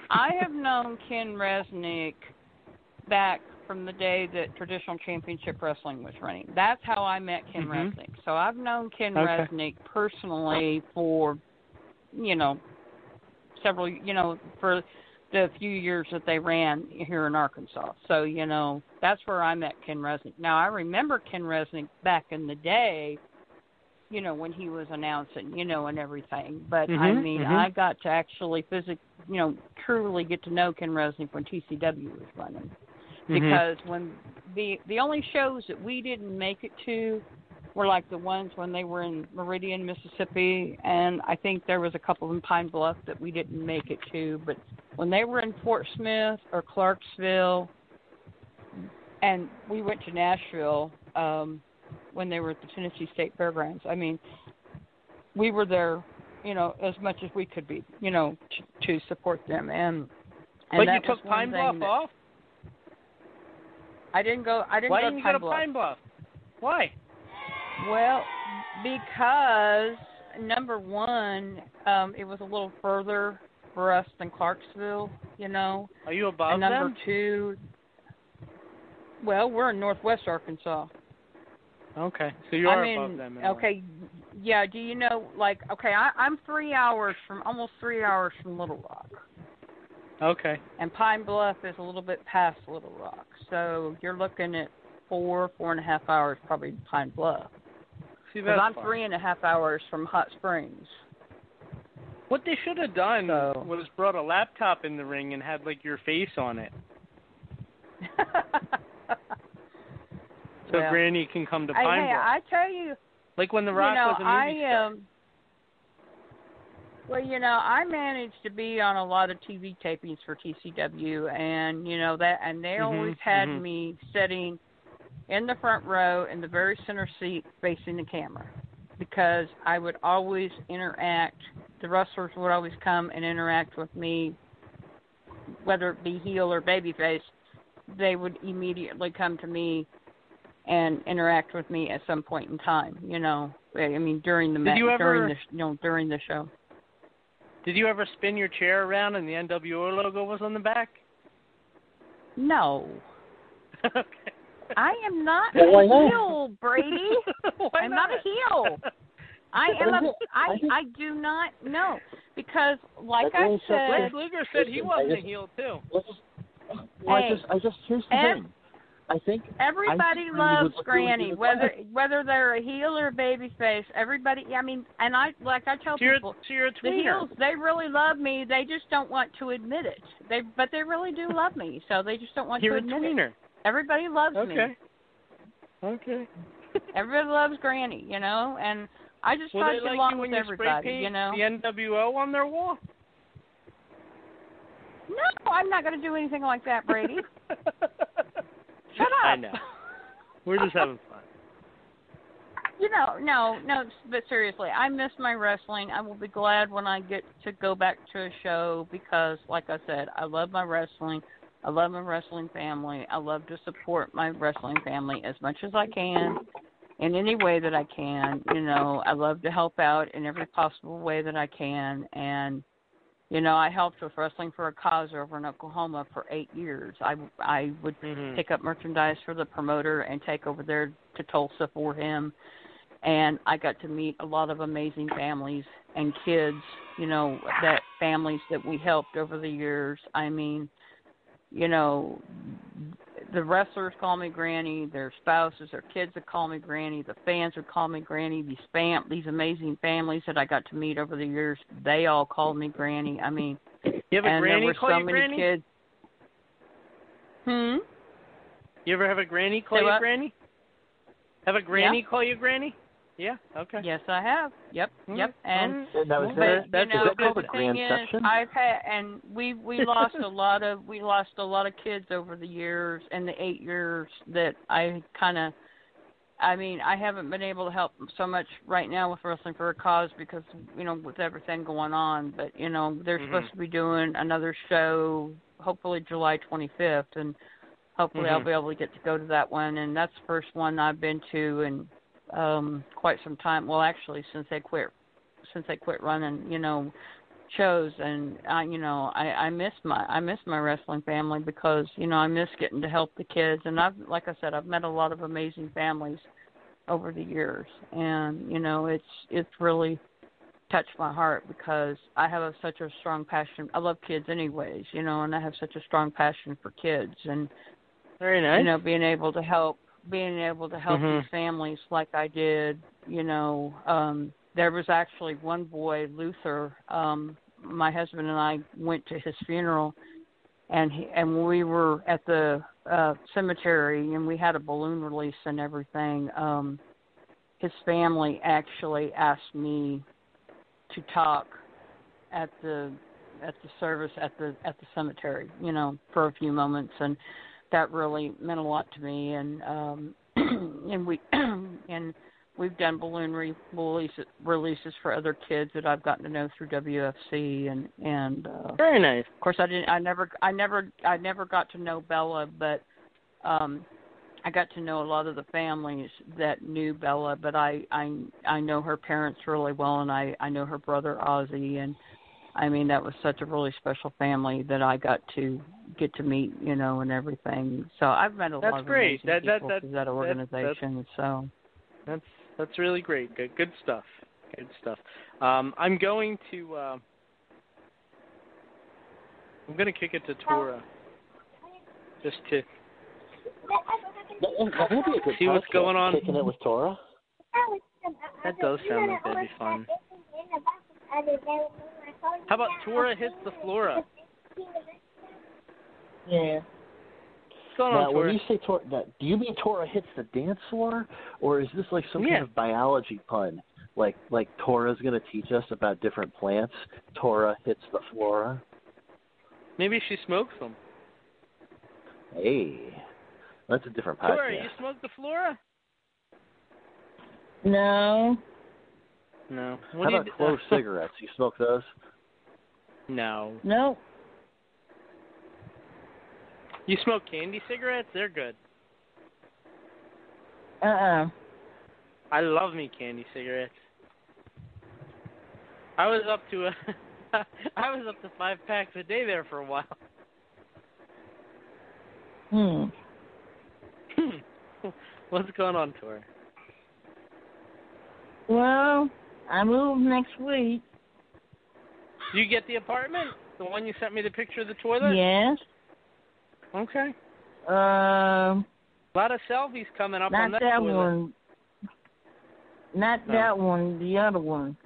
I have known Ken Resnick back from the day that traditional championship wrestling was running. That's how I met Ken Mhm. Resnick. So I've known Ken Okay. Resnick personally for, you know, several, you know, for the few years that they ran here in Arkansas. So, you know, that's where I met Ken Resnick. Now, I remember Ken Resnick back in the day, you know, when he was announcing, you know, and everything. But I Mhm, mean, mhm. I got to actually physically, you know, truly get to know Ken Resnick when TCW was running. Mhm. Because when the the only shows that we didn't make it to were like the ones when they were in Meridian, Mississippi, and I think there was a couple in Pine Bluff that we didn't make it to. But when they were in Fort Smith or Clarksville, and we went to Nashville um, when they were at the Tennessee State Fairgrounds. I mean, we were there, you know, as much as we could be, you know, to, to support them. And, and But you took Pine Bluff off? I didn't go. I didn't Why go didn't you to Pine go to Bluff. Pine Bluff? Why? Well, because number one, um, it was a little further for us than Clarksville, you know. Are you above and number them? two, well, we're in Northwest Arkansas. Okay. So you are I mean, above them. in a way. okay, yeah. Do you know, like, okay, I, I'm three hours from, almost three hours from Little Rock, Okay. and Pine Bluff is a little bit past Little Rock, so you're looking at four, four and a half hours probably to Pine Bluff. See, that's I'm fine. three and a half hours from Hot Springs. What they should have done So- was brought a laptop in the ring and had like your face on it, so Well, Granny can come to I, Pine hey, I tell you, like when The Rock you know, was a movie I star. um. Well, you know, I managed to be on a lot of TV tapings for TCW, and you know that, and they Mhm, always had mhm. me sitting in the front row in the very center seat, facing the camera, because I would always interact. The wrestlers would always come and interact with me, whether it be heel or babyface. They would immediately come to me and interact with me at some point in time. You know, I mean during the Did ma- during the you know during the show. Did you ever spin your chair around and the NWO logo was on the back? No, okay. I am not Well, why a not? heel, Brady. I'm not a heel. I am I a think- I I think- I do not know because like That's I said Lex Luger said he wasn't I a just- heel too. Let's just, well, I Hey, just, I just, here's the ev- thing. I think Everybody I think loves would look really Granny, whether well. whether they're a heel or a baby face. Everybody, I mean, and I like I tell So you're, people, so you're the heels they really love me. They just don't want to admit it. They but they really do love me, so they just don't want You're to a admit it. Tweener. Everybody loves me. Okay. Okay. Everybody loves Granny, you know, and I just Will try they to get like along with you spray everybody, paint you know. the NWO on their wall? No, I'm not going to do anything like that, Brady. Shut up. I know. We're just having fun. You know, no, no, but seriously, I miss my wrestling. I will be glad when I get to go back to a show because, like I said, I love my wrestling. I love my wrestling family. I love to support my wrestling family as much as I can in any way that I can. You know, I love to help out in every possible way that I can. And, you know, I helped with Wrestling for a Cause over in Oklahoma for eight years. I, I would Mhm. pick up merchandise for the promoter and take over there to Tulsa for him and I got to meet a lot of amazing families and kids, you know, that families that we helped over the years. I mean, you know, the wrestlers call me granny, their spouses, their kids would call me granny, the fans would call me granny, these fam these amazing families that I got to meet over the years, they all called me granny. I mean, You have a and granny there were call so you many granny? kids. Hmm? You ever have a granny call Say you what? granny? Have a granny Yeah. call you granny? Yeah. Okay. Yes, I have. Yep, yep. And And now, is but, that, you that's, know, that called the a thing is. I've had, and we we lost a lot of we lost a lot of kids over the years, and the eight years that I kind of. I mean, I haven't been able to help so much right now with Wrestling for a Cause because you know with everything going on. But you know they're Mhm. supposed to be doing another show, hopefully July 25th, and hopefully I'll Mhm. be able to get to go to that one. And that's the first one I've been to in um quite some time. Well, actually, since they quit since they quit running, you know, shows and I you know, I I miss my I miss my wrestling family because, you know, I miss getting to help the kids and I've like I said, I've met a lot of amazing families over the years and, you know, it's it's really touched my heart because I have a, such a strong passion. I love kids anyways, you know, and I have such a strong passion for kids and Very nice. you know, being able to help being able to help Mhm. these families like I did, you know, um there was actually one boy, Luther, um my husband and I went to his funeral and he, and we were at the uh cemetery and we had a balloon release and everything. Um his family actually asked me to talk at the at the service at the at the cemetery, you know, for a few moments and that really meant a lot to me and um and we and we've done balloon re- releases releases for other kids that I've gotten to know through WFC and and uh Very nice. of course I didn't I never I never I never got to know Bella but um I got to know a lot of the families that knew Bella but I I I know her parents really well and I I know her brother Ozzy and I mean that was such a really special family that I got to get to meet, you know, and everything. So I've met a That's lot of great. amazing That- that- people that- through that that- organization. so That's that's really great. Good good stuff. Good stuff. Um, I'm going to uh, I'm going to kick it to Tora. Just to That, that would be a good See what's going on. Kicking it with Tora. that does sound like that'd be fun. How about Tora hits the Flora? Yeah. What's going now, on, when Tora? you say Tora, that, do you mean Tora hits the dance floor, or is this like some Yeah. kind of biology pun? Like like Tora's going to teach us about different plants. Tora hits the flora. Maybe she smokes them. Hey, that's a different podcast. Tora, you smoke the Flora? No. No. How What do about you clove cigarettes? You smoke those? No. No. You smoke candy cigarettes? They're good. Uh uh I love me candy cigarettes. I was up to a I was up to five packs a day there for a while. Hmm. What's going on, Tor? Well, I move next week. You get the apartment? The one you sent me the picture of the toilet? Yes. Okay. Um. A lot of selfies coming up not on that, that toilet. one. Not No. that one. The other one.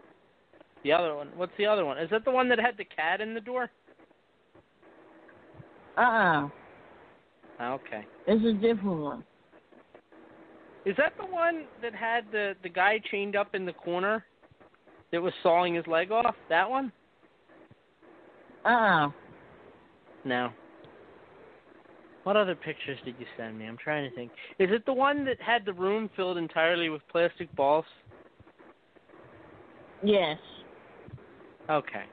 The other one. What's the other one? Is that the one that had the cat in the door? Uh uh Okay. It's a different one. Is that the one that had the the guy chained up in the corner that was sawing his leg off? That one? Uh-uh. No. What other pictures did you send me? I'm trying to think. Is it the one that had the room filled entirely with plastic balls? Yes. Okay.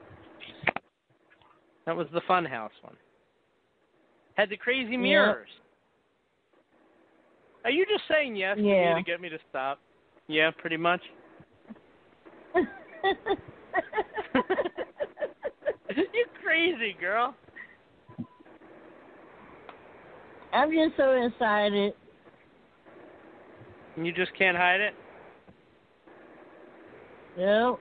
That was the Funhouse one. Had the crazy mirrors. Are you just saying yes to Yeah. me to get me to stop? Yeah, pretty much. you crazy girl. I'm just so excited. You just can't hide it. Nope.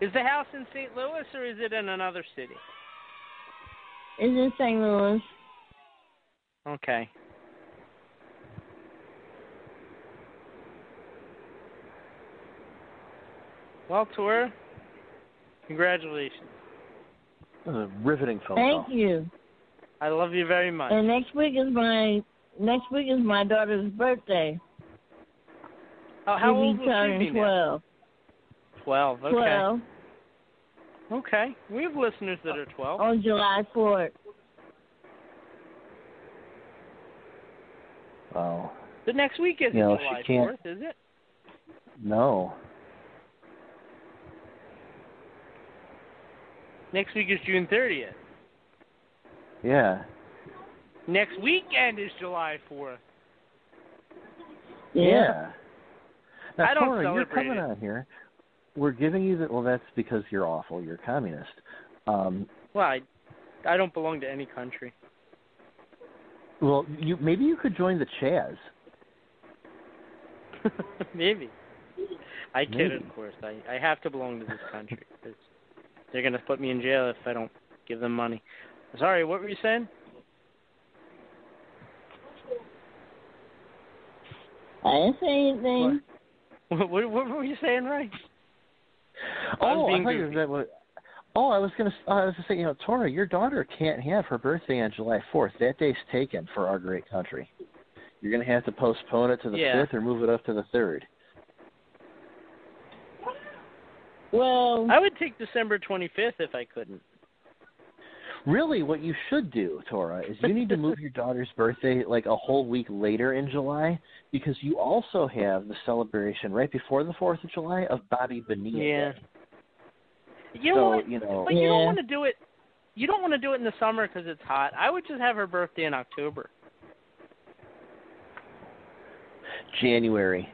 Is the house in St. Louis or is it in another city? It's in St. Louis. Okay. Well, Tora, congratulations. That was a riveting phone Thank call. you. I love you very much. And next week is my next week is my daughter's birthday. Oh, how She'll old will she turning be now? twelve. Twelve. Okay. Twelve Okay. We have listeners that are twelve. on July fourth. Wow. The next week isn't You know, she July can't- fourth, is it? No. Next week is June thirtieth. Yeah. Next weekend is July fourth. Yeah. Now, I don't Tora, you're coming it. on here. We're giving you the. Well, that's because you're awful. You're a communist. Um, Well, I, I don't belong to any country. well, you maybe you could join the Chaz. Maybe. I kid, Maybe. of course. I I have to belong to this country. they're gonna put me in jail if I don't give them money. Sorry, what were you saying? I didn't say anything. What, what, what were you saying, Ray? Oh, I Oh, being I thought you that. was- Oh, I was gonna. I was gonna say, you know, Tora, your daughter can't have her birthday on July fourth. That day's taken for our great country. You're gonna have to postpone it to the Yeah. fifth or move it up to the third. Well, I would take December 25th if I couldn't. Really, what you should do, Tora, is you need to move your daughter's birthday like a whole week later in July because you also have the celebration right before the Fourth of July of Bobby Bonilla. Yeah. Day. You know so what? you know, But you don't want to do it. You don't want to do it in the summer because it's hot. I would just have her birthday in October. January,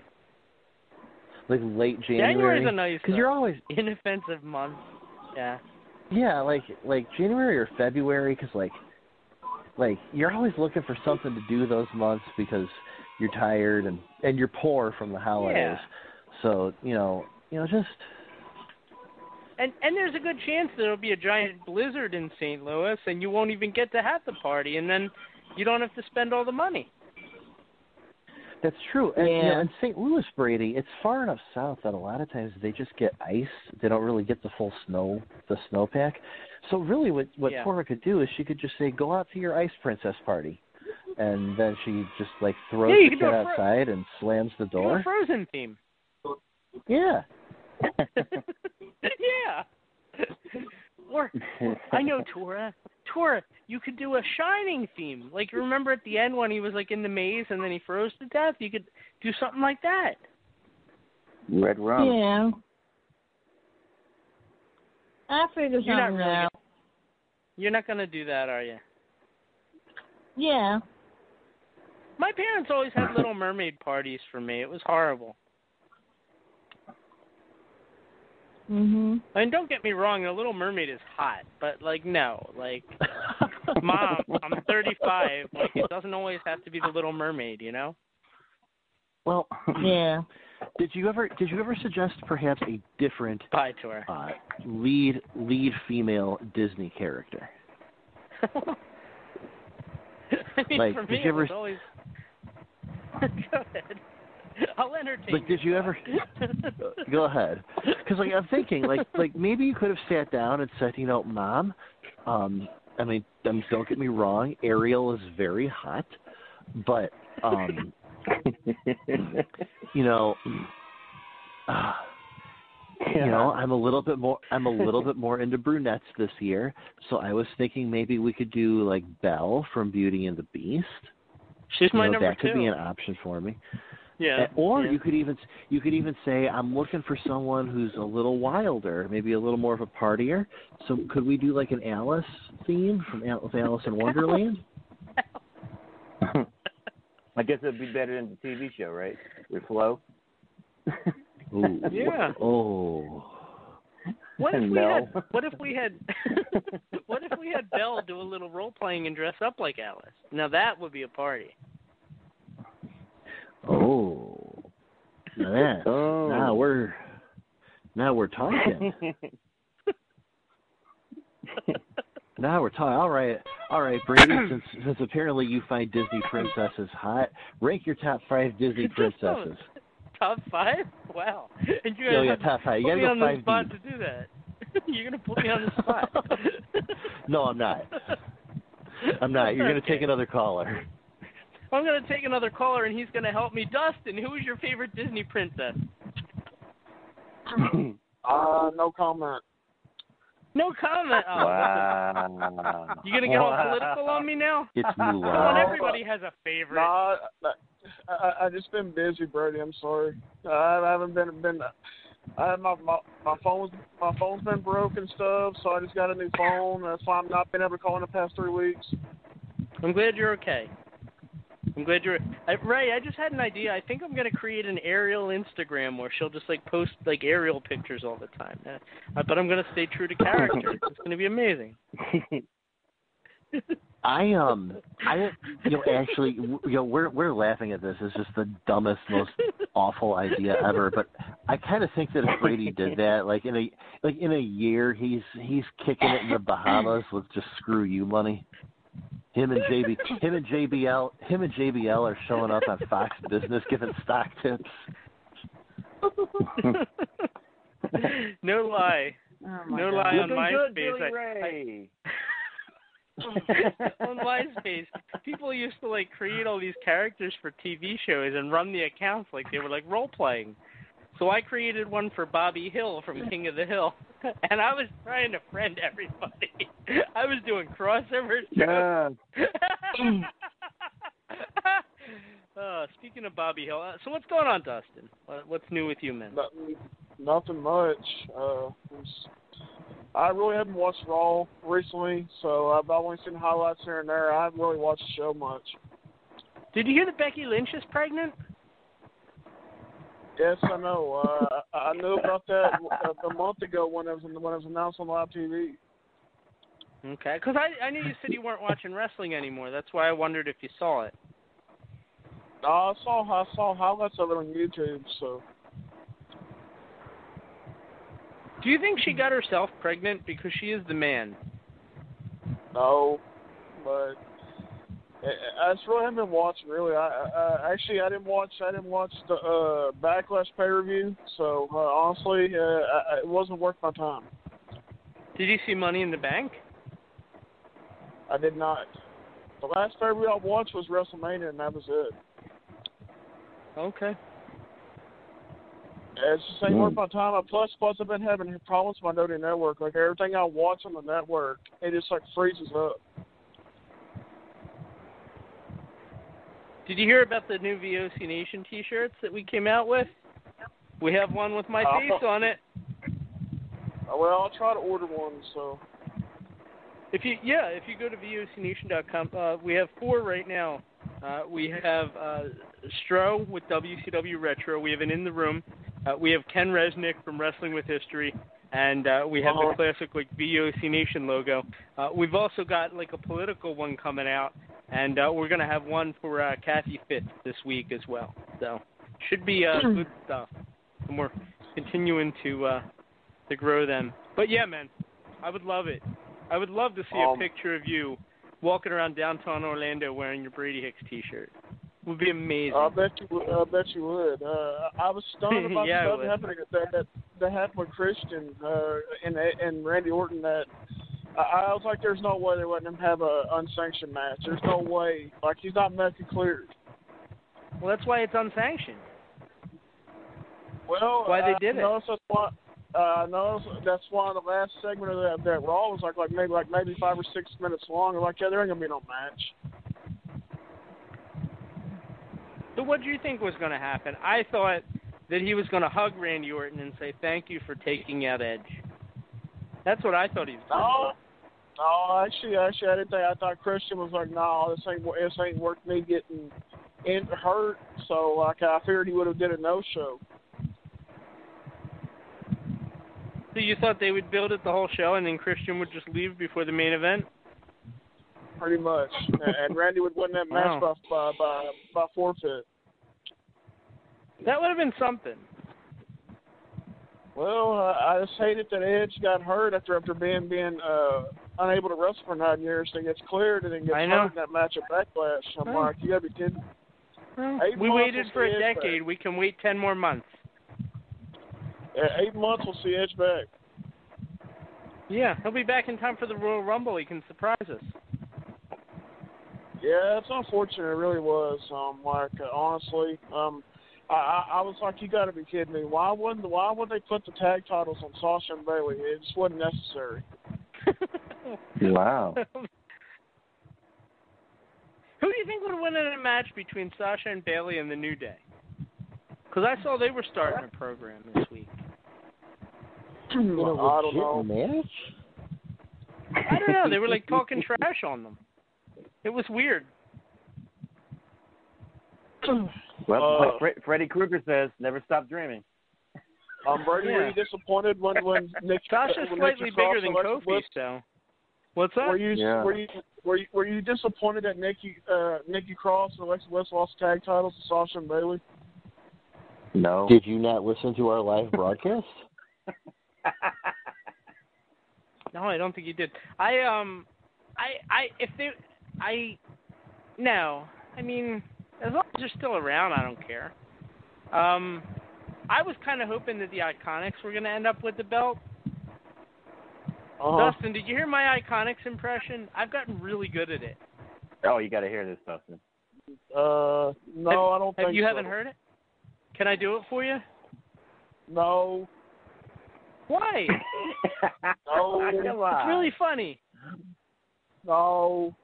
like late January. January's a nice, because uh, you're always inoffensive month. Yeah. yeah, like like January or February, because like like you're always looking for something to do those months because you're tired and and you're poor from the holidays. Yeah. So you know, you know, just And and there's a good chance there'll be a giant blizzard in St. Louis, and you won't even get to have the party, and then you don't have to spend all the money. That's true. And you know, Yeah. in St. Louis, Brady, it's far enough south that a lot of times they just get ice. They don't really get the full snow, the snowpack. So really, what what Yeah. Tora could do is she could just say, "Go out to your ice princess party," and then she just like throws Yeah, the kid outside and slams the door. Frozen theme. Yeah. yeah. Or, or I know Tora. Tora, you could do a Shining theme. Like remember at the end when he was like in the maze and then he froze to death. You could do something like that. Red rum. Yeah. I figure You're not something really. out. You're not gonna do that, are you? Yeah. My parents always had Little Mermaid parties for me. It was horrible. Mhm. I mean, don't get me wrong, The Little Mermaid is hot, but like no, like mom, I'm 35. Like it doesn't always have to be The Little Mermaid, you know? Well, yeah. Did you ever did you ever suggest perhaps a different Bye, Tora. uh, lead lead female Disney character? I mean, Like, for did me, you ever- always. Go ahead. I'll entertain. Like, did you ever? Go ahead. Because like I'm thinking, like like maybe you could have sat down and said, you know, mom, um, I mean, um, don't get me wrong, Ariel is very hot, but um, you know, uh, you know, I'm a little bit more. I'm a little bit more into brunettes this year, so I was thinking maybe we could do like Belle from Beauty and the Beast. She's You my know, number that could be an option for me. Yeah. Uh, Or yeah. you could even you could even say I'm looking for someone who's a little wilder, maybe a little more of a partier. So could we do like an Alice theme from Al- with Alice in Wonderland? I guess it'd be better than the TV show, right? With Flo. Ooh. Yeah. Oh. What if we No. had? What if we had? what if we had Belle do a little role playing and dress up like Alice? Now that would be a party. Oh. Now that Oh. now we're now we're talking. now we're talking. All right, all right, Brady. since since apparently you find Disney princesses hot, rank your top five Disney princesses. Top five? Wow. And you're Oh, gonna yeah, have top five. You gotta me go on the spot deep. to do that. you're gonna put me on the spot. No, I'm not. I'm not. You're gonna take another caller. I'm gonna take another caller and he's gonna help me. Dustin, who is your favorite Disney princess? Uh, no comment. No comment. Oh, Wow. You gonna get all political on me now? It's Come on, everybody has a favorite. No, I, I, I just been busy, Brady. I'm sorry. I haven't been been. I have my, my my phone's my phone's been broke and stuff, so I just got a new phone. That's why I'm not been able to call in the past three weeks. I'm glad you're okay. I'm glad you're. I, Ray, I just had an idea. I think I'm gonna create an Ariel Instagram where she'll just like post like Ariel pictures all the time. Uh, but I'm gonna stay true to character. it's gonna be amazing. I um I you know actually you know we're we're laughing at this. It's just the dumbest, most awful idea ever. But I kind of think that if Brady did that, like in a like in a year, he's he's kicking it in the Bahamas with just screw you money. Him and JB, him and JBL, him and JBL are showing up on Fox Business giving stock tips. no lie. Oh, no lie on Looking good, MySpace. Billy I- Ray. on MySpace, people used to like create all these characters for TV shows and run the accounts like they were like role playing. So I created one for Bobby Hill from King of the Hill, and I was trying to friend everybody. I was doing crossover Yeah. uh, speaking of Bobby Hill, uh, so what's going on, Dustin? What, what's new with you, man? Nothing, nothing much. Uh, was- I really haven't watched Raw recently, so I've only seen highlights here and there. I haven't really watched the show much. Did you hear that Becky Lynch is pregnant? Yes, I know. Uh, I I knew about that a, month ago when it was when it was announced on live TV. Okay, because I I knew you said you weren't watching wrestling anymore. That's why I wondered if you saw it. I saw I saw highlights of it on YouTube. So Do you think she got herself pregnant because she is the man? no, but I, I just really haven't been watching. Really, I, I actually I didn't watch I didn't watch the uh, Backlash pay per view. So uh, honestly, uh, I, it wasn't worth my time. Did you see Money in the Bank? I did not. The last pay per view I watched was WrestleMania, and that was it. Okay. It's just ain't worth my time. Plus, plus I've been having problems with my Noti network. Like everything I watch on the network, it just like freezes up. Did you hear about the new VOC Nation T-shirts that we came out with? We have one with my Uh, face on it. Uh, Well, I'll try to order one. So If you yeah, if you go to vocnation.com, uh, we have four right now. Uh, we have uh, Stro with WCW Retro. We have an in the room. Uh, we have Ken Resnick from Wrestling with History, and uh, we have Uh-huh. the classic like VOC Nation logo. Uh, we've also got like a political one coming out, and uh, we're gonna have one for uh, Kathy Fitz this week as well. So should be uh, good stuff, and we're continuing to uh, to grow them. But yeah, man, I would love it. I would love to see a Um, picture of you walking around downtown Orlando wearing your Brady Hicks T-shirt. It would be amazing. I bet you. would- I bet you would. Uh, I was stunned about Yeah, the stuff would. happening that that that happened with Christian uh, and and Randy Orton. That I, I was like, there's no way they're letting him have a unsanctioned match. There's no way. Like he's not medically cleared. Well, that's why it's unsanctioned. Well, Why they did it. notice that's why. Uh, notice that's why the last segment of that, that Raw was like like maybe like maybe five or six minutes long. Like, yeah, there ain't gonna be no match. So what do you think was going to happen? I thought that he was going to hug Randy Orton and say thank you for taking out Edge. That's what I thought he was going No, no, actually, actually, I didn't think. I thought Christian was like, no, this ain't this ain't worth me getting in, hurt. So like, I figured he would have did a no show. So you thought they would build it the whole show and then Christian would just leave before the main event? Pretty much, and, and Randy would win that match Wow. by, by by by forfeit. That would have been something. Well, uh, I just hated that Edge got hurt after after being being uh, unable to wrestle for nine years. Then gets cleared and then gets hurt in that match at Backlash. I'm Oh. like, you gotta be kidding. Eight we waited for a decade. We can wait ten more months. Yeah, eight months we'll see Edge back. Yeah, he'll be back in time for the Royal Rumble. He can surprise us. Yeah, it's unfortunate. It really was. Um, like uh, honestly, um, I, I I was like, you got to be kidding me. Why wouldn't Why would they put the tag titles on Sasha and Bayley? It just wasn't necessary. Wow. Who do you think would win in a match between Sasha and Bayley and the New Day? Because I saw they were starting a program this week. In a I don't legit know. match? I don't know. They were like talking trash on them. It was weird. Well, Uh, like Fre- Freddy Krueger says, never stop dreaming. Um, Brady, were Yeah. you disappointed when when Nick Sasha's when slightly Nikki bigger than selected Kofi, Bliss? so. What's that? Were you Yeah. were you were you, were you disappointed that Nikki uh, Nikki Cross and Alexa Bliss lost tag titles to Sasha and Bayley? No. Did you not listen to our live broadcast? No, I don't think you did. I um, I I if they, I, no. I mean, as long as they're still around, I don't care. Um, I was kind of hoping that the Iconics were going to end up with the belt. Uh-huh. Dustin, did you hear my Iconics impression? I've gotten really good at it. Oh, you got to hear this, Dustin. Uh, no, I don't Have think you so. haven't heard it? Can I do it for you? No. Why? No. It's really funny. No.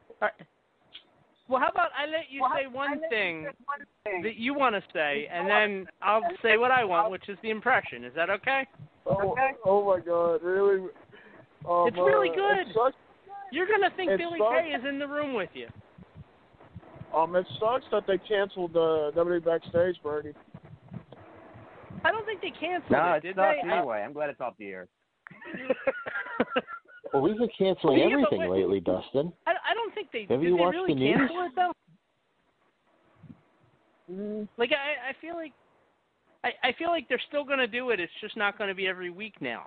Well, how about I let you say one thing that you want to say, and then I'll say what I want, which is the impression. Is that okay? Oh, oh my God! Really? Um, It's really uh, good. It sucks, You're gonna think It Billy sucks. Kay is in the room with you. um, it sucks that they canceled the WWE backstage, Brady. I don't think they canceled No, it, it did sucks they? anyway. I'm glad it's off the air. Well, we've been canceling Yeah, everything wait- lately, Dustin. I, I don't think they Have did. you they watched really the news? it though. Mm-hmm. Like I, I feel like, I, I feel like they're still gonna do it. It's just not gonna be every week now.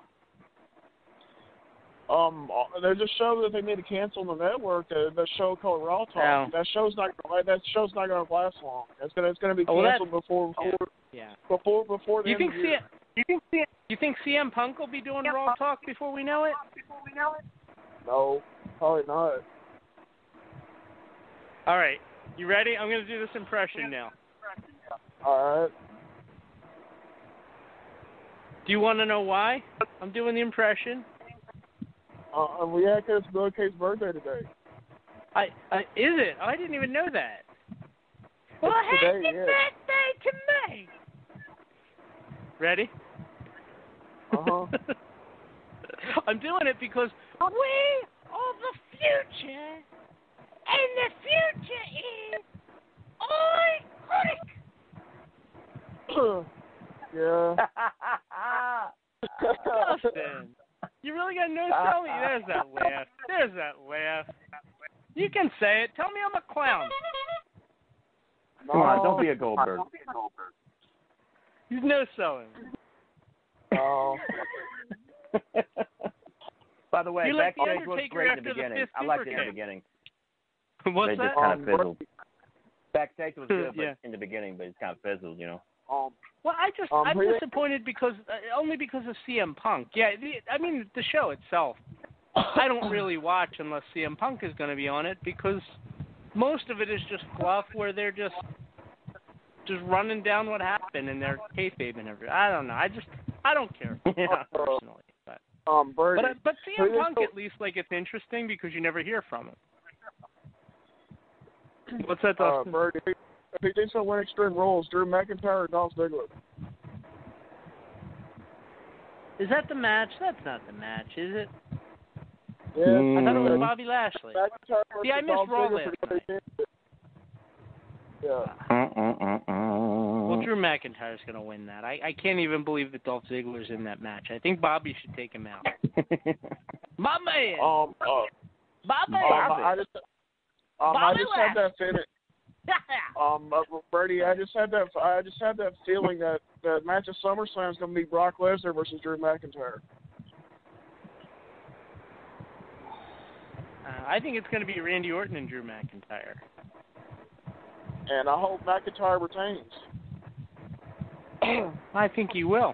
Um, uh, there's a show that they need to cancel on the network. The, the show called Raw Talk. Oh. That show's not gonna that show's not gonna last long. It's gonna it's gonna be Oh, canceled before before Yeah. before before the You end think of the year. C- you think C- you think CM Punk will be doing Raw Talk before we know it? No, probably not. All right, you ready? I'm gonna do this impression now. All right. Do you want to know why I'm doing the impression? Uh, and we had it's Bill K's birthday today. I, I is it? I didn't even know that. Well, It's happy yeah. birthday to me. Ready? Uh-huh. I'm doing it because we are the future, and the future is iconic. yeah. Dustin, you really got no tell me. There's that laugh. There's that laugh. You can say it. Tell me I'm a clown. Come on, don't be a Goldberg. He's no selling. Oh. By the way, You're like the backstage was great in the the beginning. fifth I liked it in the beginning. What's they that? just kind Um, of fizzled. Backstage was good, but Yeah. in the beginning, but it's kind of fizzled, you know. Um, Well, I just Um, I'm really- disappointed because uh, only because of CM Punk. Yeah, the, I mean the show itself. I don't really watch unless CM Punk is going to be on it because most of it is just fluff where they're just just running down what happened and their kayfabe and everything. I don't know. I just I don't care Yeah. personally. But Um, Brady. but but CM they Punk at least like it's interesting because you never hear from him. What's that, Uh, Dustin? Brady. If he thinks he'll win Extreme Rules, Drew McIntyre or Dolph Ziggler? Is that the match? That's not the match, is it? Yeah. I thought it was Mm. Bobby Lashley. McIntyre See, I missed Dolph Raw Ziggler last for the championship. Yeah. Well, Drew McIntyre's going to win that. I, I can't even believe that Dolph Ziggler's in that match. I think Bobby should take him out. My man. Um. Uh, Bobby. um, I just. Um, I Bobby just had that feeling. Um, uh, Brady, I just had that. I just had that feeling that that match at SummerSlam is going to be Brock Lesnar versus Drew McIntyre. Uh, I think it's going to be Randy Orton and Drew McIntyre. And I hope McIntyre retains. I think he will.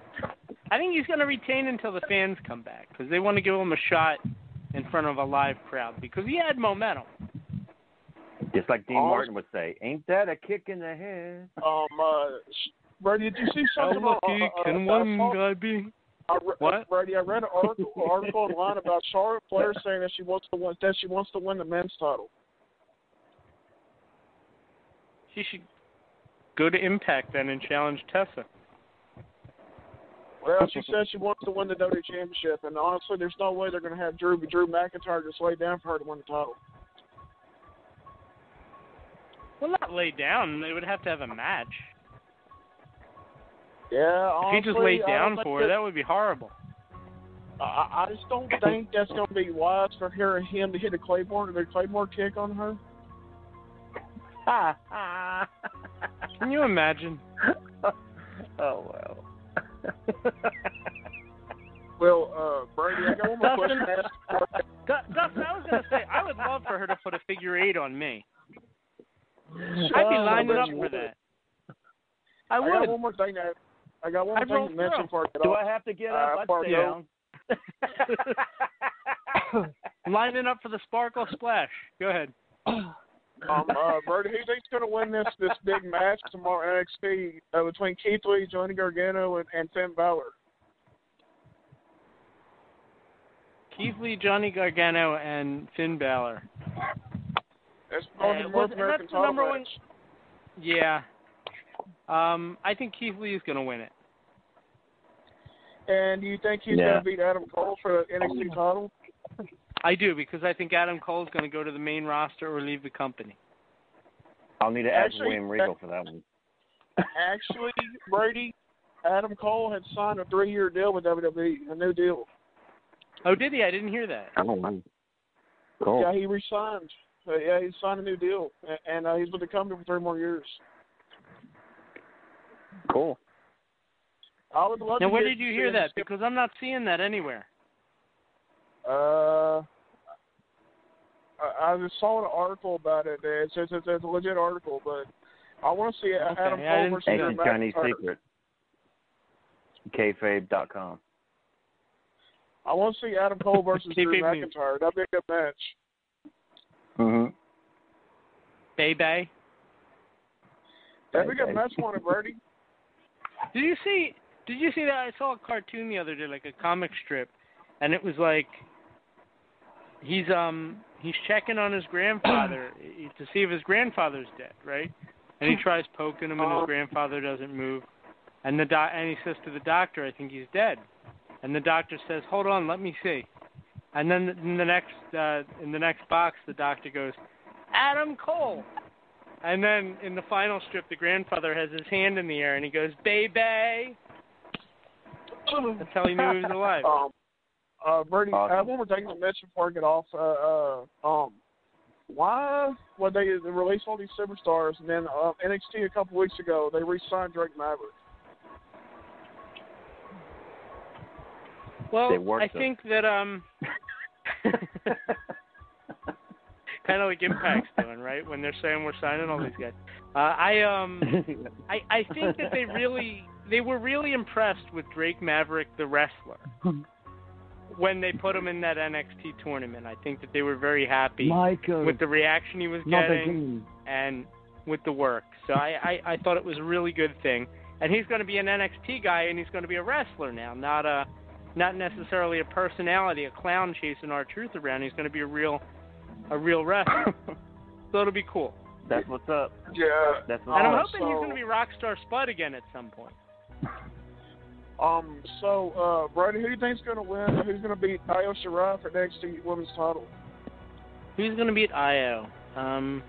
I think he's going to retain until the fans come back because they want to give him a shot in front of a live crowd because he had momentum. Just like Dean Oh. Martin would say, "Ain't that a kick in the head?" Um, uh, sh- Brady, did you see How something about? lucky Uh, can uh, one guy be? I re- What? Brady, I read an article, article online about Charlotte Flair saying that she wants to win that she wants to win the men's title. She should go to Impact then and challenge Tessa. Well, she said she wants to win the WWE Championship, and honestly, there's no way they're going to have Drew Drew McIntyre just lay down for her to win the title. Well, not lay down. They would have to have a match. Yeah, If he just laid down for her, that would be horrible. I, I just don't think that's going to be wise for her and him to hit a Claymore, the Claymore kick on her. Can you imagine? oh wow. Well, uh, Brady, I got one more question. to ask. Du- Dustin, I was going to say, I would love for her to put a figure eight on me. I'd be Uh, lining up for that. I I got one more thing to. I got one I'd more roll thing to mention through. before I get Do off. I have to get Uh, up? I'd stay down. Lining up for the sparkle splash. Go ahead. Um, uh, Brady, who think's going to win this this big match tomorrow NXT uh, between Keith Lee, Johnny Gargano, and, and Finn Balor? Keith Lee, Johnny Gargano, and Finn Balor. That's Uh, going to the North was- American that's the number match. one- Yeah. Um, I think Keith Lee is going to win it. And do you think he's Yeah. going to beat Adam Cole for the NXT title? I do because I think Adam Cole is going to go to the main roster or leave the company. I'll need to ask Actually, William Regal for that one. Actually, Brady, Adam Cole had signed a three-year deal with WWE, a new deal. Oh, did he? I didn't hear that. Oh, wow. Cool. Yeah, he re-signed. Uh, yeah, he signed a new deal, and uh, he's with the company for three more years. Cool. I would love Now, to where did you hear see him that? Because I'm not seeing that anywhere. Uh, I, I just saw an article about it. It's, it's, it's, it's a legit article, but I want to see Adam I Cole didn't versus see Drew Ancient Chinese McIntyre. secret. Kayfabe.com. I want to see Adam Cole versus Drew McIntyre. That'd be a good match. Mm-hmm. Bay Bay. That'd be a good match for him, Brady. Did you see? Did you see that? I saw a cartoon the other day, like a comic strip, and it was like he's um he's checking on his grandfather to see if his grandfather's dead, right? And he tries poking him, and his grandfather doesn't move. And the doc and he says to the doctor, "I think he's dead." And the doctor says, "Hold on, let me see." And then in the next uh, in the next box, the doctor goes, "Adam Cole." And then in the final strip, the grandfather has his hand in the air and he goes, "Baby." That's how he knew he was alive. Um, uh, Brady, I have Awesome. one more thing to mention before I get off. Uh, uh, um, why when they released all these superstars and then uh, NXT a couple weeks ago they re-signed Drake Maverick? Well, I them. think that um, kind of like Impact's doing, right? When they're saying we're signing all these guys. Uh, I um, I I think that they really they were really impressed with Drake Maverick, the wrestler, when they put him in that NXT tournament. I think that they were very happy Michael. with the reaction he was getting and with the work. So I, I I thought it was a really good thing. And he's going to be an NXT guy, and he's going to be a wrestler now, not a not necessarily a personality, a clown chasing R-Truth around. He's going to be a real a real wrestler. so it'll be cool. That's what's up. Yeah. That's what's And I'm hoping he's going to be Rockstar Spud again at some point. Um. So, uh, Brady, who do you think's going to win? Who's going to beat Io Shirai for next to women's title? Who's going to beat Io? Um,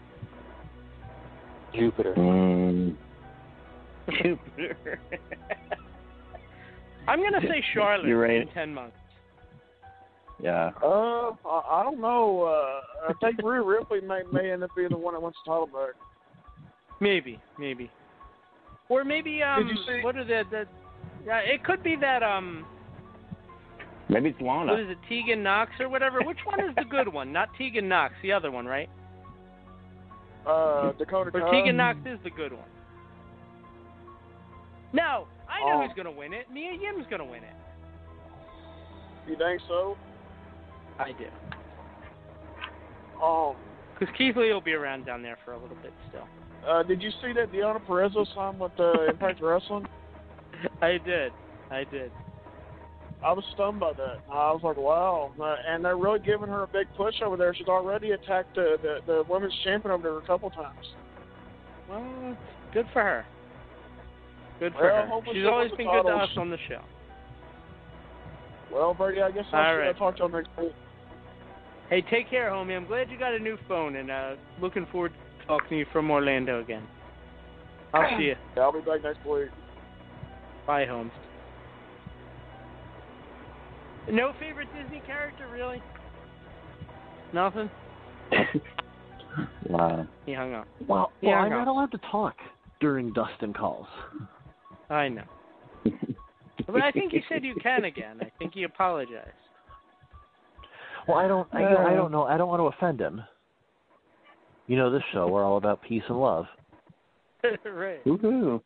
Jupiter. Mm. Jupiter. I'm going to say Charlotte You're right. in ten months. Yeah. Uh, I, I don't know. Uh, I think Rhea Ripley may may end up being the one that wants the title back. Maybe, maybe, or maybe um, Did you see- what are the the? Yeah, it could be that um, Maybe it's Lana. what is it, Tegan Nox or whatever? Which one is the good one? Not Tegan Nox, the other one, right? Uh, Dakota Or Kai. Tegan Nox is the good one. No, I know Oh. who's gonna win it. Mia Yim's gonna win it. You think so? I do. Um. Because Keith Lee will be around down there for a little bit still. Uh, did you see that Deonna Purrazzo signed with uh, Impact Wrestling? I did. I did. I was stunned by that. I was like, wow. Uh, and they're really giving her a big push over there. She's already attacked the, the, the women's champion over there a couple times. Well, good for her. Good for Well, her. She's always been good to us on the show. Well, Brady, I guess I'll, right. I'll talk to you next week. Hey, take care, homie. I'm glad you got a new phone, and uh, looking forward to talking to you from Orlando again. I'll see you. Yeah, I'll be back next week. Bye, Holmes. No favorite Disney character, really? Nothing? Wow. He hung up. Well, Yeah, well I I'm know. not allowed to talk during Dustin calls. I know. but I think he said you can again. I think he apologized. Well, I don't. I, I don't know. I don't want to offend him. You know, this show we're all about peace and love. right. Woohoo.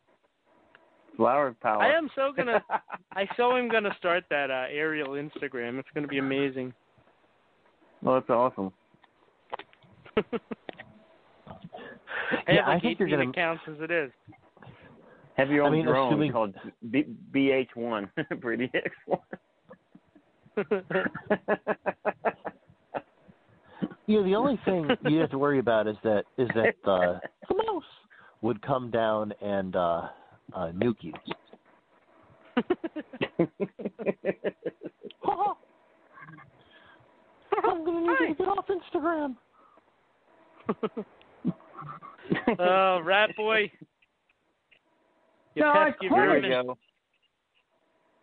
Flower power. I am so gonna. I so am gonna start that uh, aerial Instagram. It's gonna be amazing. Well, that's awesome. I Yeah, have like I think 18 you're gonna- accounts as it is. Have your I own mean, drone assuming- called B- BH1, Brady X1. You know, the only thing you have to worry about is that is that uh, the mouse would come down and uh, uh, nuke you. I'm gonna need you to get off Instagram. oh, Rat Boy. You No, pesky quit. Here we go.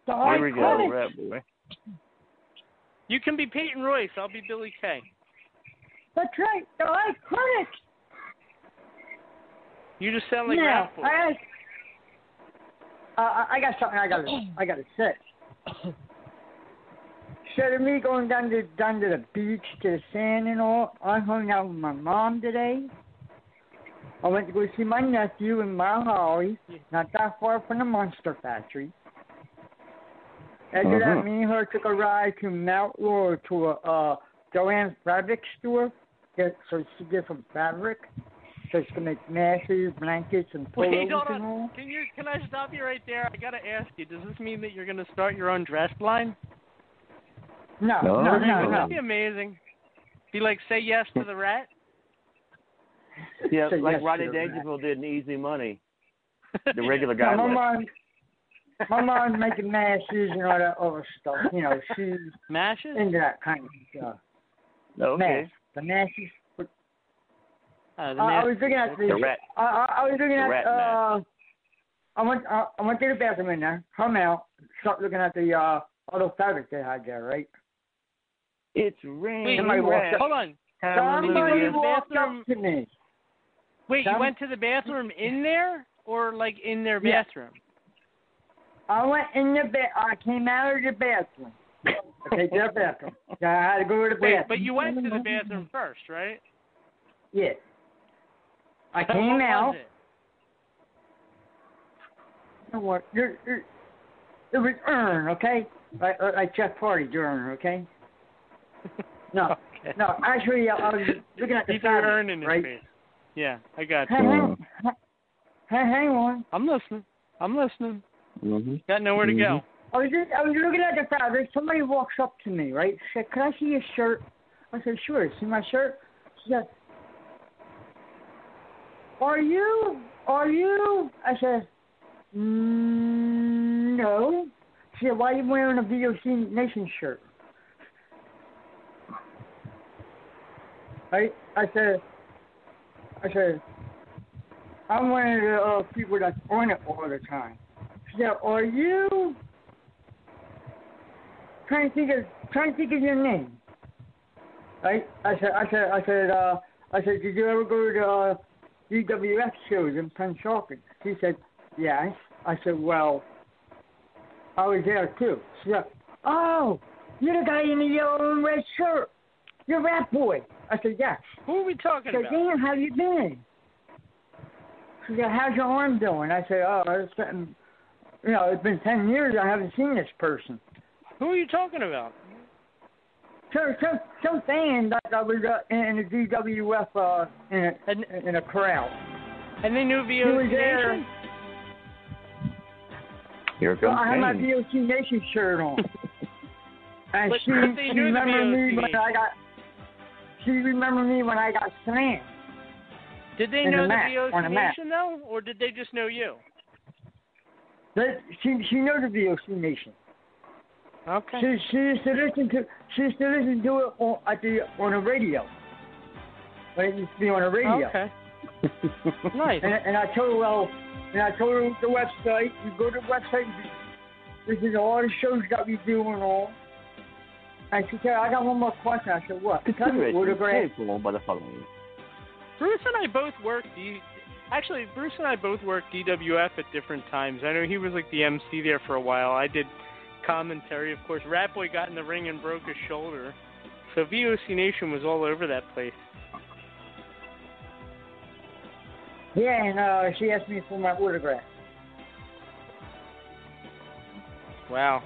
The Here we go. Rat Boy. You can be Peyton Royce. I'll be Billie Kay. That's right. The iconic. You just sound like now, Rat Boy. I, uh, I got something I got to I got to say. Instead of me going down to down to the beach to the sand and all, I hung out with my mom today. I went to go see my nephew in Mount Holly, not that far from the Monster Factory. After Mhm. that, me and her took a ride to Mount Laurel to a uh, Jo-Ann's fabric store, get, so she get some fabric, so she can make mattresses, blankets, and pillows Wait, hold and on. all. Can you? Can I stop you right there? I gotta ask you. Does this mean that you're gonna start your own dress line? No, No, no, no, no. no. That'd be amazing. Be like, say yes to the rat. Yeah, Say like yes Rodney to the rat. Dangerfield did in Easy Money. The regular guy. No, my mom, my mom's making mashes and all that other stuff. You know, she's Mashes? into that kind of stuff. Okay. Mash. The mashes. Uh, the I, I was looking at the. The rat. I, I, I was looking the at. rat uh, I went. I, I went to the bathroom in there. Come out. Start looking at the uh, other fabric they had there, right? It's Wait, raining. Somebody walked rat. up- hold on. Somebody Hallelujah. walked Bathroom- up to me. Wait, you went to the bathroom in there, or like in their Yeah. bathroom? I went in the bed. I came out of the bathroom. Okay, to the bathroom. I had to go to the Wait, bathroom. but you went to the bathroom first, right? Yeah. I So came out. Was it? You know what? There, there, it was urn, okay? Like, uh, like Jeff Party urn, okay? No, Okay. no. Actually, I was looking at the He threw fabric, urn in his face. Yeah, I got Hey, you. hang, hey, hang on. I'm listening. I'm listening. Mm-hmm. Got nowhere to go. I was just, I was looking at the fabric. Somebody walks up to me, right? She said, "Can I see your shirt?" I said, "Sure." See my shirt? She said, "Are you? Are you?" I said, mm, "No." She said, "Why are you wearing a VOC Nation shirt?" Right? I said, I said, I'm one of the uh, people that's on it all the time. She said, Are you trying to think of trying to think of your name? Right? I said I said I said uh I said, Did you ever go to uh DWF shows in Pennsauken? She said, Yes. I said, Well, I was there too. She said, Oh, you're the guy in the yellow and red shirt. You're Rat Boy. I said, yeah. Who are we talking She said, about? Dan, how you been? She said, How's your arm doing? I said, Oh, it's been, you know, it's been ten years I haven't seen this person. Who are you talking about? So some some fan that I was uh, in the DWF uh, in a in a crowd. And they knew He was VOC there. Nation? Here So comes I had my Kane. VOC Nation shirt on. and But she, they she knew the remembered me VOC when I got she remembered me when I got slammed. Did they know the mat, VOC the mat. Nation though, or did they just know you? But she she knows the VOC Nation. Okay. She she used to listen to she used to listen to it on at the on the radio. When it used to be on the radio. Okay. nice. And, and I told her, well, and I told her the website. You go to the website. This is all the shows that we do and all. And she said, I got one more question. I said, what? Tell me, autograph. motherfucker. Bruce and I both worked D. Actually, Bruce and I both worked DWF at different times. I know he was like the MC there for a while. I did commentary, of course. Ratboy got in the ring and broke his shoulder. So VOC Nation was all over that place. Yeah, and uh, she asked me for my autograph. Wow.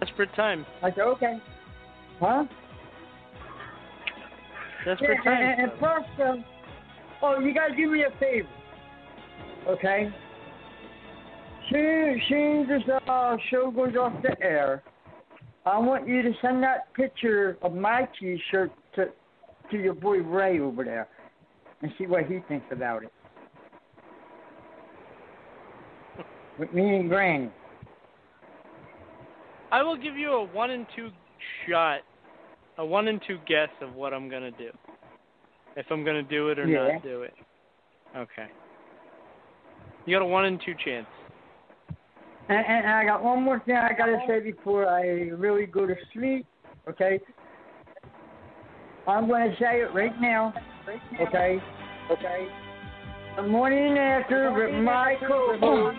Desperate time. I said, okay. Huh? Desperate yeah, time. and, and plus, um, oh, you gotta do me a favor, okay? Soon, soon as this uh, show goes off the air, I want you to send that picture of my T-shirt to to your boy Ray over there, and see what he thinks about it. With me and Granny. I will give you a one and two shot, a one and two guess of what I'm gonna do. If I'm gonna do it or Yeah. not do it. Okay. You got a one and two chance. And, and I got one more thing I gotta say before I really go to sleep. Okay. I'm gonna say it right now. Okay. Okay. The morning after with my co-host,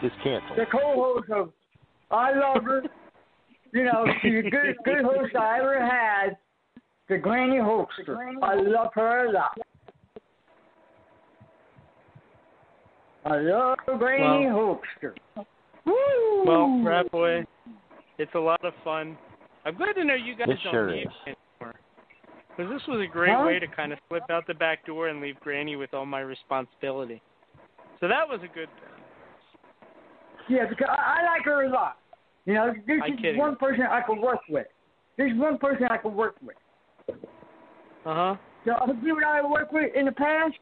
Just cancel. the co-host of I love her. You know, she's a good good host I ever had. The Granny Hoaxer. I love her a lot. I love Granny Hoaxer. Woo! Well, Rat Boy, it's a lot of fun. I'm glad to know you guys It don't sure need is. me anymore. Because this was a great Huh? way to kind of slip out the back door and leave Granny with all my responsibility. So that was a good thing. Yeah, because I, I like her a lot. You know, I'm is kidding. one person I can work with. There's one person I can work with. Uh huh. The other people I worked with in the past,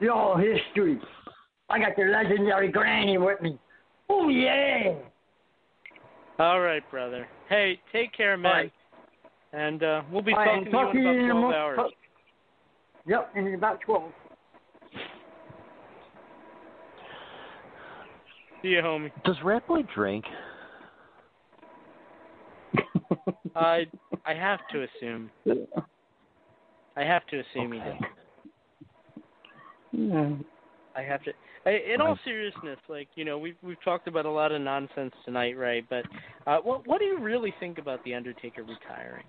they're all history. I got the legendary Granny with me. Oh yeah. All right, brother. Hey, take care, man. Right. And uh, we'll be All right, talking and to talk you in to you in about 12 mo- hours. Yep, in about twelve. See you, homie. Does Rat Boy drink? I I have to assume. I have to assume he does. Yeah. I have to. I, in all seriousness, like you know, we've we've talked about a lot of nonsense tonight, right? But uh, what what do you really think about the Undertaker retiring?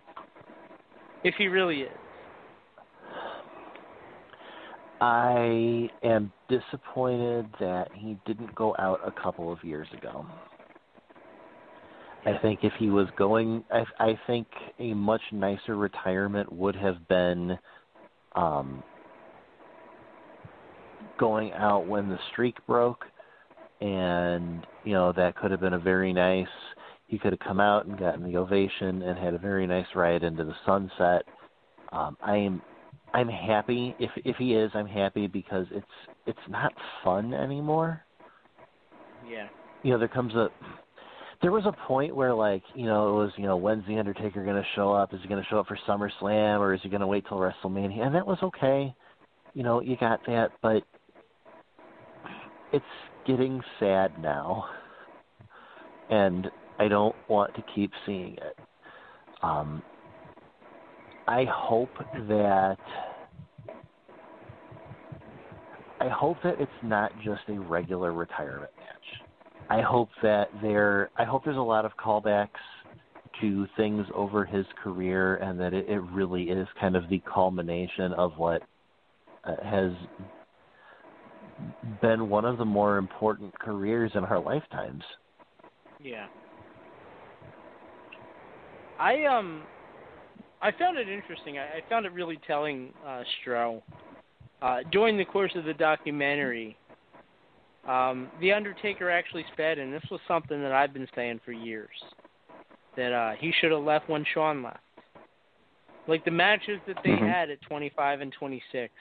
If he really is. I am disappointed that he didn't go out a couple of years ago. I think if he was going, I, I think a much nicer retirement would have been um, going out when the streak broke, and you know that could have been a very nice. He could have come out and gotten the ovation and had a very nice ride into the sunset. Um, I'm I'm happy if if he is. I'm happy because it's it's not fun anymore. Yeah. You know, there comes a there was a point where like you know it was you know when's the Undertaker going to show up? Is he going to show up for SummerSlam or is he going to wait till WrestleMania? And that was okay. You know, you got that, but it's getting sad now, and I don't want to keep seeing it. Um, I hope that I hope that it's not just a regular retirement match. I hope that there I hope there's a lot of callbacks to things over his career and that it, it really is kind of the culmination of what uh, has been one of the more important careers in our lifetimes. Yeah. I um I found it interesting. I, I found it really telling, uh, Stro. Uh, during the course of the documentary, um, The Undertaker actually said, and this was something that I've been saying for years, that uh, he should have left when Shawn left. Like the matches that they Mm-hmm. Mhm. had at 25 and 26,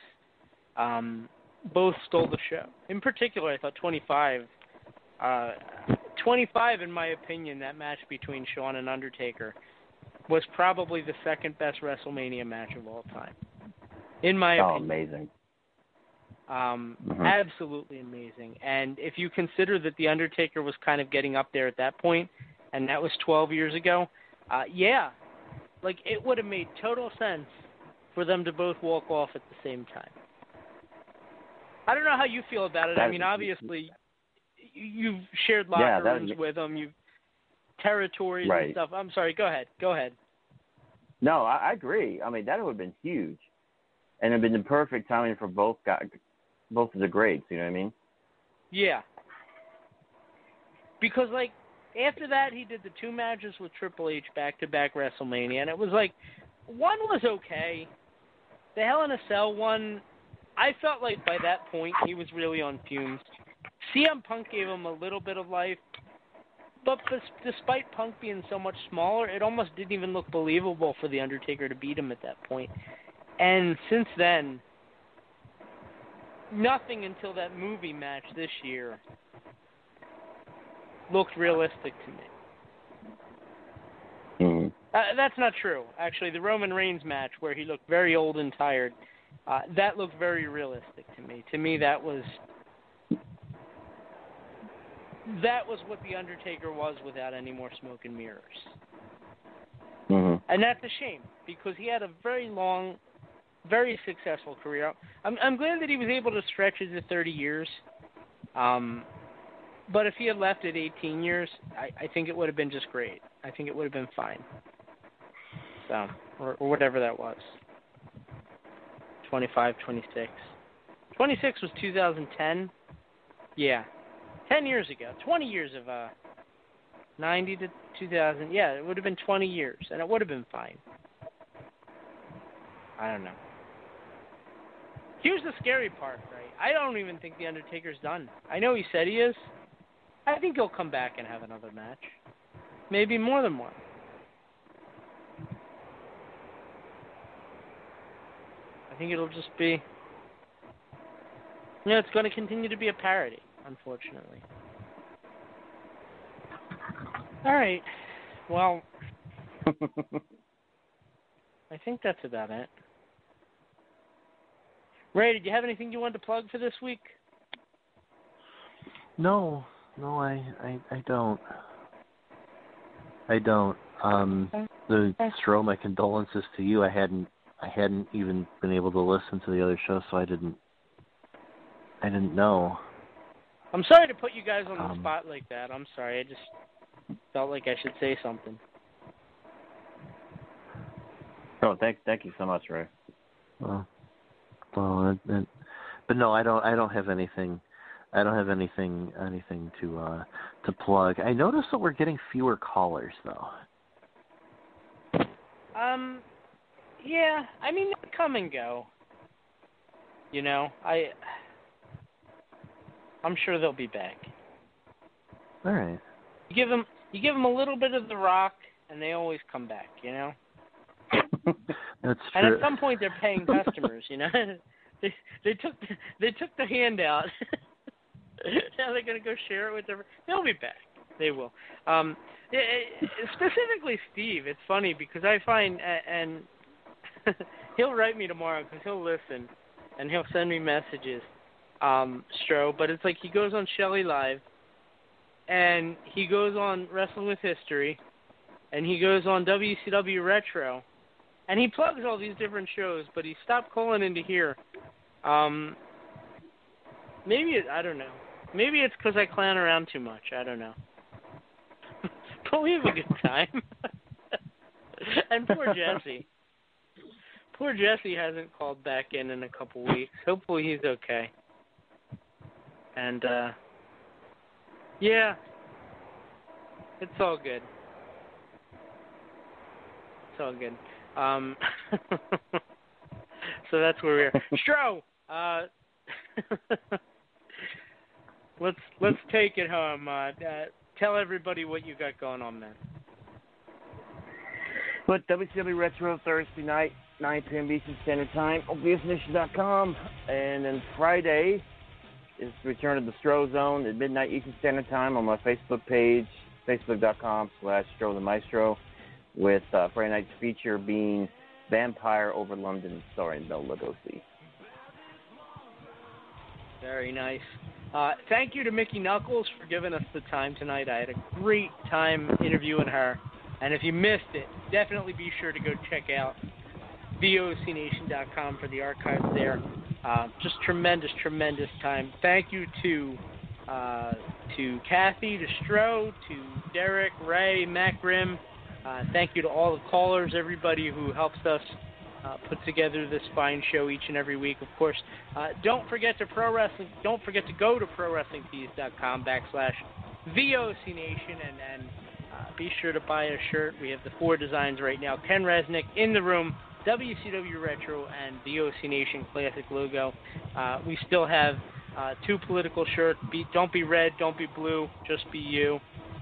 um, both stole the show. In particular, I thought 25, uh, 25, in my opinion, that match between Shawn and Undertaker was probably the second best WrestleMania match of all time. In my Oh, opinion. amazing. Um, Mhm. Absolutely amazing. And if you consider that The Undertaker was kind of getting up there at that point, and that was 12 years ago, uh, yeah, like it would have made total sense for them to both walk off at the same time. I don't know how you feel about it. I mean, obviously, you've shared locker that- rooms with them, you've territories and stuff. I'm sorry. Go ahead. Go ahead. No, I, I agree. I mean, that would have been huge, and it'd been the perfect timing for both guys, both of the greats. You know what I mean? Yeah. Because like after that he did the two matches with Triple H back to back WrestleMania and it was like one was okay. The Hell in a Cell one I felt like by that point he was really on fumes. CM Punk gave him a little bit of life, but despite Punk being so much smaller, it almost didn't even look believable for the Undertaker to beat him at that point. And since then, nothing until that movie match this year looked realistic to me. Mm-hmm. Uh, that's not true. Actually, the Roman Reigns match where he looked very old and tired, uh, that looked very realistic to me. To me, that was that was what the Undertaker was without any more smoke and mirrors. Mm-hmm. And that's a shame because he had a very long, very successful career. I'm I'm glad that he was able to stretch it to 30 years. Um, but if he had left at 18 years, I, I think it would have been just great. I think it would have been fine. So, or, or whatever that was. 25, 26. 26 was 2010. Yeah. 10 years ago. 20 years of uh 90 to 2000. Yeah, it would have been 20 years and it would have been fine. I don't know. Here's the scary part, right? I don't even think the Undertaker's done. I know he said he is. I think he'll come back and have another match. Maybe more than one. I think it'll just be you know, it's going to continue to be a parody, unfortunately. All right. Well, I think that's about it. Ray, did you have anything you wanted to plug for this week? No, no, I, I, I don't. I don't. Um, the throw my condolences to you. I hadn't, I hadn't even been able to listen to the other show, so I didn't, I didn't know. I'm sorry to put you guys on the Um, spot like that. I'm sorry. I just felt like I should say something. Oh, thank thank you so much, Ray. Well, well, it, it, but no, I don't. I don't have anything. I don't have anything anything to uh to plug. I noticed that we're getting fewer callers though. Um, yeah. I mean, they come and go. You know, I. I'm sure they'll be back. All right. You give them, you give them a little bit of the rock, and they always come back. You know. That's true. And at some point, they're paying customers. You know, they they took they took the handout. now they're gonna go share it with their. They'll be back. They will. Um, eh, eh, specifically, Steve. It's funny because I find and he'll write me tomorrow because he'll listen and he'll send me messages. Um, Stro, but it's like he goes on Shelly Live and he goes on Wrestling with History and he goes on WCW Retro and he plugs all these different shows, but he stopped calling into here. Um, maybe it, I don't know. Maybe it's because I clown around too much. I don't know. but we have a good time. and poor Jesse. Poor Jesse hasn't called back in in a couple weeks. Hopefully he's okay. And uh yeah, it's all good. It's all good. Um, so that's where we're. Stro, uh, let's let's take it home. Uh, uh, tell everybody what you got going on, man. But WCW Retro Thursday night, 9 p.m. Eastern Standard Time on VOCNation.com. And then Friday is return of the Stro Zone at midnight Eastern Standard Time on my Facebook page, facebook.com slash Stro the Maestro, with uh, Friday night's feature being Vampire Over London starring Bela Lugosi. Very nice. Uh, thank you to Mickie Knuckles for giving us the time tonight. I had a great time interviewing her. And if you missed it, definitely be sure to go check out VOCNation.com for the archives there. Uh, just tremendous, tremendous time. Thank you to uh, to Kathy, to Stro, to Derek, Ray, Matt Grimm. Uh, thank you to all the callers, everybody who helps us uh, put together this fine show each and every week. Of course, uh, don't forget to pro wrestling. Don't forget to go to prowrestlingtees.com backslash VOC Nation and and uh, be sure to buy a shirt. We have the four designs right now. Ken Resnick in the room, WCW Retro and VOC Nation Classic logo. Uh, we still have uh, two political shirts. Be, don't be red, don't be blue, just be you.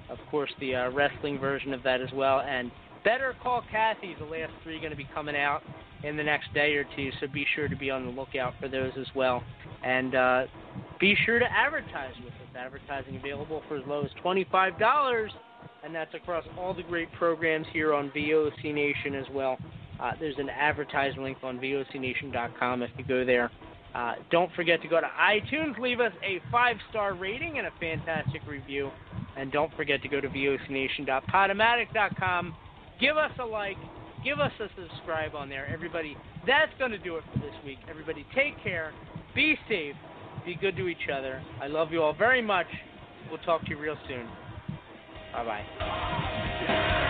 Of course, the uh, wrestling version of that as well. And Better Call Kathy, the last three going to be coming out in the next day or two, so be sure to be on the lookout for those as well. And uh, be sure to advertise with us. Advertising available for as low as $25, and that's across all the great programs here on VOC Nation as well. Uh, there's an advertise link on VOCNation.com if you go there. Uh, don't forget to go to iTunes, leave us a five star rating and a fantastic review. And don't forget to go to VOCNation.podomatic.com. Give us a like, give us a subscribe on there. Everybody, that's going to do it for this week. Everybody, take care, be safe, be good to each other. I love you all very much. We'll talk to you real soon. Bye bye.